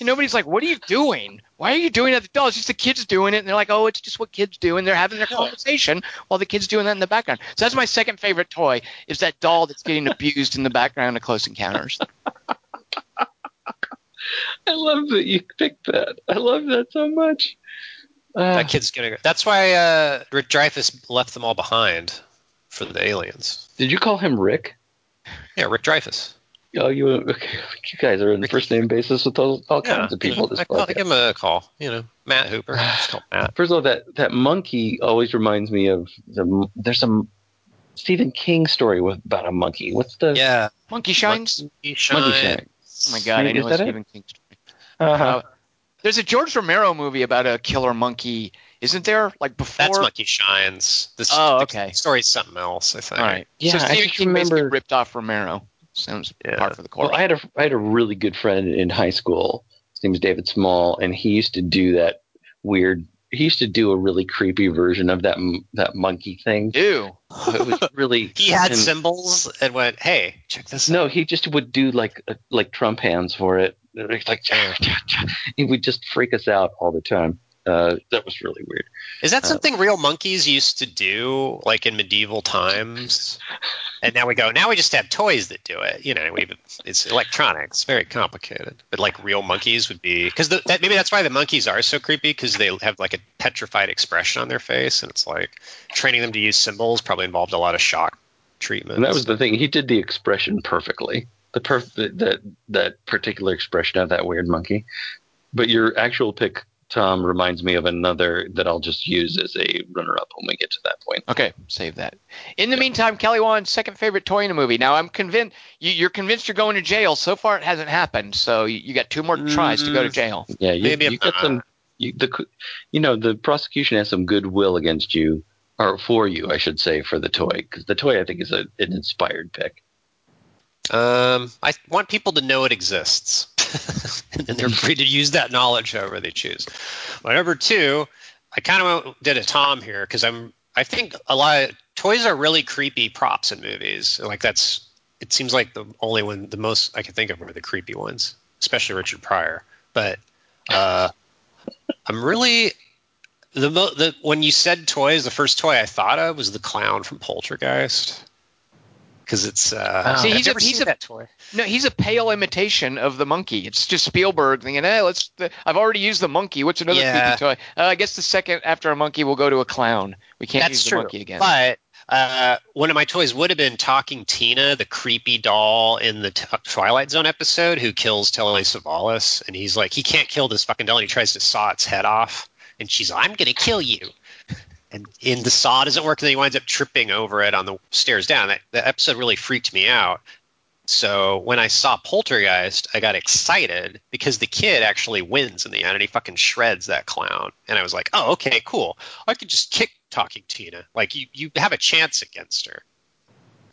Jodorowsky. nobody's like, "What are you doing? Why are you doing that?" to The doll. It's just the kids doing it, and they're like, "Oh, it's just what kids do," and they're having their conversation while the kids doing that in the background. So that's my second favorite toy is that doll that's getting abused in the background of Close Encounters. I love that you picked that. I love that so much. Uh, That kid's gonna. That's why uh, Rick Dreyfuss left them all behind for the aliens. did you call him Rick? Yeah, Rick Dreyfuss. Oh, you you guys are on first name basis with all, all Yeah, kinds of people. at this I, call, give him a call. You know, Matt Hooper. Matt. First of all, that that monkey always reminds me of the. There's some Stephen King story with about a monkey. What's the Yeah, Monkey Shines. Monkey Shine. monkey shine? Oh my god, I know a that it? Stephen King story. Uh-huh. Uh, there's a George Romero movie about a killer monkey, isn't there? Like before. That's Monkey Shines. This Oh, the okay. story's something else. I think. All right. Yeah, so I Stephen just King basically remember- ripped off Romero. Sounds Yeah. par for the course. Well, I had a I had a really good friend in high school. His name was David Small, and he used to do that weird. He used to do a really creepy version of that that monkey thing. Ew. It was really He had and- symbols and went, "Hey, check this." out. No, he just would do like uh, like Trump hands for it. It's Like he would just freak us out all the time. Uh, that was really weird. Is that Uh, something real monkeys used to do, like in medieval times? and now we go. Now we just have toys that do it. You know, we it's electronic. It's very complicated. But like real monkeys would be because that, maybe that's why the monkeys are so creepy because they have like a petrified expression on their face, and it's like training them to use symbols probably involved a lot of shock treatment. And that was the thing. He did the expression perfectly. The perf- that that particular expression of that weird monkey. But your actual pick, Tom, reminds me of another that I'll just use as a runner-up when we get to that point. Okay, save that. In the meantime, Kelly Wand's second favorite toy in a movie. Now, I'm convinced you, you're convinced you're going to jail. So far, it hasn't happened. So you, you got two more tries to go to Mm. jail. Yeah, you, Maybe you got not. some. You, the you know the prosecution has some goodwill against you, or for you, I should say, for the toy because the toy I think is a, an inspired pick. Um, I want people to know it exists, and then they're free to use that knowledge however they choose. My number two, I kind of did a Tom here because I'm. I think a lot of toys are really creepy props in movies. Like that's. It seems like the only one, the most I can think of are the creepy ones, especially Richard Pryor. But uh, I'm really the, mo- the when you said toys, the first toy I thought of was the clown from Poltergeist. Because it's uh, Oh. See, I've he's a- never he's seen a- that toy. No, he's a pale imitation of the monkey. It's just Spielberg thinking, "Hey, let's." I've already used the monkey. What's another Yeah. creepy toy? Uh, I guess the second after a monkey, we'll go to a clown. We can't That's use the true. monkey again. But uh, one of my toys would have been Talking Tina, the creepy doll in the t- Twilight Zone episode who kills Telly Savalas. And he's like, he can't kill this fucking doll. And he tries to saw its head off. And she's like, I'm going to kill you. And in the saw doesn't work. And then he winds up tripping over it on the stairs down. That, that episode really freaked me out. So when I saw Poltergeist, I got excited because the kid actually wins in the end and he fucking shreds that clown. And I was like, oh, okay, cool. I could just kick talking Tina. Like you, you have a chance against her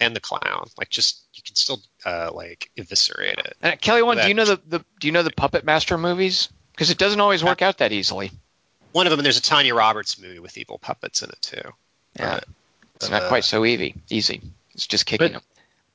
and the clown. Like just you can still uh, like eviscerate it. Uh, Kelly, Wand, do you know the, the do you know the Puppet Master movies? Because it doesn't always work out that easily. One of them, there's a Tanya Roberts movie with evil puppets in it too. Yeah, But, it's not uh, quite so easy. Easy. It's just kicking But- them.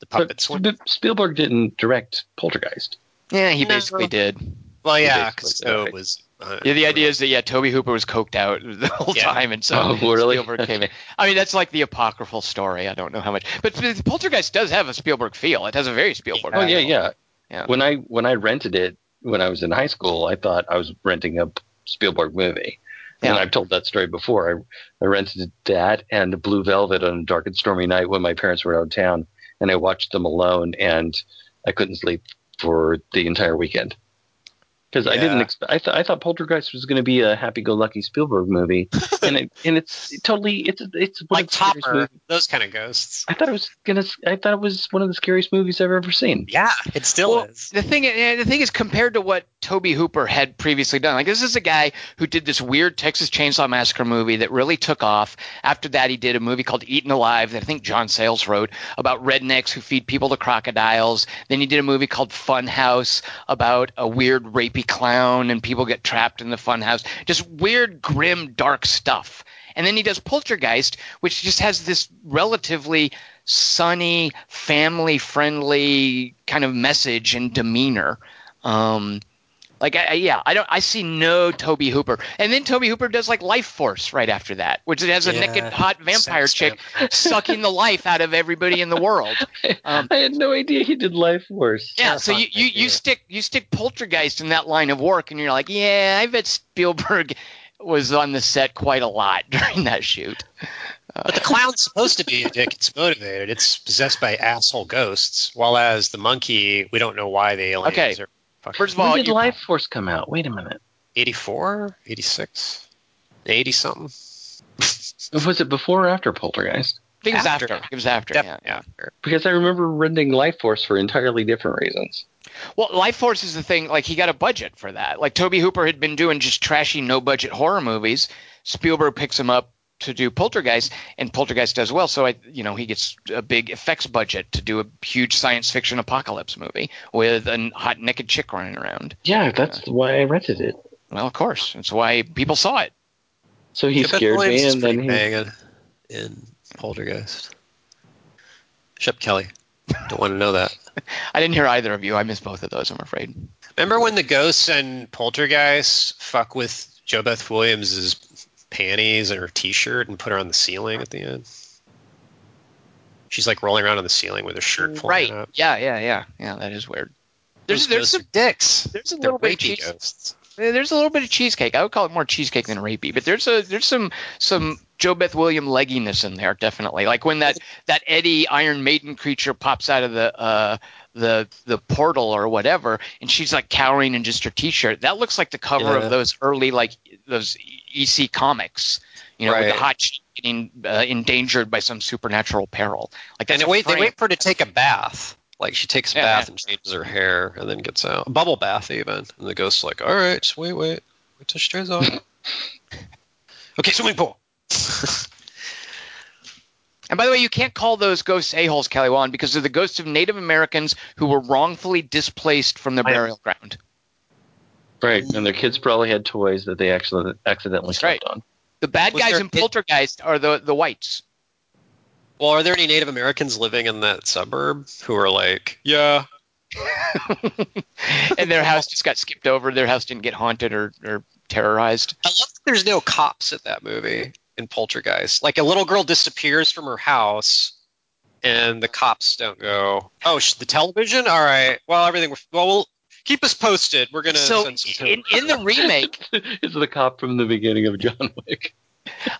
The puppets. one. Sp- Spielberg didn't direct Poltergeist. Yeah, he No. basically did. Well, yeah, basically 'cause did, so it was. Uh, Yeah, the idea is that yeah, Tobe Hooper was coked out the whole Yeah. time, and so Oh, really? Spielberg came in. I mean, that's like the apocryphal story. I don't know how much, but the Poltergeist does have a Spielberg feel. It has a very Spielberg. Oh feel. yeah, yeah. Yeah. When I when I rented it when I was in high school, I thought I was renting a Spielberg movie. And Yeah. I've told that story before. I, I rented that and the Blue Velvet on a dark and stormy night when my parents were out of town, and I watched them alone, and I couldn't sleep for the entire weekend because I didn't. Yeah. Expe- I thought I thought Poltergeist was going to be a happy-go-lucky Spielberg movie, and it, and it's totally it's it's one like of the scariest Topper, movies- those kind of ghosts. I thought it was gonna. I thought it was one of the scariest movies I've ever seen. Yeah, it still Well, is. the thing, the thing is, compared to what Tobe Hooper had previously done, like this is a guy who did this weird Texas Chainsaw Massacre movie that really took off. After that, he did a movie called Eaten Alive that I think John Sayles wrote about rednecks who feed people to crocodiles. Then he did a movie called Funhouse about a weird rapey clown and people get trapped in the funhouse. Just weird, grim, dark stuff. And then he does Poltergeist, which just has this relatively sunny, family friendly kind of message and demeanor. Um, like, I, I- yeah, I don't, I see no Tobe Hooper. And then Tobe Hooper does like Lifeforce right after that, which has a Yeah, naked, hot vampire chick vampire. sucking the life out of everybody in the world. Um, I had no idea he did Lifeforce. yeah, so you, you, you stick you stick Poltergeist in that line of work, and you're like, yeah, I bet Spielberg was on the set quite a lot during that shoot. But the clown's supposed to be a dick. It's motivated. It's possessed by asshole ghosts. While as the monkey, we don't know why the aliens Okay. are fucking First of When did you- Life Force come out? Wait a minute. 84, 86, 80 something. Was it before or after Poltergeist? I think it was After. after. It was after. Yeah, yeah. after. Because I remember renting Lifeforce for entirely different reasons. Well, Lifeforce is the thing. Like he got a budget for that. Like Tobe Hooper had been doing just trashy, no budget horror movies. Spielberg picks him up to do Poltergeist, and Poltergeist does well. So I, you know, he gets a big effects budget to do a huge science fiction apocalypse movie with a hot naked chick running around. Yeah, that's uh, why I rented it. Well, of course, that's why people saw it. So he Yeah, scared Williams me, and then pretty he. banging in Poltergeist. Shep Kelly. Don't want to know that. I didn't hear either of you. I missed both of those. I'm afraid. Remember when the ghosts and Poltergeist fuck with JoBeth Williams' panties and her T-shirt and put her on the ceiling at the end? She's like rolling around on the ceiling with her shirt flying Right? up. Yeah, yeah, yeah, yeah. That is weird. There's Those there's some, dicks. there's a little bit of cheese. ghosts. There's a little bit of cheesecake. I would call it more cheesecake than rapey, but there's a there's some some JoBeth William legginess in there, definitely. Like when that that Eddie Iron Maiden creature pops out of the uh the the portal or whatever, and she's like cowering in just her t-shirt. That looks like the cover Yeah. of those early like those EC comics, you know, with the hot chick getting uh, endangered by some supernatural peril. Like And they wait, they wait for her to take a bath. Like she takes a Yeah, bath yeah. and changes her hair and then gets out. A bubble bath even. And the ghost's like, all right, just wait, wait. Wait till she dries off. okay, swimming pool. And by the way, you can't call those ghosts a-holes, Kelly Wand, because they're the ghosts of Native Americans who were wrongfully displaced from their I- burial ground. Right, and their kids probably had toys that they actually accidentally That's stepped right. on. The bad Was guys there- in Poltergeist are the the whites. Well, are there any Native Americans living in that suburb who are like, yeah, and their house just got skipped over. Their house didn't get haunted or, or terrorized. I love that there's no cops in that movie in Poltergeist. Like a little girl disappears from her house, and the cops don't go, "Oh, sh- the television? All right. Well, everything. Well, we'll keep us posted. We're gonna So send some in, in the remake, Is the cop from the beginning of John Wick?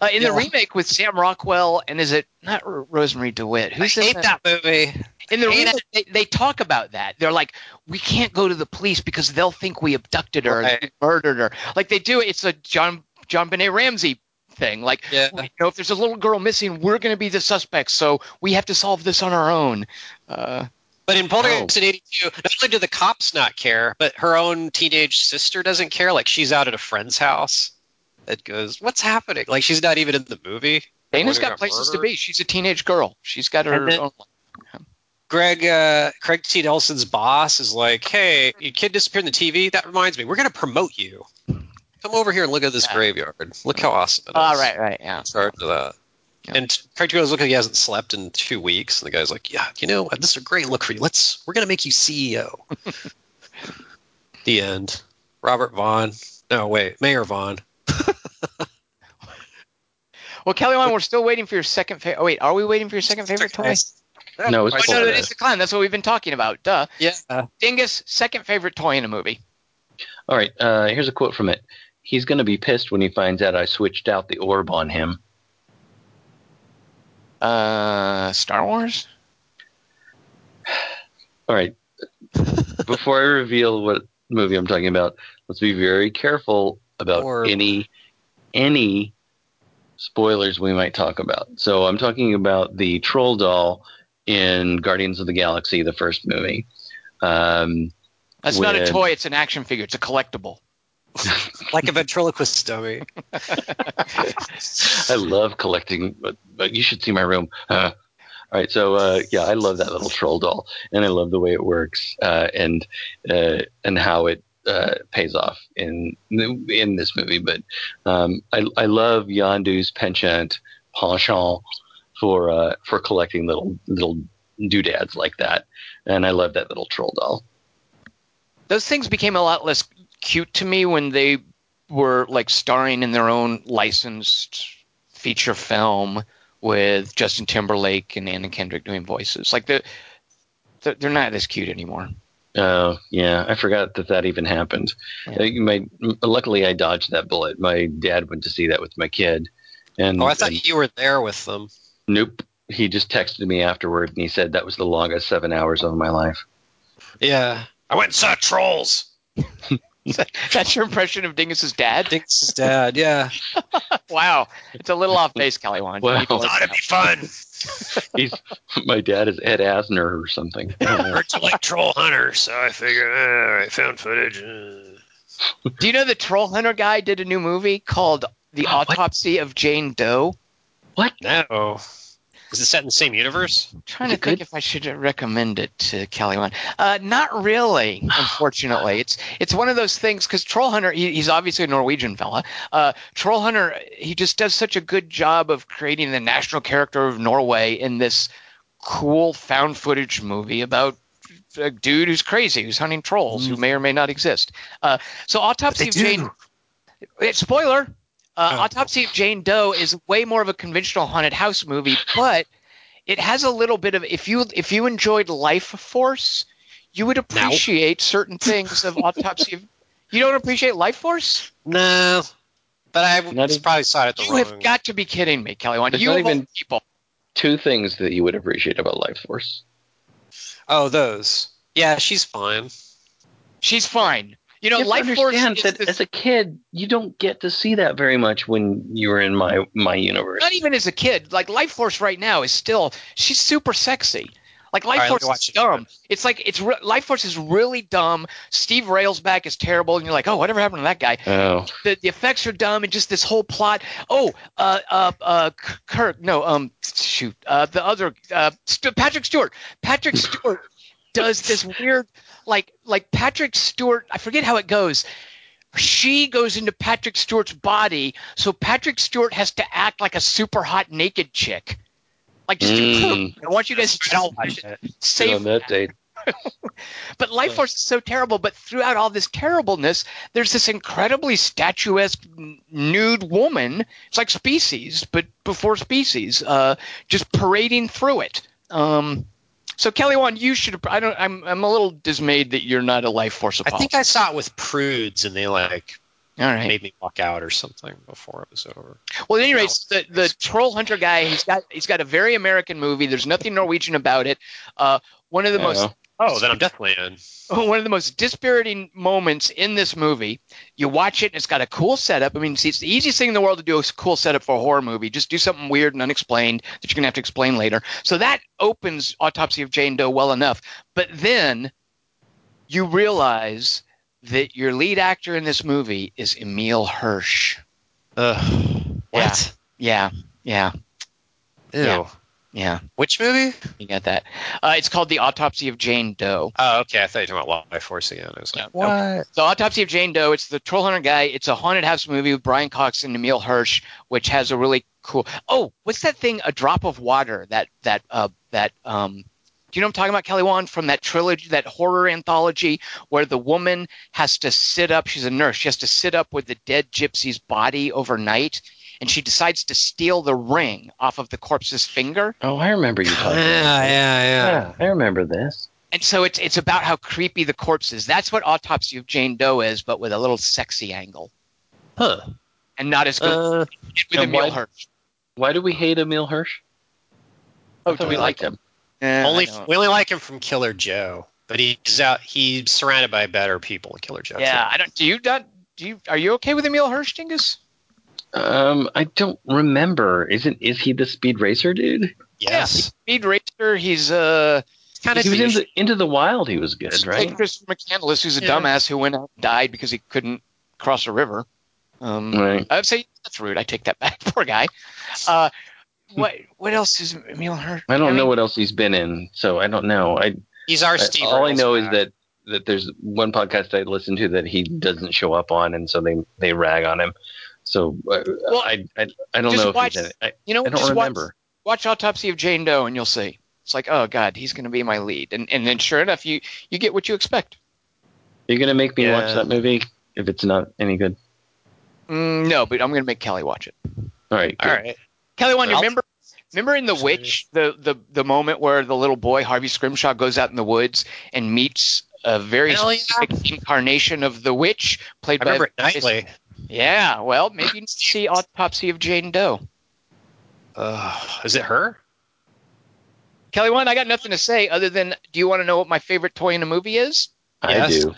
uh, in the remake with Sam Rockwell and is it not R- Rosemarie DeWitt? I Who's in hate that movie. In the remake, they, they talk about that. They're like, we can't go to the police because they'll think we abducted her, Right. and murdered her. Like they do. It's a John JonBenét Ramsey thing. Like, Yeah. you know, if there's a little girl missing, we're going to be the suspects, so we have to solve this on our own. Uh, But in Poltergeist in '82, not only do the cops not care, but her own teenage sister doesn't care. Like she's out at a friend's house. It goes, "What's happening?" Like she's not even in the movie. Dana's got places to be. She's a teenage girl. She's got her then- own. Greg uh, Craig T. Nelson's boss is like, "Hey, your kid disappeared in the TV. That reminds me, we're gonna promote you. Come over here and look at this Yeah. graveyard. Look how awesome it is." Oh, right, right, yeah. In charge of that. Yeah. And Craig goes, "Look, he hasn't slept in two weeks." And the guy's like, "Yeah, you know, what? this is a great look for you. Let's, we're gonna make you CEO." the end. Robert Vaughn. No, wait, Mayor Vaughn. Well, Kelly, Wand, we're still waiting for your second favorite. Oh, wait, are we waiting for your second favorite toy? No, it's Oh, no, it is the clown. That's what we've been talking about. Duh. Yeah. Dingus, second favorite toy in a movie. All right, uh, here's a quote from it. He's going to be pissed when he finds out I switched out the orb on him. Uh, Star Wars. All right. Before I reveal what movie I'm talking about, let's be very careful about Or- any any spoilers we might talk about. So I'm talking about the troll doll in Guardians of the Galaxy, the first movie. Um, That's not a toy. It's an action figure. It's a collectible. Like a ventriloquist dummy. I love collecting, but, but you should see my room. Uh, all right, so uh, yeah, I love that little troll doll, and I love the way it works, uh, and uh, and how it uh, pays off in in this movie. But um, I I love Yondu's penchant penchant for uh, for collecting little little doodads like that, and I love that little troll doll. Those things became a lot less cute to me when they were like starring in their own licensed feature film with Justin Timberlake and Anna Kendrick doing voices. Like the, the they're not as cute anymore. Oh yeah, I forgot that that even happened. Yeah. Uh, my, luckily, I dodged that bullet. My dad went to see that with my kid, and, Oh, I thought and you were there with them. nope. He just texted me afterward, and he said that was the longest seven hours of my life. Yeah. I went and saw trolls. That's your impression of Dingus's dad? Dingus' dad, yeah. Wow, it's a little off base, Kelly. Wand. You Wow. to Thought it'd be fun. He's my dad is Ed Asner or something. Heard you like Troll Hunter, so I figured, all right, found footage. uh. Do you know the Troll Hunter guy did a new movie called The Oh, what? Autopsy of Jane Doe? What? No. Is it set in the same universe? I'm trying to think good? if I should recommend it to Kelly Wand. Uh, not really, unfortunately. it's it's one of those things because Troll Hunter, he, he's obviously a Norwegian fella. Uh, Troll Hunter, he just does such a good job of creating the national character of Norway in this cool found footage movie about a dude who's crazy, who's hunting trolls, who may or may not exist. Uh, so Autopsy of Jane. Eh, Spoiler. Uh, Oh. Autopsy of Jane Doe is way more of a conventional haunted house movie, but it has a little bit of if you if you enjoyed Lifeforce, you would appreciate certain things of Autopsy of. You don't appreciate Lifeforce? No. But I Not probably saw it at the You wrong. have got to be kidding me, Kelly. Wand. You not even- people. Two things that you would appreciate about Lifeforce. Oh, those. Yeah, she's fine. She's fine. You know, you Lifeforce understand that this- as a kid, you don't get to see that very much when you were in my my universe. not even as a kid. Like Lifeforce right now is still she's super sexy. Like Life All right, Force let me watch is it. dumb. It's like it's re- Lifeforce is really dumb. Steve Railsback is terrible, and you're like, oh, whatever happened to that guy? Oh, The, the effects are dumb, and just this whole plot. Oh, uh, uh, uh, Kirk, no, um, shoot, uh, the other, uh, St- Patrick Stewart. Patrick Stewart does this weird, like, like Patrick Stewart. I forget how it goes. She goes into Patrick Stewart's body, so Patrick Stewart has to act like a super hot naked chick. Like just Mm. I want you guys to I'll watch it. save that date. but Lifeforce is so terrible. But throughout all this terribleness, there's this incredibly statuesque nude woman. It's like Species, but before Species, uh, just parading through it. Um, so Kelly, Wand, you should. I don't. I'm. I'm a little dismayed that you're not a Lifeforce I think I saw it with prudes, and they like All right. made me walk out or something before it was over. Well, at any rate, the the troll hunter guy, he's got he's got a very American movie. There's nothing Norwegian about it. Uh, one of the most Oh. Then I'm definitely in. one of the most dispiriting moments in this movie. You watch it and it's got a cool setup. I mean, see, it's the easiest thing in the world to do a cool setup for a horror movie. Just do something weird and unexplained that you're going to have to explain later. So that opens Autopsy of Jane Doe well enough. But then you realize that your lead actor in this movie is Emile Hirsch. Ugh. What? Yeah, yeah, Ew. Yeah. Yeah. Which movie? You got that. Uh, it's called The Autopsy of Jane Doe. Oh, okay. I thought you were talking about Lifeforce again. I was like, What? So Autopsy of Jane Doe, it's the Troll Hunter guy. It's a haunted house movie with Brian Cox and Emile Hirsch, which has a really cool. Oh, what's that thing? A Drop of Water. That that uh that um. Do you know what I'm talking about, Kelly Wand, from that trilogy, that horror anthology, where the woman has to sit up? She's a nurse. She has to sit up with the dead gypsy's body overnight, and she decides to steal the ring off of the corpse's finger. Oh, I remember you talking yeah, talking. yeah, yeah. yeah, I remember this. And so it's it's about how creepy the corpse is. That's what Autopsy of Jane Doe is, but with a little sexy angle, Huh. and not as good Uh, with Emile why- Hirsch. Why do we hate Emile Hirsch? Oh, I do we like him? Eh, only we only like him from Killer Joe, but he's out. He's surrounded by better people in Killer Joe. too. Yeah, I don't. Do you not? Do you? Are you okay with Emile Hirsch, Dingus? Um, I don't remember. Isn't is he the speed racer dude? Yes. Speed racer. He's uh. kind of He was in the, into the wild. He was good, Played right? Christopher McCandless, who's a Yeah. dumbass who went out and died because he couldn't cross a river. Um, Right. I'd say that's rude. I take that back. Poor guy. Uh, what what else is Emile Hirsch? I don't mean, know what else he's been in, so I don't know. I, He's our I Steve. all I know is that that there's one podcast I listen to that he doesn't show up on, and so they they rag on him. So uh, Well, I, I I don't know if watch- he's it. I, You know, I don't just remember. Watch, watch Autopsy of Jane Doe, and you'll see. It's like, oh god, he's going to be my lead, and and then sure enough, you you get what you expect. You're gonna make me watch that movie if it's not any good. Mm, no, but I'm going to make Kelly watch it. All right. all good. right. Kelly, one, you remember? Remember in The Witch, the, the the moment where the little boy Harvey Scrimshaw goes out in the woods and meets a very Hell yeah. incarnation of the witch, played I by remember it nightly. Yeah, well, maybe you need to see Autopsy of Jane Doe. Uh, is it her? Kelly, one, I got nothing to say other than, do you want to know what my favorite toy in a movie is? I Yes. do.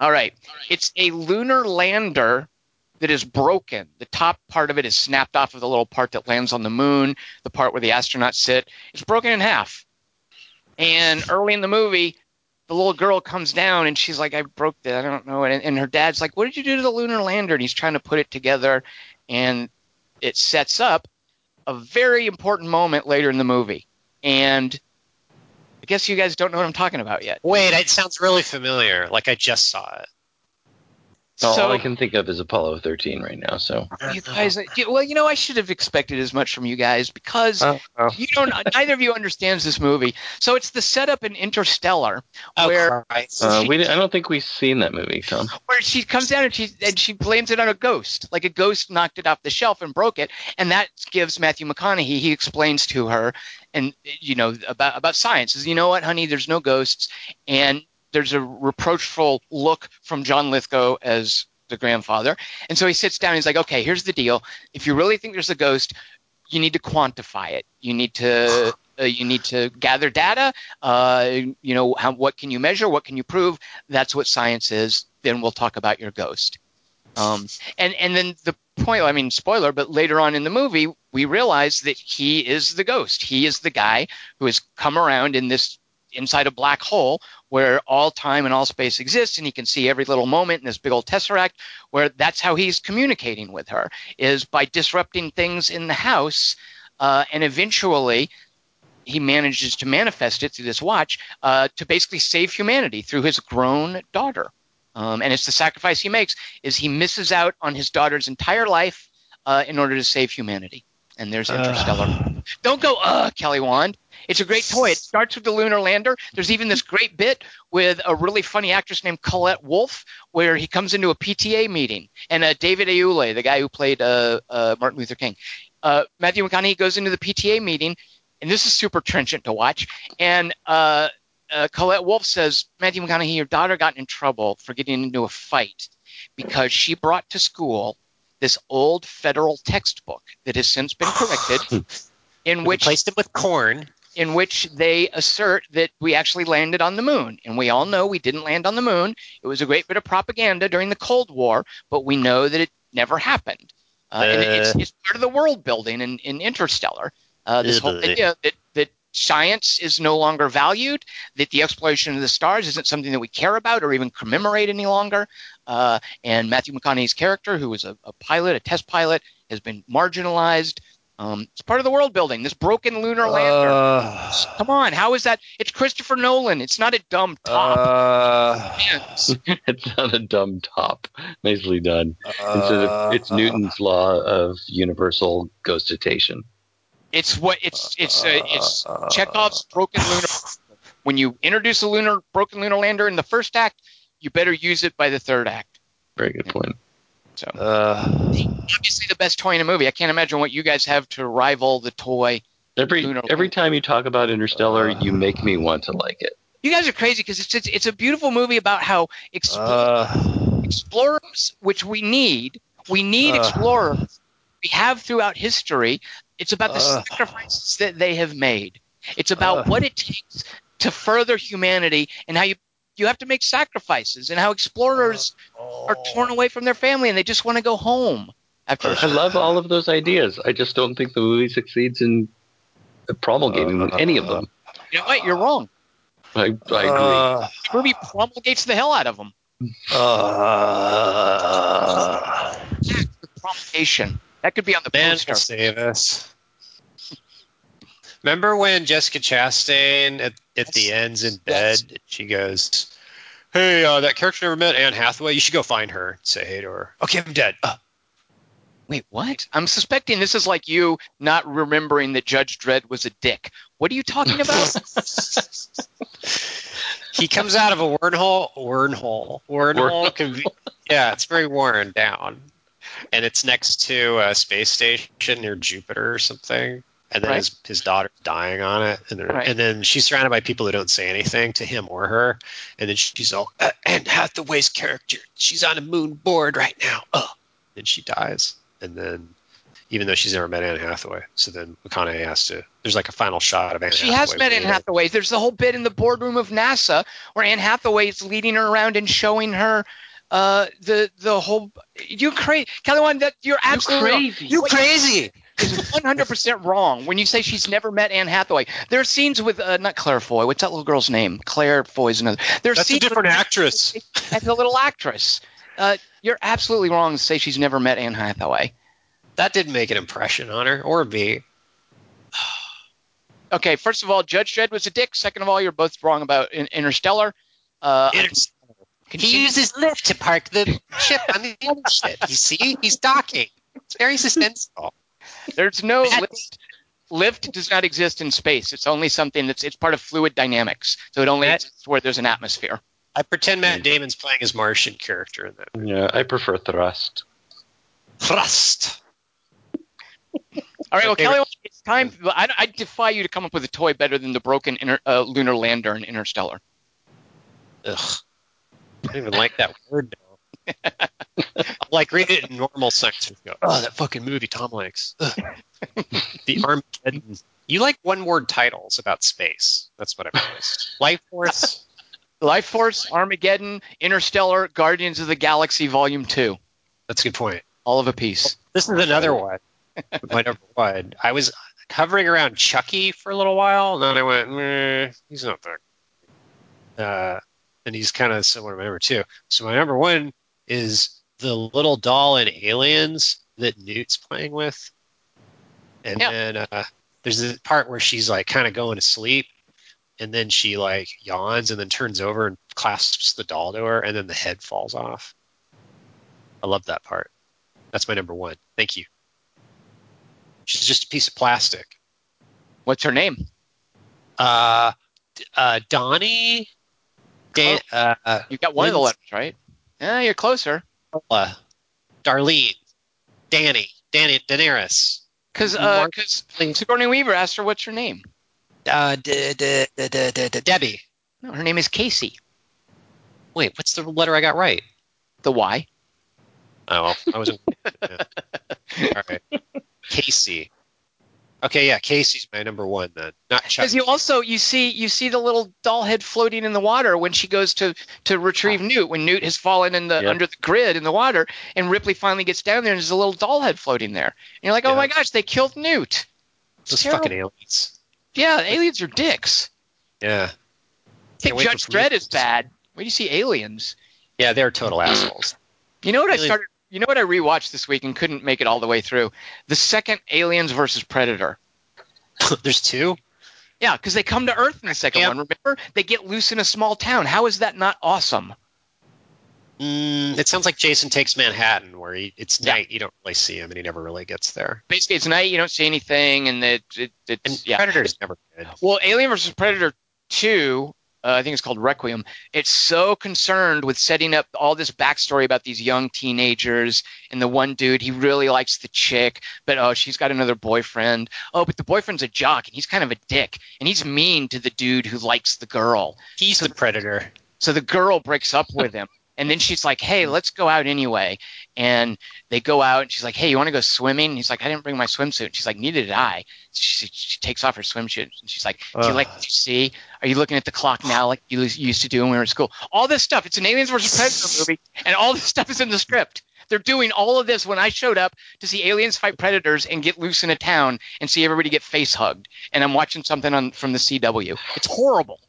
All right. It's a lunar lander that is broken. The top part of it is snapped off of the little part that lands on the moon, the part where the astronauts sit. It's broken in half. And early in the movie, the little girl comes down and she's like, I broke that. I don't know. And, and her dad's like, What did you do to the lunar lander? And he's trying to put it together. And it sets up a very important moment later in the movie. And I guess you guys don't know what I'm talking about yet. Wait, it sounds really familiar. Like I just saw it. All so, I can think of is Apollo 13 right now. So You guys, well, you know, I should have expected as much from you guys because Oh, oh. you don't. neither of you understands this movie. So it's the setup in Interstellar Oh, where uh, she- we I don't think we've seen that movie, Tom. where she comes down and she and she blames it on a ghost, like a ghost knocked it off the shelf and broke it, and that gives Matthew McConaughey. He explains to her, and you know about about science. Says, you know what, honey, there's no ghosts, and there's a reproachful look from John Lithgow as the grandfather, and so he sits down. He's like, okay, here's the deal. If you really think there's a ghost, you need to quantify it. You need to uh, you need to gather data. Uh, you know, how, what can you measure? What can you prove? That's what science is. Then we'll talk about your ghost. Um, and and then the point. I mean, spoiler, but later on in the movie, we realize that he is the ghost. He is the guy who has come around in this inside a black hole where all time and all space exists and he can see every little moment in this big old tesseract where that's how he's communicating with her is by disrupting things in the house uh, and eventually he manages to manifest it through this watch uh, to basically save humanity through his grown daughter. Um, and it's the sacrifice he makes is he misses out on his daughter's entire life uh, in order to save humanity. And there's interstellar. Don't go uh kelly wand it's a great toy. It starts with the lunar lander. There's even this great bit with a really funny actress named Colette Wolfe, where he comes into a PTA meeting, and uh, David Oyelowo, the guy who played uh, uh, Martin Luther King, uh, Matthew McConaughey goes into the PTA meeting, and this is super trenchant to watch. And uh, uh, Colette Wolfe says, Matthew McConaughey, your daughter got in trouble for getting into a fight because she brought to school this old federal textbook that has since been corrected, in which Replaced it with corn. In which they assert that we actually landed on the moon. And we all know we didn't land on the moon. It was a great bit of propaganda during the Cold War, but we know that it never happened. Uh, and it's, Uh. it's part of the world building in, in Interstellar. Uh, this whole idea that, that science is no longer valued, that the exploration of the stars isn't something that we care about or even commemorate any longer. Uh, and Matthew McConaughey's character, who was a, a pilot, a test pilot, has been marginalized. Um, it's part of the world building. This broken lunar lander. Uh, Come on, how is that? It's Christopher Nolan. It's not a dumb top. uh, it's not a dumb top. Nicely done. Uh, of, it's Newton's law of universal ghostitation. it's what it's it's uh, it's Chekhov's broken lunar. When you introduce a lunar broken lunar lander in the first act, you better use it by the third act. Very good point. So Uh, obviously the best toy in a movie. I can't imagine what you guys have to rival the toy. Every Lunar every lander. time you talk about Interstellar, Uh. you make me want to like it. You guys are crazy because it's, it's it's a beautiful movie about how exp- uh, explorers, which we need, we need explorers. We have throughout history. It's about the sacrifices that they have made. It's about what it takes to further humanity and how you you have to make sacrifices and how explorers are torn away from their family and they just want to go home after. I love all of those ideas. I just don't think the movie succeeds in promulgating any of them. You know what? You're wrong. I, I agree. uh, The movie promulgates the hell out of them. uh, Promulgation. That could be on the Man poster. will save us. Remember when Jessica Chastain at, at the end's in bed? She goes, "Hey, uh, that character never met Anne Hathaway. You should go find her. Say hey to her." Okay, I'm dead. Uh, Wait, what? I'm suspecting this is like you not remembering that Judge Dredd was a dick. What are you talking about? he comes out of a wormhole. Wormhole. Wormhole. Yeah, it's very worn down, and it's next to a space station near Jupiter or something. And then Right. his, his daughter's dying on it, and, then- Right. and then she's surrounded by people who don't say anything to him or her. And then she's all, uh, Anne Hathaway's character, she's on a moon board right now. Oh, and she dies. And then, even though she's never met Anne Hathaway, so then McConaughey has to. There's like a final shot of Anne. she Hathaway has met Anne. Hathaway. There's the whole bit in the boardroom of NASA where Anne Hathaway is leading her around and showing her uh, the the whole. You crazy, Kelly? One that you're absolutely wrong. crazy. You crazy. Is 100% wrong when you say she's never met Anne Hathaway. There are scenes with uh, not Claire Foy. What's that little girl's name? Claire Foy's another. There's That's a different with actress. and the little actress. Uh, you're absolutely wrong to say she's never met Anne Hathaway. That didn't make an impression on her or me. Okay, first of all, Judge Dredd was a dick. Second of all, you're both wrong about in- Interstellar. Uh, I can- continue- He uses lift to park the ship on the other ship. You see, he's docking. It's very suspenseful. There's no lift. Lift does not exist in space. It's only something that's it's part of fluid dynamics. So it only That- exists where there's an atmosphere. I pretend Matt Damon's playing his Martian character in that. Yeah, I prefer thrust. Thrust. All right, well, Kelly, it's time. I, I defy you to come up with a toy better than the broken inter, uh, lunar lander in Interstellar. Ugh. I don't even like that word now. Like read it in normal fiction. Go, oh, that fucking movie Tom likes. The Armageddon. You like one word titles about space. That's what I've noticed. Life Force. Lifeforce, Armageddon, Interstellar, Guardians of the Galaxy Volume Two, That's a good point. all of a piece. This is another one. My number one. I was hovering around Chucky for a little while, and then I went, Meh, he's not there. Uh, and he's kind of similar to my number two. So my number one is the little doll in Aliens that Newt's playing with. And Yeah. then uh, there's this part where she's like kind of going to sleep, and then she like yawns and then turns over and clasps the doll to her, and then the head falls off. I love that part. That's my number one. Thank you. She's just a piece of plastic. What's her name? Uh, uh, Donnie, Dan, uh, uh, You got one of the letters right. Yeah, you're closer. uh, Darlene, Danny, Danny, Daenerys, Because Mark- because Sigourney Weaver asked her what's her name. uh, D- D- D- D- D- D- Debbie. No, her name is Casey. Wait, what's the letter I got right? The Y. Oh, I yeah. All right, Casey. Okay, yeah, Casey's my number one then. Not Chuck. Because you also you see you see the little doll head floating in the water when she goes to to retrieve Newt when Newt has fallen in the Yep. under the grid in the water and Ripley finally gets down there and there's a little doll head floating there. And you're like, oh Yeah. my gosh, they killed Newt. Those terrible. fucking aliens. Yeah, aliens are dicks. Yeah. I think Judge Dredd is bad. Where do you see aliens? Yeah, they're total assholes. You know what I started? You know what I rewatched this week and couldn't make it all the way through? The second Aliens versus Predator. There's two. Yeah, because they come to Earth in the second one. Remember, they get loose in a small town. How is that not awesome? Mm, it sounds like Jason Takes Manhattan, where he, it's Yeah. night, you don't really see him, and he never really gets there. Basically, it's night. You don't see anything, and it, it And it's yeah. Predator's never good. Well, Alien versus Predator two. Uh, I think it's called Requiem. It's so concerned with setting up all this backstory about these young teenagers and the one dude he really likes the chick, but oh she's got another boyfriend. Oh, but the boyfriend's a jock and he's kind of a dick and he's mean to the dude who likes the girl. He's the Predator. So the girl breaks up with him. And then she's like, "Hey, let's go out anyway." And they go out, and she's like, "Hey, you want to go swimming?" And he's like, "I didn't bring my swimsuit." And she's like, "Neither did I." She, she takes off her swimsuit, and she's like, "Do you like what you see? Are you looking at the clock now, like you used to do when we were in school?" All this stuff. It's an Aliens versus Predator movie, and all this stuff is in the script. They're doing all of this when I showed up to see aliens fight predators and get loose in a town and see everybody get face hugged. And I'm watching something on from the CW. It's horrible.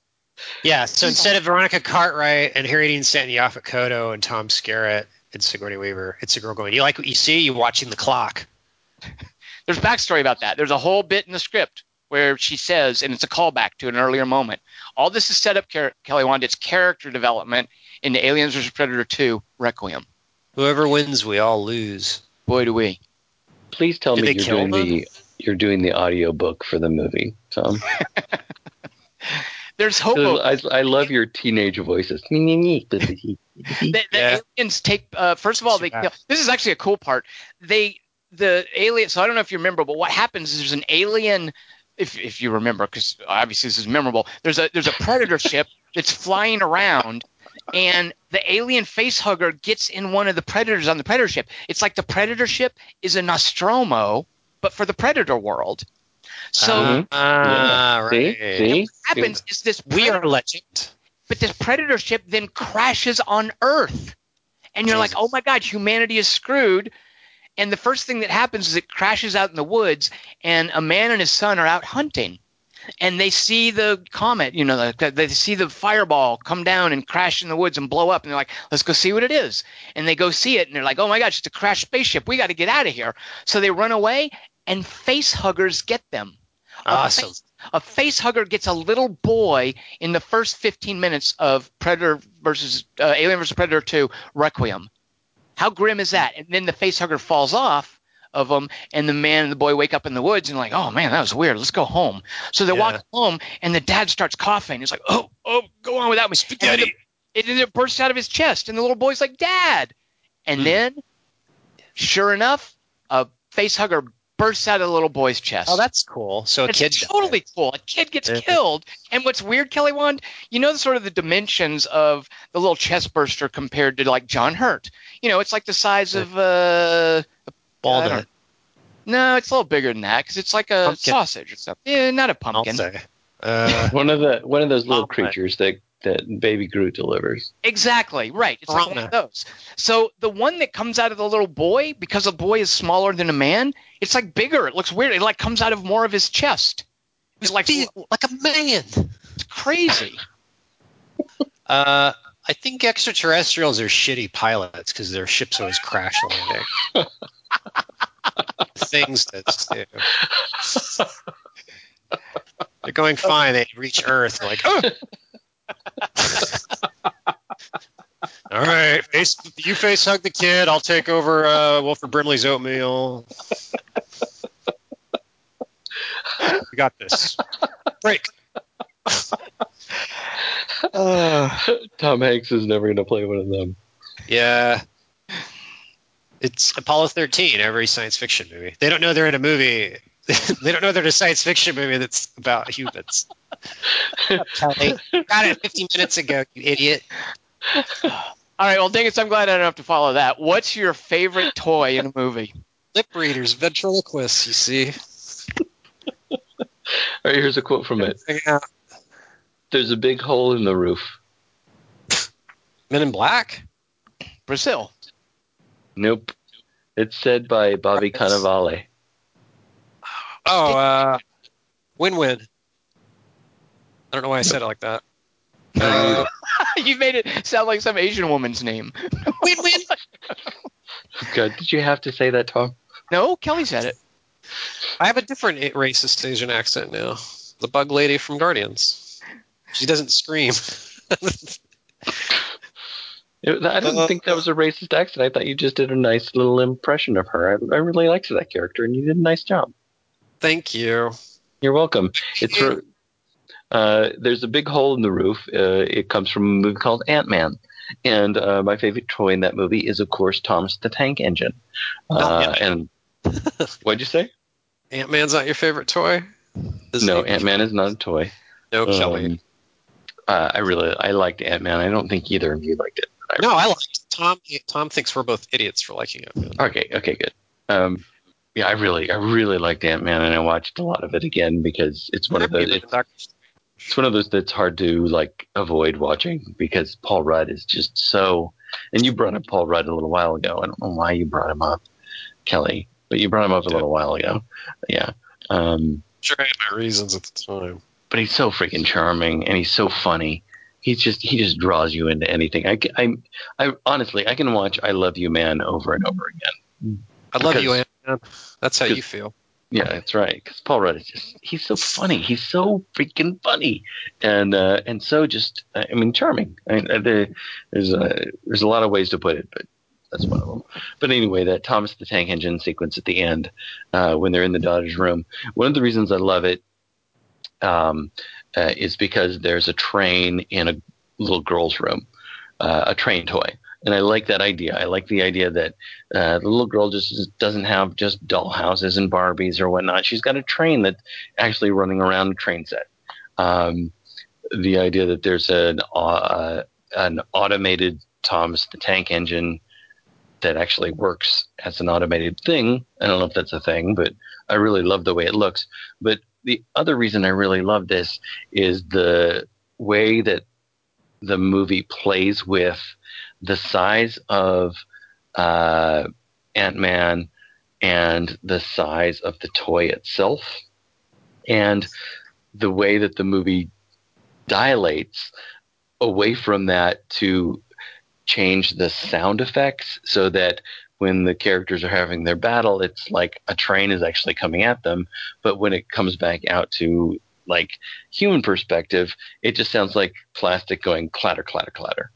Yeah, so instead of Veronica Cartwright and Harry Dean Stanton Yaphet Kotto and Tom Skerritt and Sigourney Weaver, it's a girl going, You like what you see? You're watching the clock. There's backstory about that. There's a whole bit in the script where she says, and it's a callback to an earlier moment. All this is set up, Car- Kelly Wand. It's character development in the Aliens vs Predator 2 Requiem. Whoever wins, we all lose. Boy, do we. Please tell Did me you're doing them? the you're doing the audio book for the movie, Tom. There's hope. I, I love your teenage voices. the, the Yeah. aliens take uh, first of all they Too bad. kill, this is actually a cool part they the alien so i don't know if you remember but what happens is there's an alien if, if you remember because obviously this is memorable there's a there's a predator ship that's flying around and the alien face hugger gets in one of the predators on the predator ship it's like the predator ship is a nostromo but for the predator world so Mhm. Ah, See? right. See? what happens is this We are legend. but this predator ship then crashes on Earth. And you're like, oh my God, humanity is screwed. And the first thing that happens is it crashes out in the woods, and a man and his son are out hunting. And they see the comet, you know, the, they see the fireball come down and crash in the woods and blow up. And they're like, let's go see what it is. And they go see it, and they're like, oh my gosh, it's a crashed spaceship. We got to get out of here. So they run away, and face huggers get them. A Awesome. face- a face hugger gets a little boy in the first 15 minutes of Predator versus uh, Alien versus Predator 2 Requiem. How grim is that? And then the face hugger falls off of them, and the man and the boy wake up in the woods and like, oh man, that was weird. Let's go home. So they Yeah. walk home, and the dad starts coughing. He's like, oh, oh, go on without me. And then, Spaghetti. it, and it bursts out of his chest, and the little boy's like, Dad. And Hmm. then, sure enough, a face hugger bursts out of the little boy's chest. Oh, that's cool. So a It's kid died. totally cool. A kid gets killed. And what's weird, Kelly Wand, you know the sort of the dimensions of the little chest burster compared to like John Hurt. You know, it's like the size of uh I Walnut. no, it's a little bigger than that because it's like a Pumpkin. sausage or something. Yeah, not a I'll pumpkin. say. Uh, One of the one of those little creatures that that Baby Groot delivers. Exactly right. It's like one of those. So the one that comes out of the little boy, because a boy is smaller than a man, it's like bigger. It looks weird. It like comes out of more of his chest. It's like big, like a man. it's crazy. Uh, I think extraterrestrials are shitty pilots because their ships always crash landing. Things that do. They're going fine. They reach Earth. They're like, oh. All right, face, you face hug the kid. I'll take over uh, Wilford Brimley's oatmeal. We got this. Break. Tom Hanks is never going to play one of them. Yeah. It's Apollo 13, every science fiction movie. They don't know they're in a movie. they don't know they're in a science fiction movie that's about humans. Kelly, got it 15 minutes ago, you idiot. All right, well, Dingus, I'm glad I don't have to follow that. What's your favorite toy in a movie? Lip readers, ventriloquists, you see. All right, here's a quote from it. Yeah. There's a big hole in the roof. Men in Black. Brazil. Nope. It's said by Bobby Cannavale. Oh, uh, win-win. I don't know why I said it like that. Uh, you made it sound like some Asian woman's name. win-win. God, did you have to say that, Tom? No, Kelly said it. I have a different racist Asian accent now. The bug lady from Guardians. She doesn't scream. I didn't think that was a racist accent. I thought you just did a nice little impression of her. I, I really liked that character, and you did a nice job. Thank you. You're welcome. It's for, uh, there's a big hole in the roof. Uh, it comes from a movie called Ant Man, and uh, my favorite toy in that movie is, of course, Thomas the Tank Engine. Uh, and what'd you say? Ant Man's not your favorite toy? Is no. Ant Man is not a toy. No, Kelly. Um, uh, I really I liked Ant Man. I don't think either of you liked it. I No, I like Tom. Tom thinks we're both idiots for liking it. Okay, okay, good. Um, yeah, I really, I really liked Ant Man, and I watched a lot of it again because it's one of those. It's, it's one of those that's hard to like avoid watching because Paul Rudd is just so. And you brought up Paul Rudd a little while ago. I don't know why you brought him up, Kelly, but you brought him up a little while ago. Yeah. Um, Sure, I had my reasons at the time. but he's so freaking charming and he's so funny. He's just he just draws you into anything. I, I, I honestly I can watch I Love You Man over and over again. I love you, Ant Man. That's how you feel. Yeah, that's right. Because Paul Rudd is just he's so funny. He's so freaking funny, and uh, and so just I mean charming. I mean, uh, there, there's a there's a lot of ways to put it, but that's one of them. But anyway, that Thomas the Tank Engine sequence at the end uh, when they're in the daughter's room. One of the reasons I love it um, uh, is because there's a train in a little girl's room, uh, a train toy. And I like that idea. I like the idea that uh, the little girl just doesn't have just doll houses and Barbies or whatnot. She's got a train that's actually running around a train set. Um, the idea that there's an uh, an automated Thomas the Tank Engine that actually works as an automated thing. I don't know if that's a thing, but I really love the way it looks. But the other reason I really love this is the way that the movie plays with the size of uh, Ant Man and the size of the toy itself, and the way that the movie dilates away from that to change the sound effects so that when the characters are having their battle, it's like a train is actually coming at them. But when it comes back out to like human perspective, it just sounds like plastic going clatter, clatter, clatter.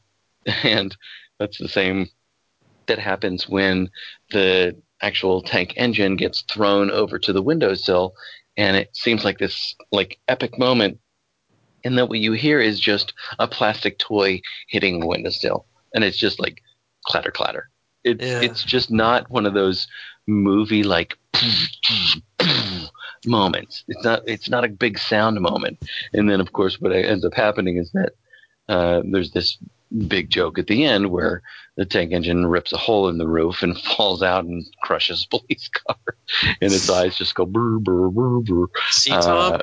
And that's the same that happens when the actual tank engine gets thrown over to the windowsill. And it seems like this like epic moment. And that what you hear is just a plastic toy hitting the windowsill. And it's just like clatter, clatter. It, Yeah. It's just not one of those movie like moments. It's not. It's not a big sound moment. And then, of course, what ends up happening is that uh, there's this big joke at the end where the tank engine rips a hole in the roof and falls out and crushes a police car, and its eyes just go brr brr brr brr. See, Tom? Uh,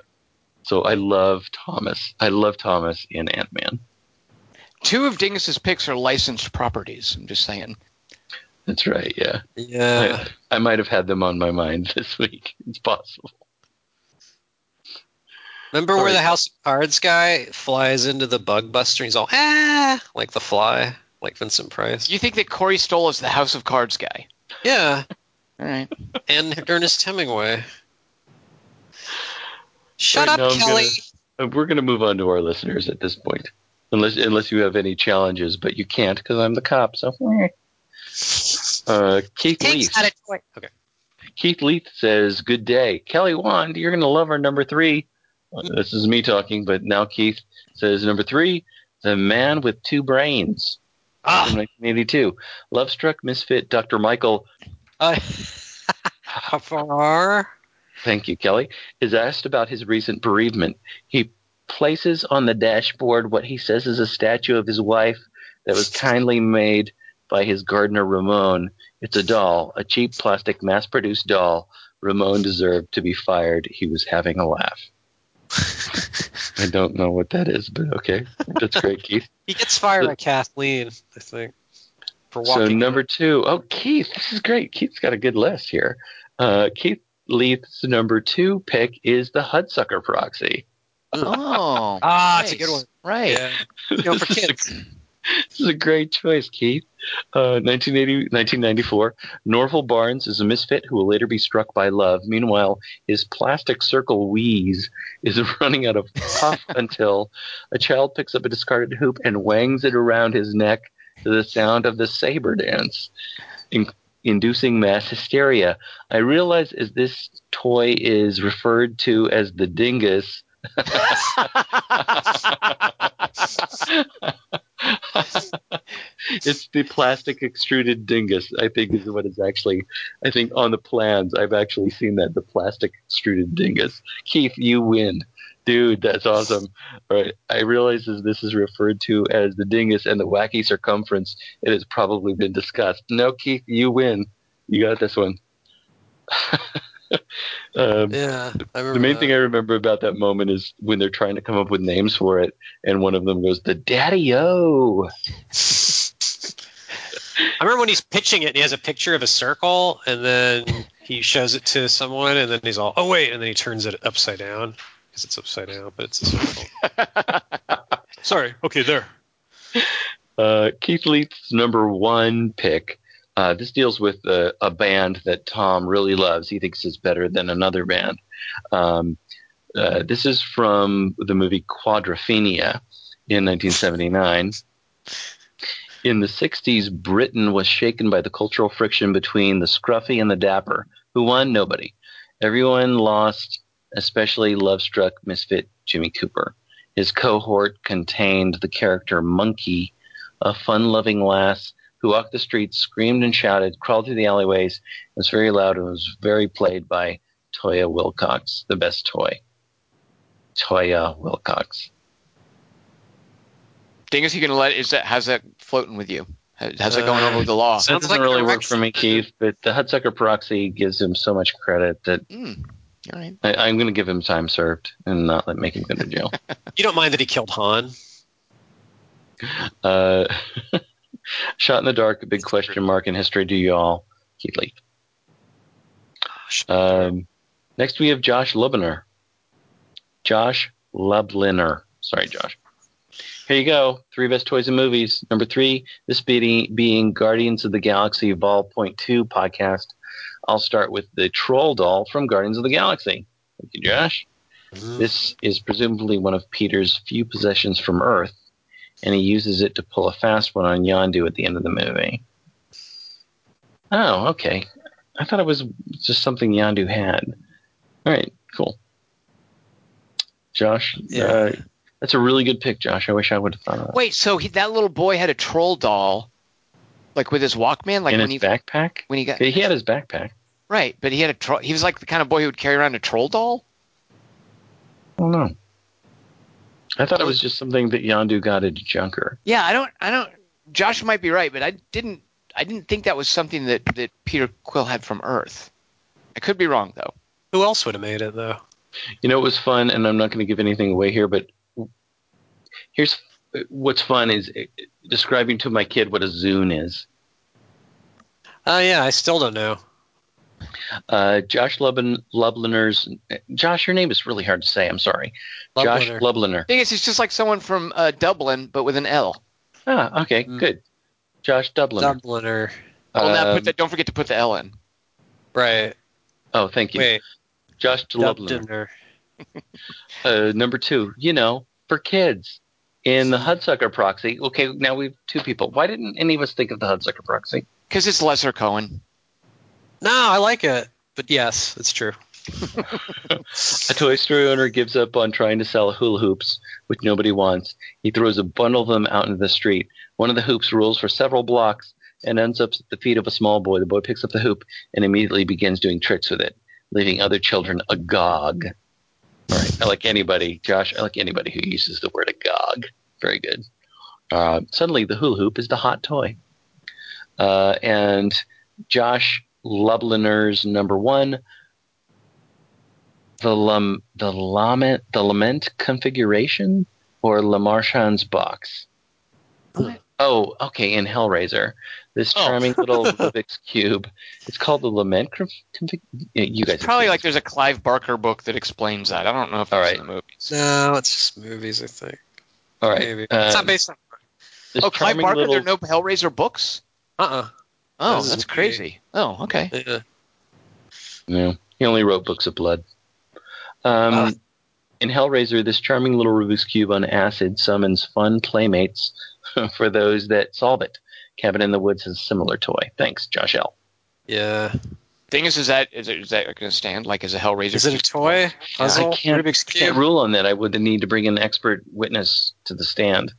so I love Thomas. I love Thomas in Ant Man. Two of Dingus's picks are licensed properties. I'm just saying. That's right. Yeah, yeah. I, I might have had them on my mind this week. It's possible. Remember All where the House of Cards guy flies into the bug buster and he's all, ah, like the fly, like Vincent Price? You think that Corey Stoll is the House of Cards guy? Yeah. All right. And Ernest Hemingway. Shut Right, up, now I'm Kelly. Uh, We're going to move on to our listeners at this point, unless unless you have any challenges, but you can't because I'm the cop. So, uh, Keith Tank's Leith. not. Okay. Keith Leith says, "Good day, Kelly Wand. You're going to love our number three. This is me talking, but now Keith says number three, the man with two brains Ah, from 1982. Love struck misfit Dr. Michael. uh, far? Thank you, Kelly. Is asked about his recent bereavement. He places on the dashboard what he says is a statue of his wife that was kindly made by his gardener Ramon. It's a doll, a cheap plastic mass produced doll. Ramon deserved to be fired. He was having a laugh. I don't know what that is, but okay. That's great, Keith. He gets fired by Kathleen, I think, for walking. So number two, oh Keith, this is great. Keith's got a good list here. Uh, Keith Leith's number two pick is the Hudsucker Proxy. Oh, Ah, it's a good one. Right. Yeah. You know, for This is a- kids. This is a great choice, Keith. Uh, 1980, 1994. Norville Barnes is a misfit who will later be struck by love. Meanwhile, his plastic circle wheeze is running out of puff until a child picks up a discarded hoop and wangs it around his neck to the sound of the saber dance, in- inducing mass hysteria. I realize as this toy is referred to as the dingus. it's the plastic extruded dingus. I think is what is actually. I think on the plans, I've actually seen that the plastic extruded dingus. Keith, you win, dude. That's awesome. All right, I realize this is referred to as the dingus and the wacky circumference, it has probably been discussed. No, Keith, you win. You got this one. um, Yeah, the main that. thing I remember about that moment is when they're trying to come up with names for it, and one of them goes, "The Daddy O." I remember when he's pitching it and he has a picture of a circle and then he shows it to someone and then he's all, oh, wait. And then he turns it upside down because it's upside down, but it's a circle. Sorry. Okay, there. Uh, Keith Leith's number one pick. Uh, this deals with uh, a band that Tom really loves. He thinks is better than another band. Um, uh, this is from the movie Quadrophenia in 1979. In the 60s, Britain was shaken by the cultural friction between the scruffy and the dapper. Who won? Nobody. Everyone lost, especially love struck misfit Jimmy Cooper. His cohort contained the character Monkey, a fun loving lass who walked the streets, screamed and shouted, crawled through the alleyways, was very loud, and was very played by Toyah Willcox, the best toy. Toyah Willcox. Dingus, you gonna let is that how's that floating with you? How's that going over with the law? That doesn't like really work for me, Keith, but the Hudsucker proxy gives him so much credit that Hmm. All right. I, I'm going to give him time served and not let make him go to jail. You don't mind that he killed Han? uh, shot in the dark, a big question mark in history. Do you all, Keith Leith? Um, next, we have Josh Lubliner. Josh Lubliner. Sorry, Josh. Here you go. Three best toys and movies. Number three, this being, being Guardians of the Galaxy Vol. 2 podcast. I'll start with the troll doll from Guardians of the Galaxy. Thank you, Josh. This is presumably one of Peter's few possessions from Earth, and he uses it to pull a fast one on Yondu at the end of the movie. Oh, okay. I thought it was just something Yondu had. All right, cool. Josh, Yeah. uh, that's a really good pick, Josh. I wish I would have thought of that. Wait, so he, that little boy had a troll doll, like with his Walkman, like In when his he backpack? when he got he had his backpack. right, but he had a troll. He was like the kind of boy who would carry around a troll doll. I don't know. I thought it was just something that Yondu got at Junker. Yeah, I don't, I don't. Josh might be right, but I didn't, I didn't think that was something that that Peter Quill had from Earth. I could be wrong though. Who else would have made it, though? You know, it was fun, and I'm not going to give anything away here, but here's what's fun is uh, describing to my kid what a zune is. Oh, yeah, I still don't know. Uh, Josh Lublin, Lubliner's Josh, your name is really hard to say. I'm sorry, Josh Lubliner. Lubliner. thing is, it's just like someone from uh, Dublin, but with an L. Ah, okay, Mm. good. Josh Dubliner. Dubliner. Oh, now Um, put that. don't forget to put the L in. Right. oh, thank you, Wait. Josh Lubliner. Dubliner. Uh, number two, you know, for kids in the Hudsucker proxy. Okay, now we've two people. Why didn't any of us think of the Hudsucker proxy? Because it's Lesser Coen. No, I like it. But yes, it's true. A toy store owner gives up on trying to sell hula hoops, which nobody wants. He throws a bundle of them out into the street. One of the hoops rolls for several blocks and ends up at the feet of a small boy. The boy picks up the hoop and immediately begins doing tricks with it, leaving other children agog. All right, I like anybody, Josh. I like anybody who uses the word agog. Very good. Uh, suddenly, the hula hoop is the hot toy, uh, and Josh Lubliner's number one the lum the lament the lament configuration or Le Marchand's box. What? Oh, okay. In Hellraiser, this Oh. charming little Rubik's cube. It's called the lament conf- config. You guys have Probably like there's a Clive Barker book that explains that. I don't know if All it's right. in the movies. No, it's just movies. I think. All right. Maybe. uh, it's not based on. Oh, Clive Barker. little- There are no Hellraiser books. Uh. uh Oh, This that's weird. crazy. Oh, okay. Yeah. No, he only wrote books of blood. Um, Ah. In Hellraiser, this charming little Rubik's Cube on acid summons fun playmates for those that solve it. Cabin in the Woods has a similar toy. Thanks, Josh L. Yeah. Thing is, is that is, it, is that going to stand like as a Hellraiser? Is it a toy? Puzzle? I can't, Rubik's can't rule on that. I would need to bring an expert witness to the stand.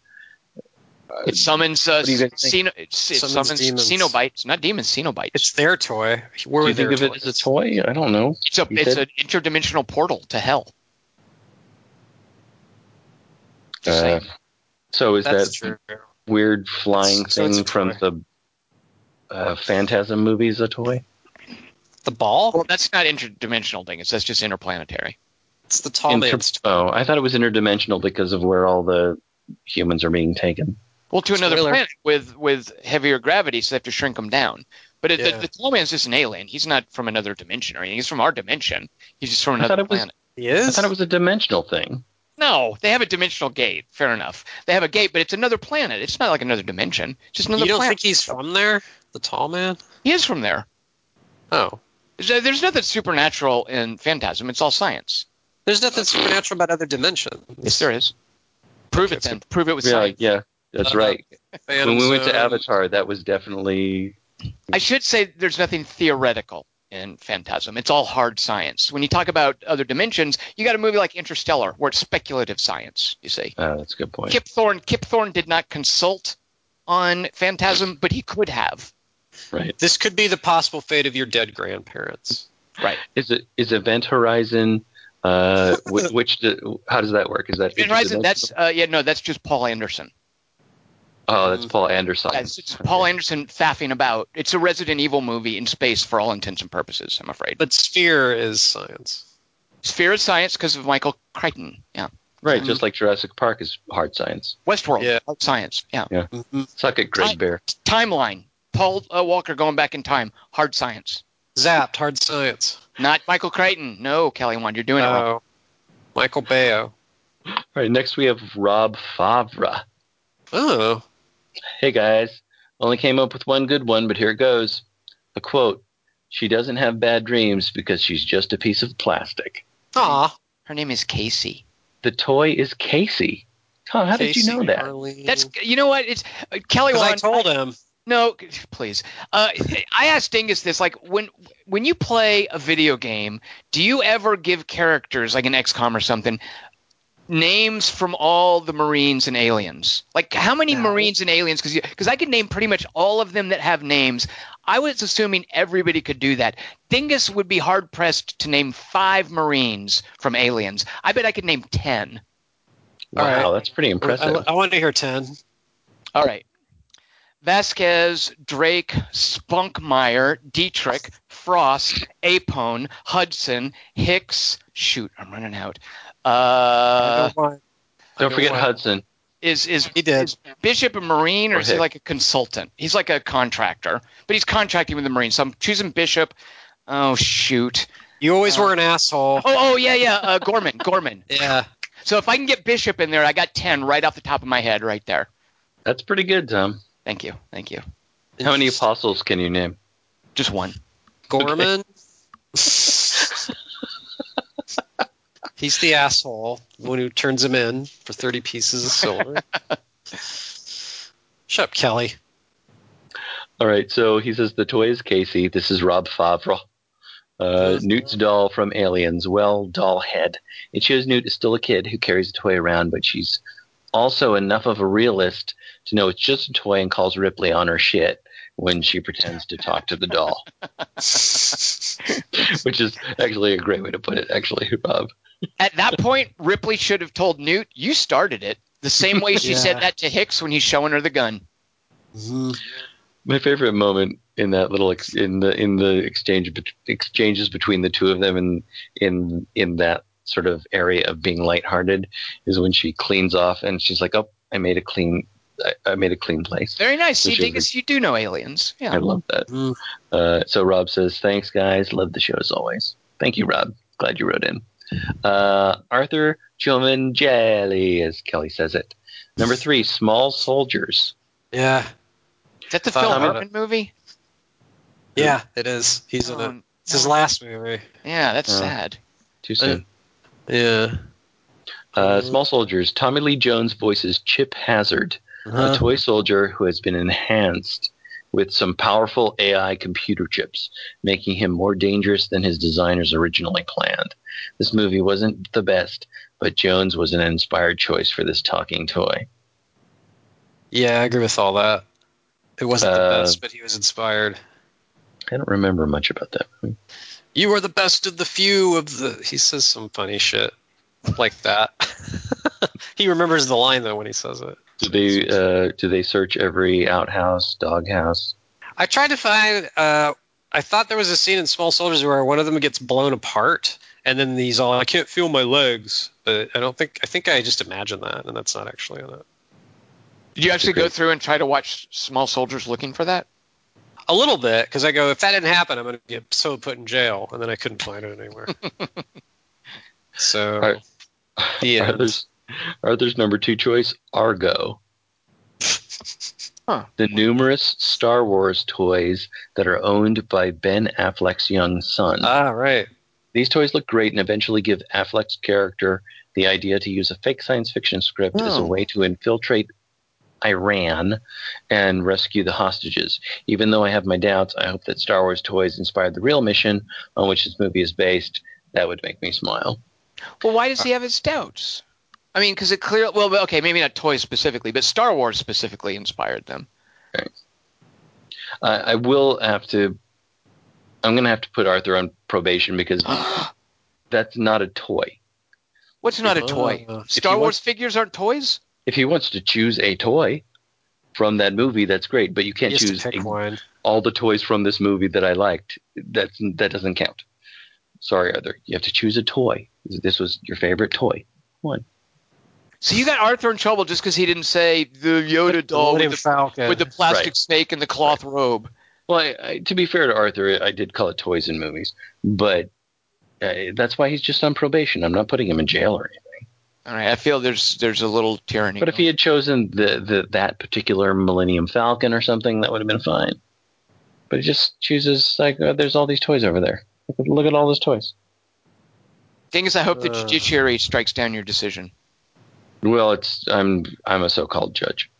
It summons uh, do you guys think? Xeno, it's, it Summons summons demons. Cenobites, not demons, Cenobites. It's their toy. Do you think their of it as a toy? I don't know. It's a You it's said- an interdimensional portal to hell. Uh, so is That's that true. weird flying it's thing a from the uh, Phantasm movies a toy? The ball? Well, that's not interdimensional thing. It's that's just interplanetary. It's the tall Inter- toy. oh, I thought it was interdimensional because of where all the humans are being taken. Well, to another planet with with heavier gravity, so they have to shrink them down. But it, Yeah. the, the tall man's just an alien. He's not from another dimension or anything. He's from our dimension. He's just from I another thought was- planet. He is. I thought it was a dimensional thing. No, they have a dimensional gate. Fair enough. They have a gate, but it's another planet. It's not like another dimension. It's just another you don't planet. think he's from there? The tall man? he is from there. Oh. There's, there's nothing supernatural in Phantasm. It's all science. There's nothing supernatural about other dimensions. Yes, there is. Prove it then. Prove it with Yeah, science. yeah, that's Uh, right. Phantom When we went to Avatar, that was definitely I should say there's nothing theoretical in Phantasm. It's all hard science. When you talk about other dimensions, you got a movie like Interstellar, where it's speculative science. You see, uh, that's a good point. Kip Thorne. Kip Thorne did not consult on Phantasm, but he could have. Right? This could be the possible fate of your dead grandparents. Right. Is it is Event Horizon? Uh, which, which do- how does that work? Is that In Horizon, that's uh, yeah, no, that's just Paul Anderson. Oh, that's Paul Anderson. It's, it's Paul Anderson faffing about. It's a Resident Evil movie in space for all intents and purposes. I'm afraid. But Sphere is science. Sphere of Science because of Michael Crichton. Yeah. Right, just like Jurassic Park is hard science. Westworld. Yeah. Hard Science. Yeah. Mhm. Suck it, Greg Ti- Bear. Timeline. Paul uh, Walker going back in time. Hard science. Zapped, hard science. Not Michael Crichton. No, Kelly Wand, you're doing it wrong. Michael Bayo. All right, next we have Rob Favre. Oh. Hey guys, only came up with one good one, but here it goes. A quote: "She doesn't have bad dreams because she's just a piece of plastic." Aw. Her name is Casey. The toy is Casey. Tom, how did you know that? That's you know what? It's uh, Kelly because I Wand. told him. No, please. Uh, I asked Dingus this: like when when you play a video game, do you ever give characters like an XCOM or something names from all the Marines and aliens? Like how many No. Marines and aliens? Because because I could name pretty much all of them that have names. I was assuming everybody could do that. Dingus would be hard pressed to name five Marines from aliens. I bet I could name ten. Wow, All right. that's pretty impressive. I, I wanted to hear 10. All right. Vasquez, Drake, Spunkmeyer, Dietrich, Frost, Apone, Hudson, Hicks. Shoot, I'm running out. I Uh, don't Don't forget mind. Hudson. is is He did. is Bishop a Marine or Or is he like a consultant? He's like a contractor, but he's contracting with the Marines. So I'm choosing Bishop. Oh shoot. You always Uh, were an asshole. Oh oh yeah yeah. Uh, Gorman Gorman. Yeah. So if I can get Bishop in there, I got ten right off the top of my head right there. That's pretty good, Tom. Thank you thank you. How many apostles can you name? Just one. Gorman. He's the asshole, the one who turns him in for 30 pieces of silver. Shut up, Kelly. All right, so he says the toy is Casey. This is Rob Favre. Uh, Newt's doll from Aliens. Well, doll head. It shows Newt is still a kid who carries a toy around, but she's also enough of a realist to know it's just a toy and calls Ripley on her shit when she pretends to talk to the doll. Which is actually a great way to put it, actually, Rob. At that point, Ripley should have told Newt, "You started it." The same way she Yeah. said that to Hicks when he's showing her the gun. Mhm. My favorite moment in that little ex- in the in the exchange bet- exchanges between the two of them in in in that sort of area of being lighthearted is when she cleans off and she's like, "Oh, I made a clean, I, I made a clean place." Very nice. See, Which is Dingus, you do know aliens. Yeah. I love that. Mm. Uh, so Rob says, "Thanks, guys. Love the show as always." Thank you, Rob. Glad you wrote in. Uh, Arthur Chuman Jelly, as Kelly says it. Number three, Small Soldiers. Yeah, Is that the Uh, Phil I'm Hartman movie? yeah, it is. He's in it. It's his last movie. Yeah, that's Oh. sad. Too soon. Yeah. Uh, Small Soldiers. Tommy Lee Jones voices Chip Hazard, Uh-huh. a toy soldier who has been enhanced with some powerful AI computer chips, making him more dangerous than his designers originally planned. This movie wasn't the best, but Jones was an inspired choice for this talking toy. Yeah, I agree with all that. It wasn't the Uh, best, but he was inspired. I don't remember much about that movie. You are the best of the few of the. He says some funny shit like that. he remembers the line though when he says it. Do they uh, do they search every outhouse, doghouse? I tried to find. Uh, I thought there was a scene in Small Soldiers where one of them gets blown apart, and then he's all, "I can't feel my legs." But I don't think. I think I just imagined that, and that's not actually in it. Did you actually go through and try to watch Small Soldiers looking for that? A little bit, because I go, if that didn't happen, I'm going to get so put in jail, and then I couldn't find it anywhere. so All right. The. Arthur's, Arthur's number two choice, Argo. Huh. The numerous Star Wars toys that are owned by Ben Affleck's young son. Ah, right. These toys look great and eventually give Affleck's character the idea to use a fake science fiction script as a Oh. way to infiltrate Iran and rescue the hostages. Even though I have my doubts, I hope that Star Wars toys inspired the real mission on which this movie is based. That would make me smile. Well, why does he have his doubts? I mean, because it clearly, well, okay, maybe not toys specifically, but Star Wars specifically inspired them. I, I will have to. I'm going to have to put Arthur on probation because that's not a toy. What's not a toy? Uh, Star Wars want- figures aren't toys? If he wants to choose a toy from that movie, that's great. But you can't choose a- all the toys from this movie that I liked. That's that doesn't count. Sorry, Arthur. You have to choose a toy. This was your favorite toy. One. So you got Arthur in trouble just because he didn't say the Yoda doll with the, Falcon. with the plastic Right. snake and the cloth robe. Well, I, I, to be fair to Arthur, I did call it toys in movies, but uh, that's why he's just on probation. I'm not putting him in jail or anything. All right, I feel there's there's a little tyranny. But if he had chosen the, the that particular Millennium Falcon or something, that would have been fine. But he just chooses like, oh, there's all these toys over there. Look at, look at all those toys. thing is, I hope the Uh. judiciary strikes down your decision. Well, it's I'm I'm a so-called judge.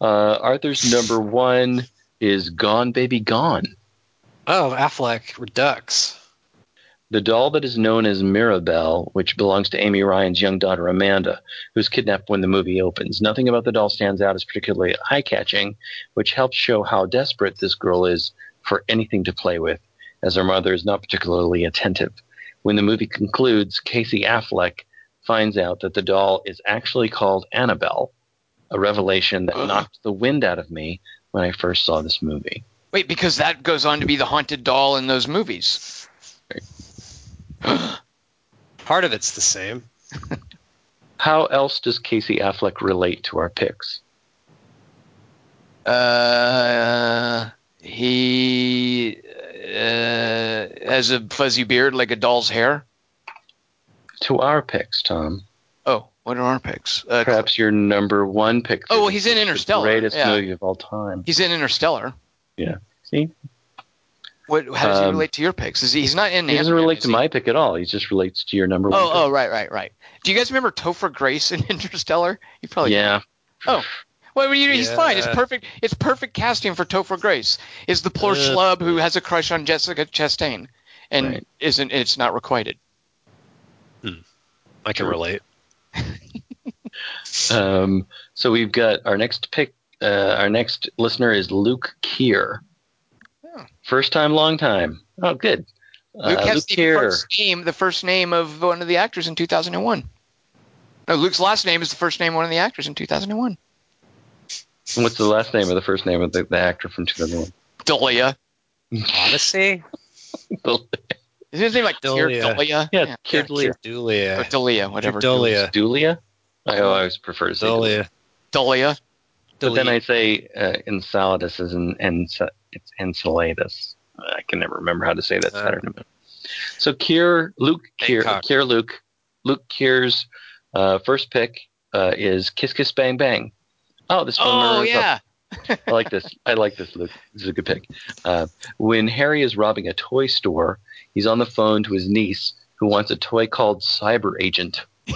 Uh, Arthur's number one is Gone Baby Gone. oh, Affleck Redux. The doll that is known as Mirabelle, which belongs to Amy Ryan's young daughter Amanda, who's kidnapped when the movie opens. Nothing about the doll stands out as particularly eye-catching, which helps show how desperate this girl is for anything to play with, as her mother is not particularly attentive. When the movie concludes, Casey Affleck finds out that the doll is actually called Annabelle, a revelation that Ugh. knocked the wind out of me when I first saw this movie. Wait, because that goes on to be the haunted doll in those movies. Part of it's the same. How else does Casey Affleck relate to our picks? Uh, he has a fuzzy beard like a doll's hair. To our picks, Tom. Oh, what are our picks? Uh, Perhaps your number one pick. Oh, well, he's in The Interstellar. greatest yeah. movie of all time. He's in Interstellar. Yeah. See? What? How does he Um, relate to your picks? Is he? He's not in. He doesn't relate to he? my pick at all. He just relates to your number one. Oh, pick. oh, right, right, right. Do you guys remember Topher Grace in Interstellar? You probably. yeah. Oh. Well, you- he's fine. It's perfect. It's perfect casting for Topher Grace. Is the poor Uh. schlub who has a crush on Jessica Chastain, and Right. isn't? It's not requited. I can relate. Um, so we've got our next pick. Uh, our next listener is Luke Keir. Oh. First time, long time. Oh, good. Luke uh, has Luke the Keir. first name, the first name of one of the actors in 2001. No, Luke's last name is the first name of one of the actors in 2001. What's the last name or the first name of the, the actor from 2001? Dalia. Odyssey? Is his name like Delia. Kirdalia? Yeah, Kirdalia. Or Dulia. Delia, whatever. Dulia. Dulia? I always prefer to say Dulia. Dulia. But then I say uh, Enceladus is en- en- it's Enceladus. I can never remember how to say that Uh. Saturn. So Keir, Luke Keir, Keir Luke, Luke Keir's uh, first pick uh, is Kiss Kiss Bang Bang. Oh, this one Oh yeah. I like this. I like this, Luke. This is a good pick. Uh, when Harry is robbing a toy store, he's on the phone to his niece who wants a toy called Cyber Agent.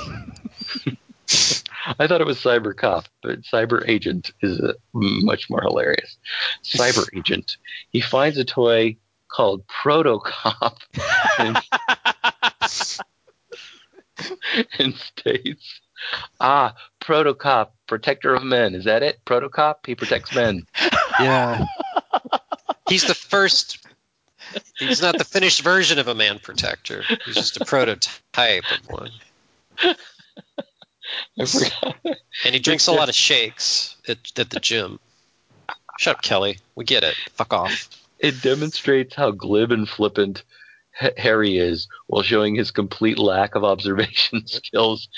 I thought it was Cyber Cop, but Cyber Agent is uh, much more hilarious. Cyber Agent. He finds a toy called Protocop and, and states, "Ah, Protocop, protector of men. Is that it? Protocop? He protects men." Yeah. He's the first. He's not the finished version of a man protector. He's just a prototype of one. I forgot. And he drinks a lot of shakes at, at the gym. Shut up, Kelly. We get it. Fuck off. It demonstrates how glib and flippant H- Harry is while showing his complete lack of observation skills.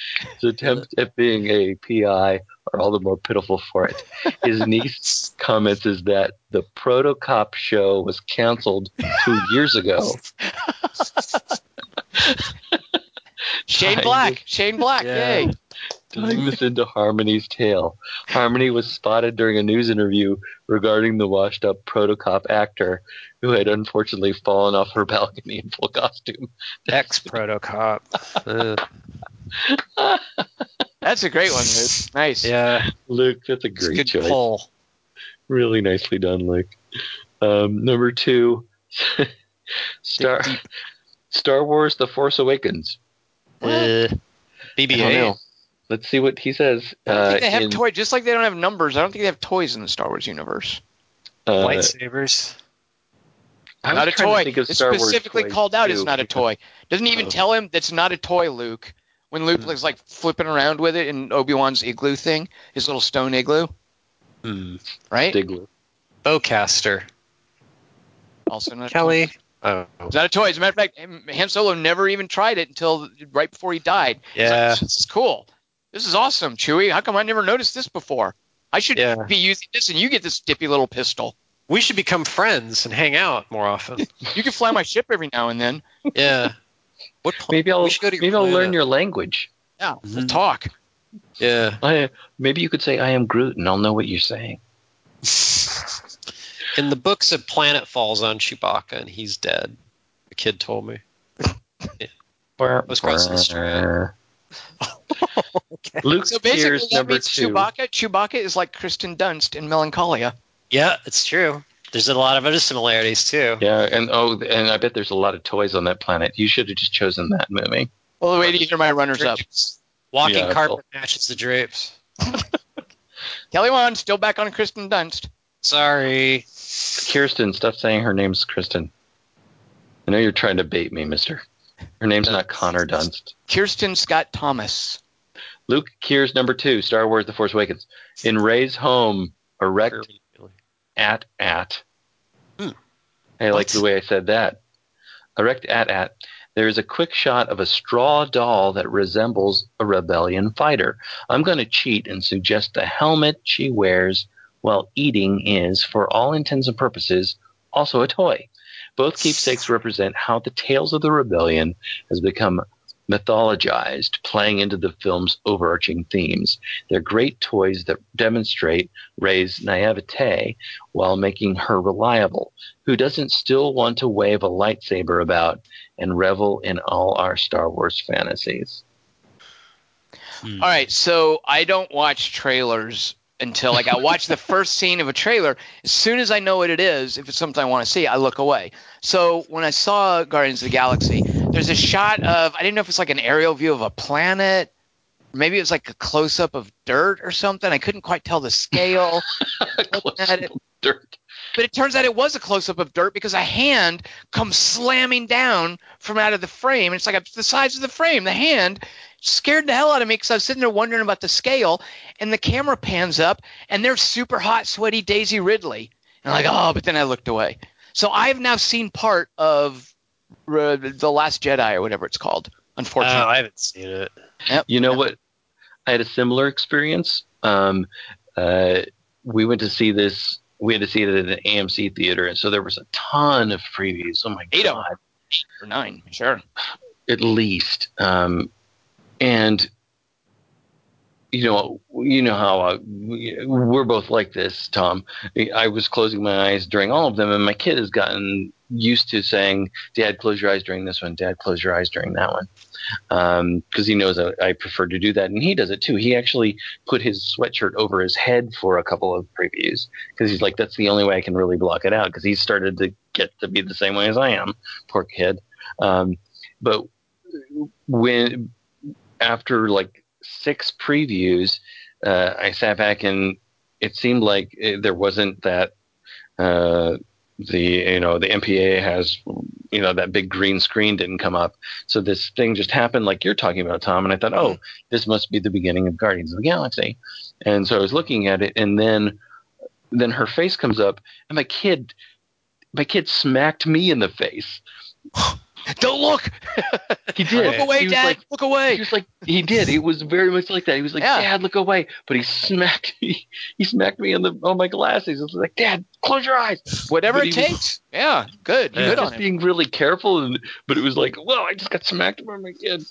His attempt at being a PI are all the more pitiful for it. His niece comments is that the Protocop show was canceled two years ago. Shane Black. Shane Black. Yeah. Yay. Tying this into Harmony's tale. Harmony was spotted during a news interview regarding the washed up Protocop actor who had unfortunately fallen off her balcony in full costume. Ex Protocop. That's a great one, Luke. Nice. yeah. Luke, that's a It's a great good choice. pull. Really nicely done, Luke. Um, number two, Star Star Wars: The Force Awakens. Uh, I don't know. Let's see what he says. I don't Uh, think they have in, toys. Just like they don't have numbers, I don't think they have toys in the Star Wars universe. uh, Lightsabers. I was not a trying to toy. It's Star specifically called out too, as not a toy. Doesn't even Oh. tell him that's not a toy, Luke. When Luke Hmm. was like flipping around with it in Obi Wan's igloo thing, his little stone igloo, Hmm. right? Stigler. Bowcaster. Also not a Kelly. toy. Oh. It's not a toy. As a matter of fact, Han Solo never even tried it until right before he died. He's like, Yeah. this is cool. This is awesome, Chewie. How come I never noticed this before? I should Yeah. be using this, and you get this dippy little pistol. We should become friends and hang out more often. You can fly my ship every now and then. yeah. What pl- Maybe I'll go maybe I'll learn your language. Yeah, we'll Mhm. talk. Yeah. I, maybe you could say I am Groot, and I'll know what you're saying. In the books, a planet falls on Chewbacca and he's dead. The kid told me. was crossing the street. Luke So basically, Spears, that number means two. Chewbacca. Chewbacca is like Kristen Dunst in Melancholia. Yeah, it's true. There's a lot of other similarities too. Yeah, and oh, and I bet there's a lot of toys on that planet. You should have just chosen that movie. Well, wait till you hear my runners up. Walking Yeah, carpet matches the drapes. Kelly Wand still back on Kristen Dunst. Sorry. Kirsten, stop saying her name's Kristen. I know you're trying to bait me, Mister. Her name's not Connor Dunst. Kirsten Scott Thomas. Luke Keir's number two, Star Wars: The Force Awakens. In Rey's home, erect at at. Hmm. I like the way I said that. Erect at at. There is a quick shot of a straw doll that resembles a rebellion fighter. I'm going to cheat and suggest the helmet she wears while eating is, for all intents and purposes, also a toy. Both keepsakes represent how the tales of the rebellion has become mythologized, playing into the film's overarching themes. They're great toys that demonstrate Rey's naivete while making her reliable, who doesn't still want to wave a lightsaber about and revel in all our Star Wars fantasies. Hmm. All right, so I don't watch trailers until like I watch the first scene of a trailer. As soon as I know what it is, if it's something I want to see, I look away. So when I saw Guardians of the Galaxy, there's a shot of I didn't know if it's like an aerial view of a planet. Maybe it was like a close up of dirt or something. I couldn't quite tell the scale. It. Dirt. But it turns out it was a close up of dirt because a hand comes slamming down from out of the frame. And It's like a, the size of the frame. The hand scared the hell out of me because I was sitting there wondering about the scale. And the camera pans up, and there's super hot, sweaty Daisy Ridley. And I'm like, oh, but then I looked away. So I've now seen part of uh, the Last Jedi or whatever it's called. Oh, Unfortunately, I haven't seen it. Yep. You know what? I had a similar experience. Um, uh, we went to see this. We had to see it at an AMC theater, and so there was a ton of previews. Oh my Eight of god! or nine, sure. at least. Um, and you know, you know how uh, we're both like this, Tom. I was closing my eyes during all of them, and my kid has gotten used to saying, "Dad, close your eyes during this one. Dad, close your eyes during that one," because he knows I, I prefer to do that, and he does it too. He actually put his sweatshirt over his head for a couple of previews because he's like, "That's the only way I can really block it out." Because he's started to get to be the same way as I am. Poor kid. Um, but when after like six previews, uh, I sat back and it seemed like uh, there wasn't that uh, the you know the MPA has you know that big green screen didn't come up, so this thing just happened like you're talking about, Tom. And I thought, oh, this must be the beginning of Guardians of the Galaxy, and so I was looking at it, and then then her face comes up, and my kid my kid smacked me in the face. Don't look. He did. Look away, Dad. like, look away. he was like, he did. It was very much like that. He was like, Yeah. Dad, look away. But he smacked me. He smacked me on the on my glasses. I was like, Dad, close your eyes. Whatever But it he was- takes. Yeah, good. Was Good on just being really careful, and but it was like, well, I just got smacked by my kid.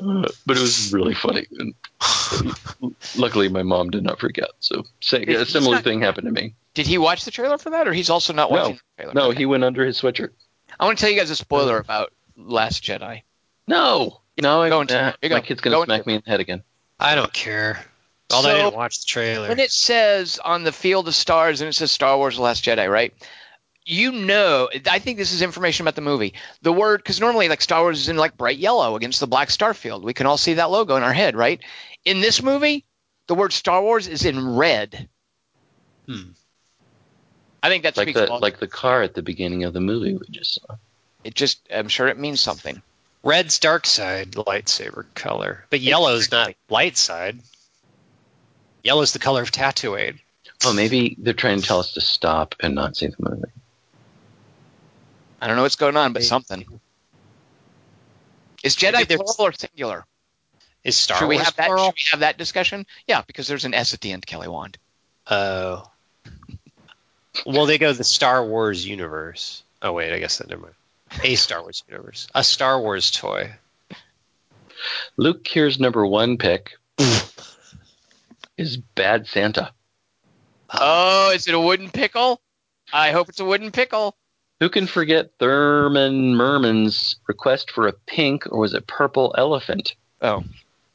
Uh, but it was really funny. And luckily, my mom did not freak out. So, say, a similar not- thing happened to me. Did he watch the trailer for that, or he's also not No. watching the trailer? No, he went under his sweatshirt. I want to tell you guys a spoiler about Last Jedi. No, no, I, Go into nah, Here you my go. kid's gonna into smack it. me in the head again. I don't care. Although I So- didn't watch the trailer. When it says on the field of stars and it says Star Wars: The Last Jedi, right? You know, I think this is information about the movie. The word, because normally like Star Wars is in like bright yellow against the black star field. We can all see that logo in our head, right? In this movie, the word Star Wars is in red. Hmm. I think that Like speaks the volumes. like the car at the beginning of the movie we just saw. It just, I'm sure it means something. Red's dark side lightsaber color, but yellow's not light side. Yellow's the color of Tatooine. Oh, maybe they're trying to tell us to stop and not see the movie. I don't know what's going on, but something. Is Jedi plural or singular? Is Star should we Wars have that? plural? Should we have that discussion? Yeah, because there's an S at the end, Kelly Wand. Oh. Well, they go the Star Wars universe. Oh wait, I guess that never mind. A Star Wars universe. A Star Wars toy. Luke Keir's number one pick is Bad Santa. Oh, is it a wooden pickle? I hope it's a wooden pickle. Who can forget Thurman Merman's request for a pink or was it purple elephant? Oh.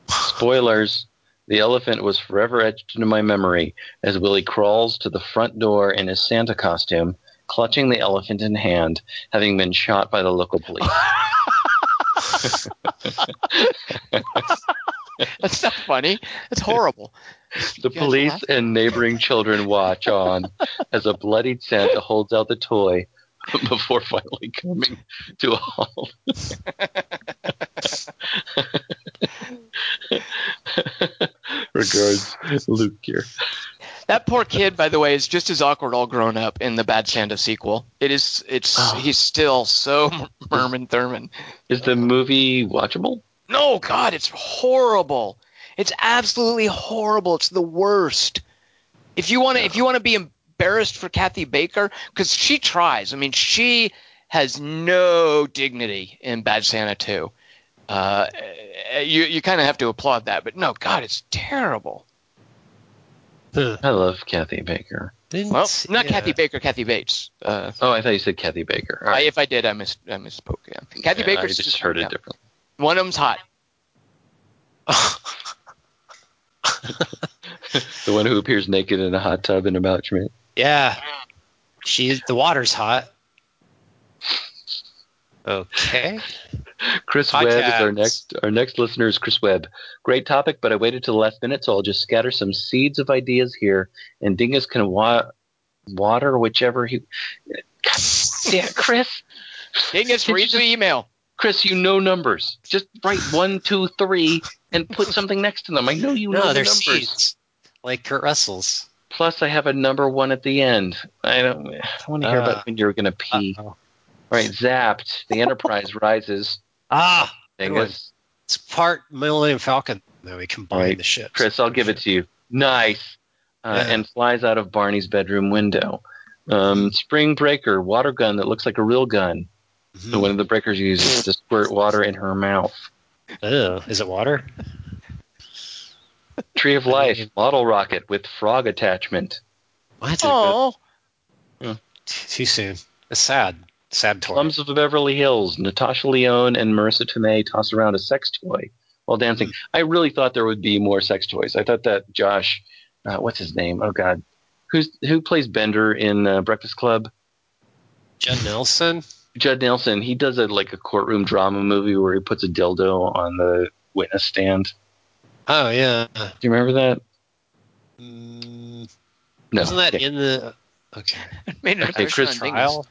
Spoilers. The elephant was forever etched into my memory as Willie crawls to the front door in his Santa costume, clutching the elephant in hand, having been shot by the local police. That's not funny. That's horrible. The police and neighboring children watch on as a bloodied Santa holds out the toy before finally coming to a halt. Regards, Luke here. That poor kid, by the way, is just as awkward all grown up in the Bad Santa sequel. It is. It's. Oh. He's still so Merman Thurman. Is the movie watchable? No, God, it's horrible. It's absolutely horrible. It's the worst. If you want to, if you want to be embarrassed for Kathy Baker, because she tries. I mean, she has no dignity in Bad Santa 2. Uh, you you kind of have to applaud that, but no, God, it's terrible. I love Kathy Baker. Didn't Well, not yeah. Kathy Baker, Kathy Bates. Uh, Oh, I thought you said Kathy Baker. All I, if I did, I mis I misspoke. Yeah, Kathy Yeah, Baker's I just heard it differently. One of them's hot. The one who appears naked in a hot tub in About Schmidt. yeah. She the water's hot. Okay. Chris Webb is our next our next listener is Chris Webb. Great topic, but I waited till the last minute, so I'll just scatter some seeds of ideas here, and Dingus can wa- water whichever he. God damn, Chris, Dingus, read the email. Chris, you know numbers. Just write one, two, three, and put something next to them. I know you know no, the they're numbers. seeds. Like Kurt Russell's. Plus, I have a number one at the end. I don't. I want to hear Ah. about when you're going to pee. Uh-oh. All right, Zapped. The Enterprise rises. Ah, Thing Good it's part Millennium Falcon. Though we combine Right. the ships. Chris, I'll give it to you. Nice. Uh, Yeah. And flies out of Barney's bedroom window. Um, spring breaker, water gun that looks like a real gun. Mhm. that One of the breakers uses to squirt water in her mouth. Ew, is it water? Tree of Life, model rocket with frog attachment. What? Oh, Too soon. It's sad. Sad toy. Slums of Beverly Hills, Natasha Lyonne and Marisa Tomei toss around a sex toy while dancing. I really thought there would be more sex toys. I thought that Josh, uh, what's his name? Oh God, who's who plays Bender in uh, Breakfast Club? Judd Nelson. Judd Nelson. He does a like a courtroom drama movie where he puts a dildo on the witness stand. Oh yeah. Do you remember that? Mm, No. Wasn't that Okay. in the? Okay. made an Okay, Chris on Dingus. Trial.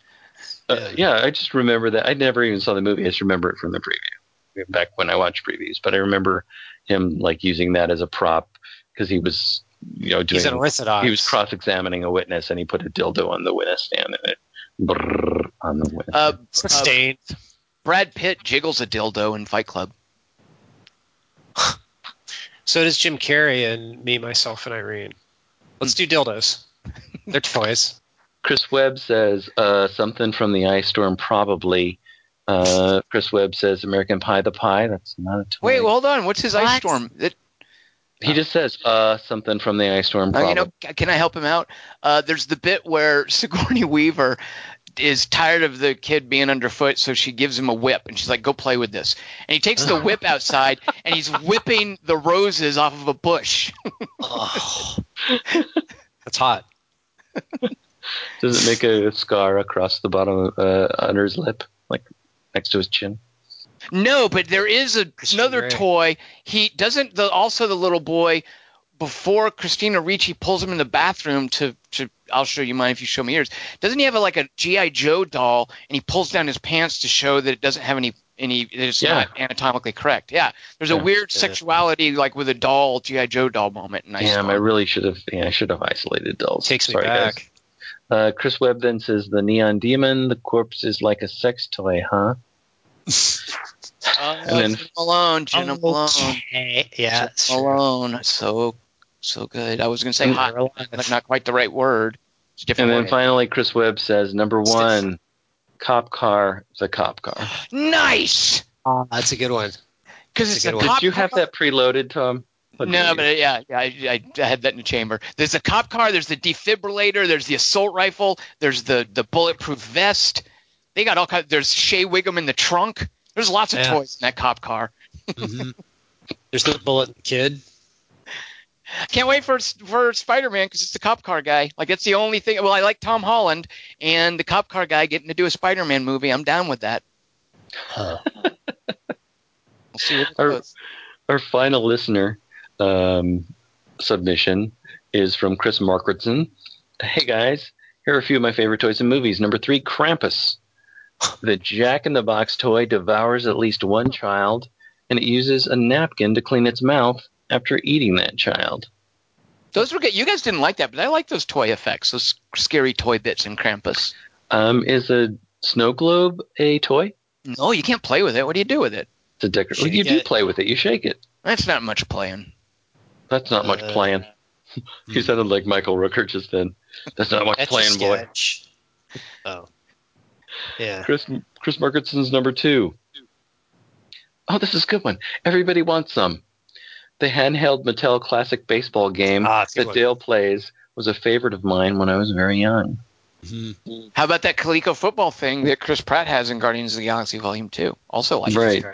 Uh, yeah, I just remember that. I never even saw the movie. I just remember it from the preview back when I watched previews. But I remember him like using that as a prop because he was, you know, doing. He's an orthodox. he was cross-examining a witness, and he put a dildo on the witness stand, and it brrr, on the witness. Uh, stand. sustained. Brad Pitt jiggles a dildo in Fight Club. So does Jim Carrey and me, myself, and Irene. Let's do dildos. They're toys. Chris Webb says uh, something from the ice storm, probably. Uh, Chris Webb says American Pie the Pie. That's not a toy. Wait, well, hold on. What's his ice storm? That, he just says uh, something from the ice storm. uh, you know, can I help him out? Uh, there's the bit where Sigourney Weaver is tired of the kid being underfoot, so she gives him a whip, and she's like, "Go play with this." And he takes the whip outside, and he's whipping the roses off of a bush. Oh. That's hot. Does it make a scar across the bottom of, uh, under his lip, like next to his chin? No, but there is a, another Grey. toy. He doesn't. The, also, the little boy before Christina Ricci pulls him in the bathroom to to. I'll show you mine if you show me yours. Doesn't he have a, like a GI Joe doll, and he pulls down his pants to show that it doesn't have any any. That it's Yeah. not anatomically correct. Yeah, there's a Yeah. weird Yeah. sexuality like with a doll GI Joe doll moment. And I Damn, I really should have. Yeah, I should have isolated dolls. Takes me Sorry, guys. Back. Uh, Chris Webb then says the neon demon. The corpse is like a sex toy, huh? Oh, and then- Jena Malone, Jena Malone, Okay. Yeah. it's. Malone. So so good. I was gonna say hot, but not quite the right word. It's a And then word. finally, Chris Webb says number Stiff. one, cop car, the cop car. Nice. Ah, that's a good one. Because it's a a good one. cop Did you have that preloaded, Tom? What No, did you- but yeah, yeah, I, I, I had that in the chamber. There's a cop car. There's the defibrillator. There's the assault rifle. There's the the bulletproof vest. They got all kinds. There's Shea Whigham in the trunk. There's lots of Yeah. toys in that cop car. hmm There's the bullet kid. Can't wait for for Spider Man because it's the cop car guy. Like that's the only thing. Well, I like Tom Holland and the cop car guy getting to do a Spider Man movie. I'm down with that. We'll see where it Or- Our final listener um, submission is from Chris Markretson. Hey guys, here are a few of my favorite toys and movies. Number three, Krampus. The Jack in the Box toy devours at least one child, and it uses a napkin to clean its mouth after eating that child. Those were good. You guys didn't like that, but I like those toy effects, those scary toy bits in Krampus. Um, is a snow globe a toy? No, you can't play with it. What do you do with it? It's a decor. Shake you do play with it. You shake it. That's not much playing. That's not much Uh, playing. You sounded like Michael Rooker just then. That's not much That's playing, a boy. Oh. Yeah. Chris Chris Marketson's number two. Oh, this is a good one. Everybody wants some. The handheld Mattel Classic baseball game Ah, it's a good that one. Dale plays was a favorite of mine when I was very young. Mhm. How about that Coleco football thing that Chris Pratt has in Guardians of the Galaxy Volume Two? Also like Right.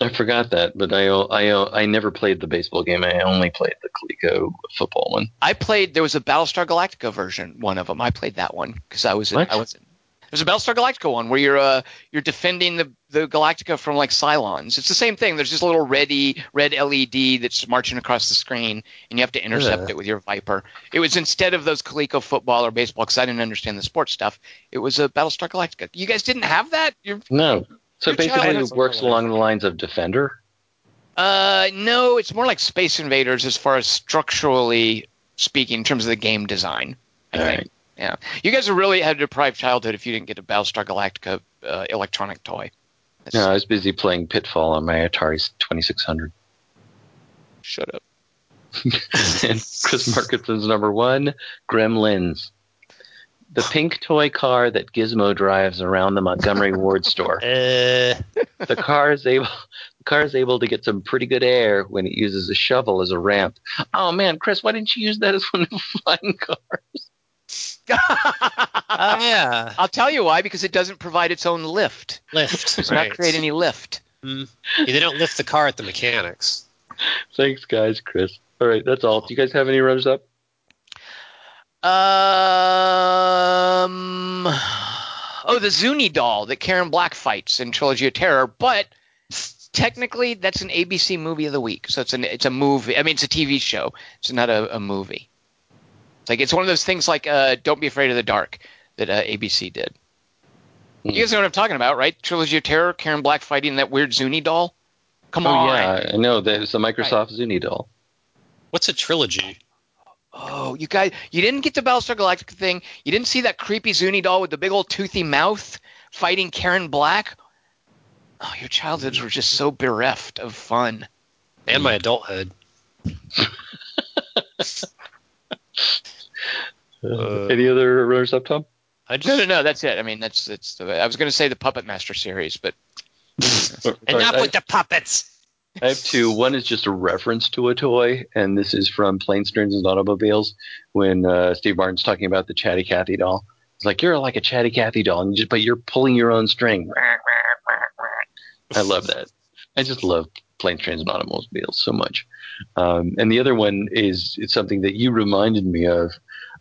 I forgot that, but I I I never played the baseball game. I only played the Coleco football one. I played. There was a Battlestar Galactica version. One of them. I played that one because I was. In? I was. In, there's a Battlestar Galactica one where you're uh you're defending the the Galactica from like Cylons. It's the same thing. There's just a little ready red LED that's marching across the screen, and you have to intercept Yeah. it with your Viper. It was instead of those Coleco football or baseball because I didn't understand the sports stuff. It was a Battlestar Galactica. You guys didn't have that? You're No. So Your basically, it works along the lines of Defender. Uh, no, it's more like Space Invaders as far as structurally speaking in terms of the game design. I All think. right. Yeah, you guys really had a deprived childhood if you didn't get a Battlestar Galactica uh, electronic toy. That's- No, I was busy playing Pitfall on my Atari 2600. Shut up. and Chris Markinson's number one, Gremlins. The pink toy car that Gizmo drives around the Montgomery Ward store. Uh, The car is able the car is able to get some pretty good air when it uses a shovel as a ramp. Oh man, Chris, why didn't you use that as one of the flying cars? oh yeah, I'll tell you why because it doesn't provide its own lift. lift. It does right. not create any lift. Yeah, they don't lift the car at the mechanics. Thanks, guys, Chris. All right, that's all. Do you guys have any runners up? Um. Oh, the Zuni doll that Karen Black fights in Trilogy of Terror, but technically that's an ABC movie of the week. So it's an it's a movie. I mean, it's a TV show. It's not a, a movie. It's like it's one of those things like uh, Don't Be Afraid of the Dark that uh, ABC did. Hmm. You guys know what I'm talking about, right? Trilogy of Terror, Karen Black fighting that weird Zuni doll. Come oh on. yeah, I know. There's a Microsoft Zuni doll. What's a trilogy? Oh, you guys, you didn't get the Battlestar Galactica thing. You didn't see that creepy Zuni doll with the big old toothy mouth fighting Karen Black. Oh, your childhoods were just so bereft of fun. And my adulthood. Uh, any other runners up, Tom? I just No, no, no, that's it. I mean, that's that's the. I was going to say the Puppet Master series, but All right, enough I- with the puppets. I have two. One is just a reference to a toy, and this is from Planes, Trains, and Automobiles when uh, Steve Martin's talking about the Chatty Cathy doll. It's like you're like a Chatty Cathy doll, and you just, but you're pulling your own string. I love that. I just love Planes, Trains, and Automobiles so much. Um, and the other one is it's something that you reminded me of.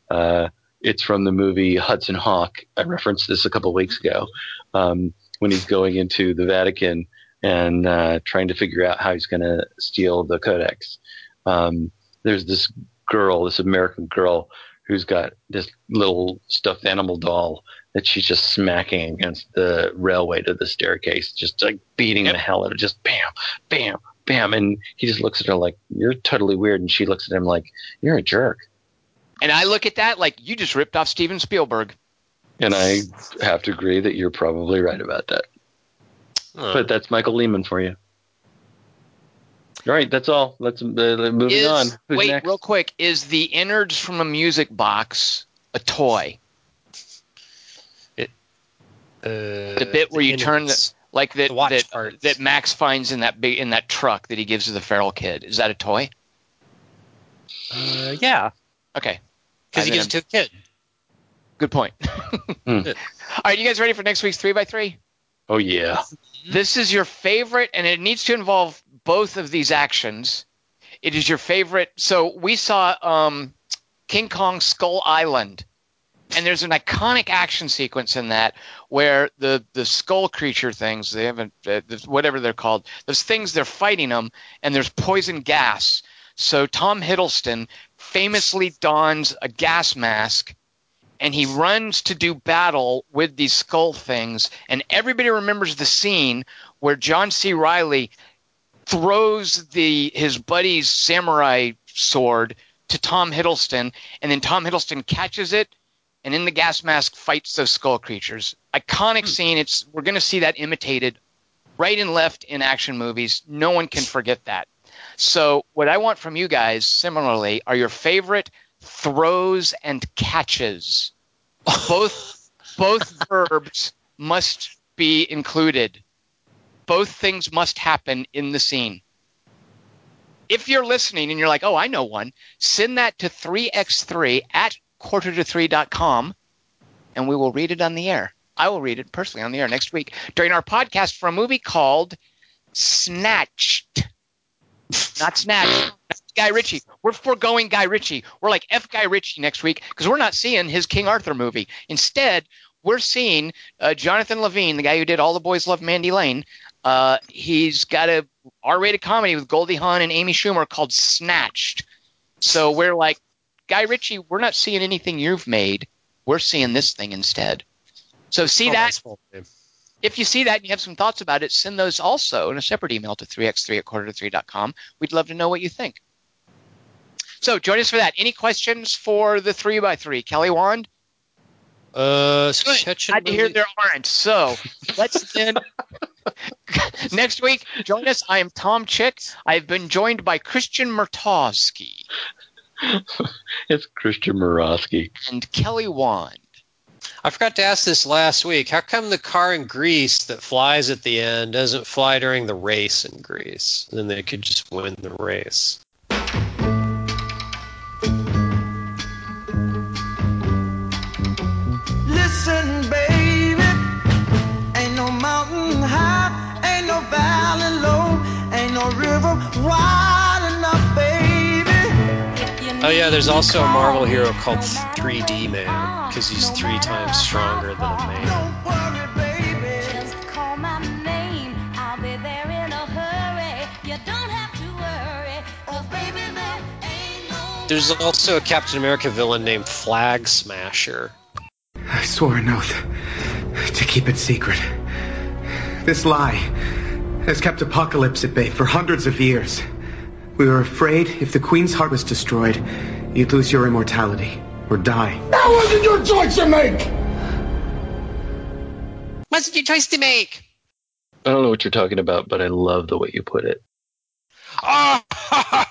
Uh, it's from the movie Hudson Hawk. I referenced this a couple weeks ago um, when he's going into the Vatican and uh, trying to figure out how he's going to steal the codex. Um, there's this girl, this American girl, who's got this little stuffed animal doll that she's just smacking against the railway to the staircase, just like beating Yep. the hell out of it, just bam, bam, bam. And he just looks at her like, You're totally weird. And she looks at him like, You're a jerk. and I look at that like you just ripped off Steven Spielberg. And I have to agree that you're probably right about that. Huh. But that's Michael Lehmann for you. All right, that's all. Let's uh, moving Is- on. Who's wait, next? real quick, is the innards from a music box a toy? Uh, The bit where you turn innards. Like that The watch that, that Max finds in that big in that truck that he gives to the feral kid. Is that a toy? Uh, yeah, Okay. because he gives it to a kid. Good point. Hmm. All right, you guys ready for next week's three by three? Oh yeah. This is your favorite, and it needs to involve both of these actions. It is your favorite. So we saw um, King Kong Skull Island, and there's an iconic action sequence in that where the the skull creature things they haven't uh, whatever they're called those things they're fighting them, and there's poison gas. So Tom Hiddleston famously dons a gas mask and he runs to do battle with these skull things. And everybody remembers the scene where John C. Reilly throws the his buddy's samurai sword to Tom Hiddleston, and then Tom Hiddleston catches it, and in the gas mask fights those skull creatures. Iconic hmm. scene. It's we're going to see that imitated right and left in action movies. No one can forget that. So what I want from you guys, similarly, are your favorite throws and catches. Both both verbs must be included. Both things must happen in the scene. If you're listening and you're like, oh, I know one, send that to 3x3 at quarter to 3.com and we will read it on the air. I will read it personally on the air next week during our podcast for a movie called Snatched. Not Snatched. Guy Ritchie. We're foregoing Guy Ritchie. We're like F Guy Ritchie next week because we're not seeing his King Arthur movie. Instead, we're seeing uh, Jonathan Levine, the guy who did All the Boys Love Mandy Lane. Uh, he's got a R-rated comedy with Goldie Hawn and Amy Schumer called Snatched. So we're like, Guy Ritchie, we're not seeing anything you've made. We're seeing this thing instead. So see Oh, that nice full name. If you see that and you have some thoughts about it, send those also in a separate email to 3x3 at quarter to 3.com. We'd love to know what you think. So join us for that. Any questions for the three by three? Kelly Wand? Uh, Good. sketch Glad hear there aren't. So let's then next week join us. I am Tom Chick. I've been joined by Christian Murtowski It's Christian Morosky. and Kelly Wand. I forgot to ask this last week. How come the car in Grease that flies at the end doesn't fly during the race in Grease? Then they could just win the race. Oh yeah, there's also a Marvel hero called 3D Man because he's three times stronger than a man. Don't worry, baby. Just call my name. I'll be there in a hurry. You don't have to worry. 'cause baby, there ain't no. There's also a Captain America villain named Flag Smasher. I swore an oath to keep it secret. This lie has kept Apocalypse at bay for hundreds of years. We were afraid if the Queen's heart was destroyed, you'd lose your immortality or die. That wasn't your choice to make! What's your choice to make? I don't know what you're talking about, but I love the way you put it. Oh,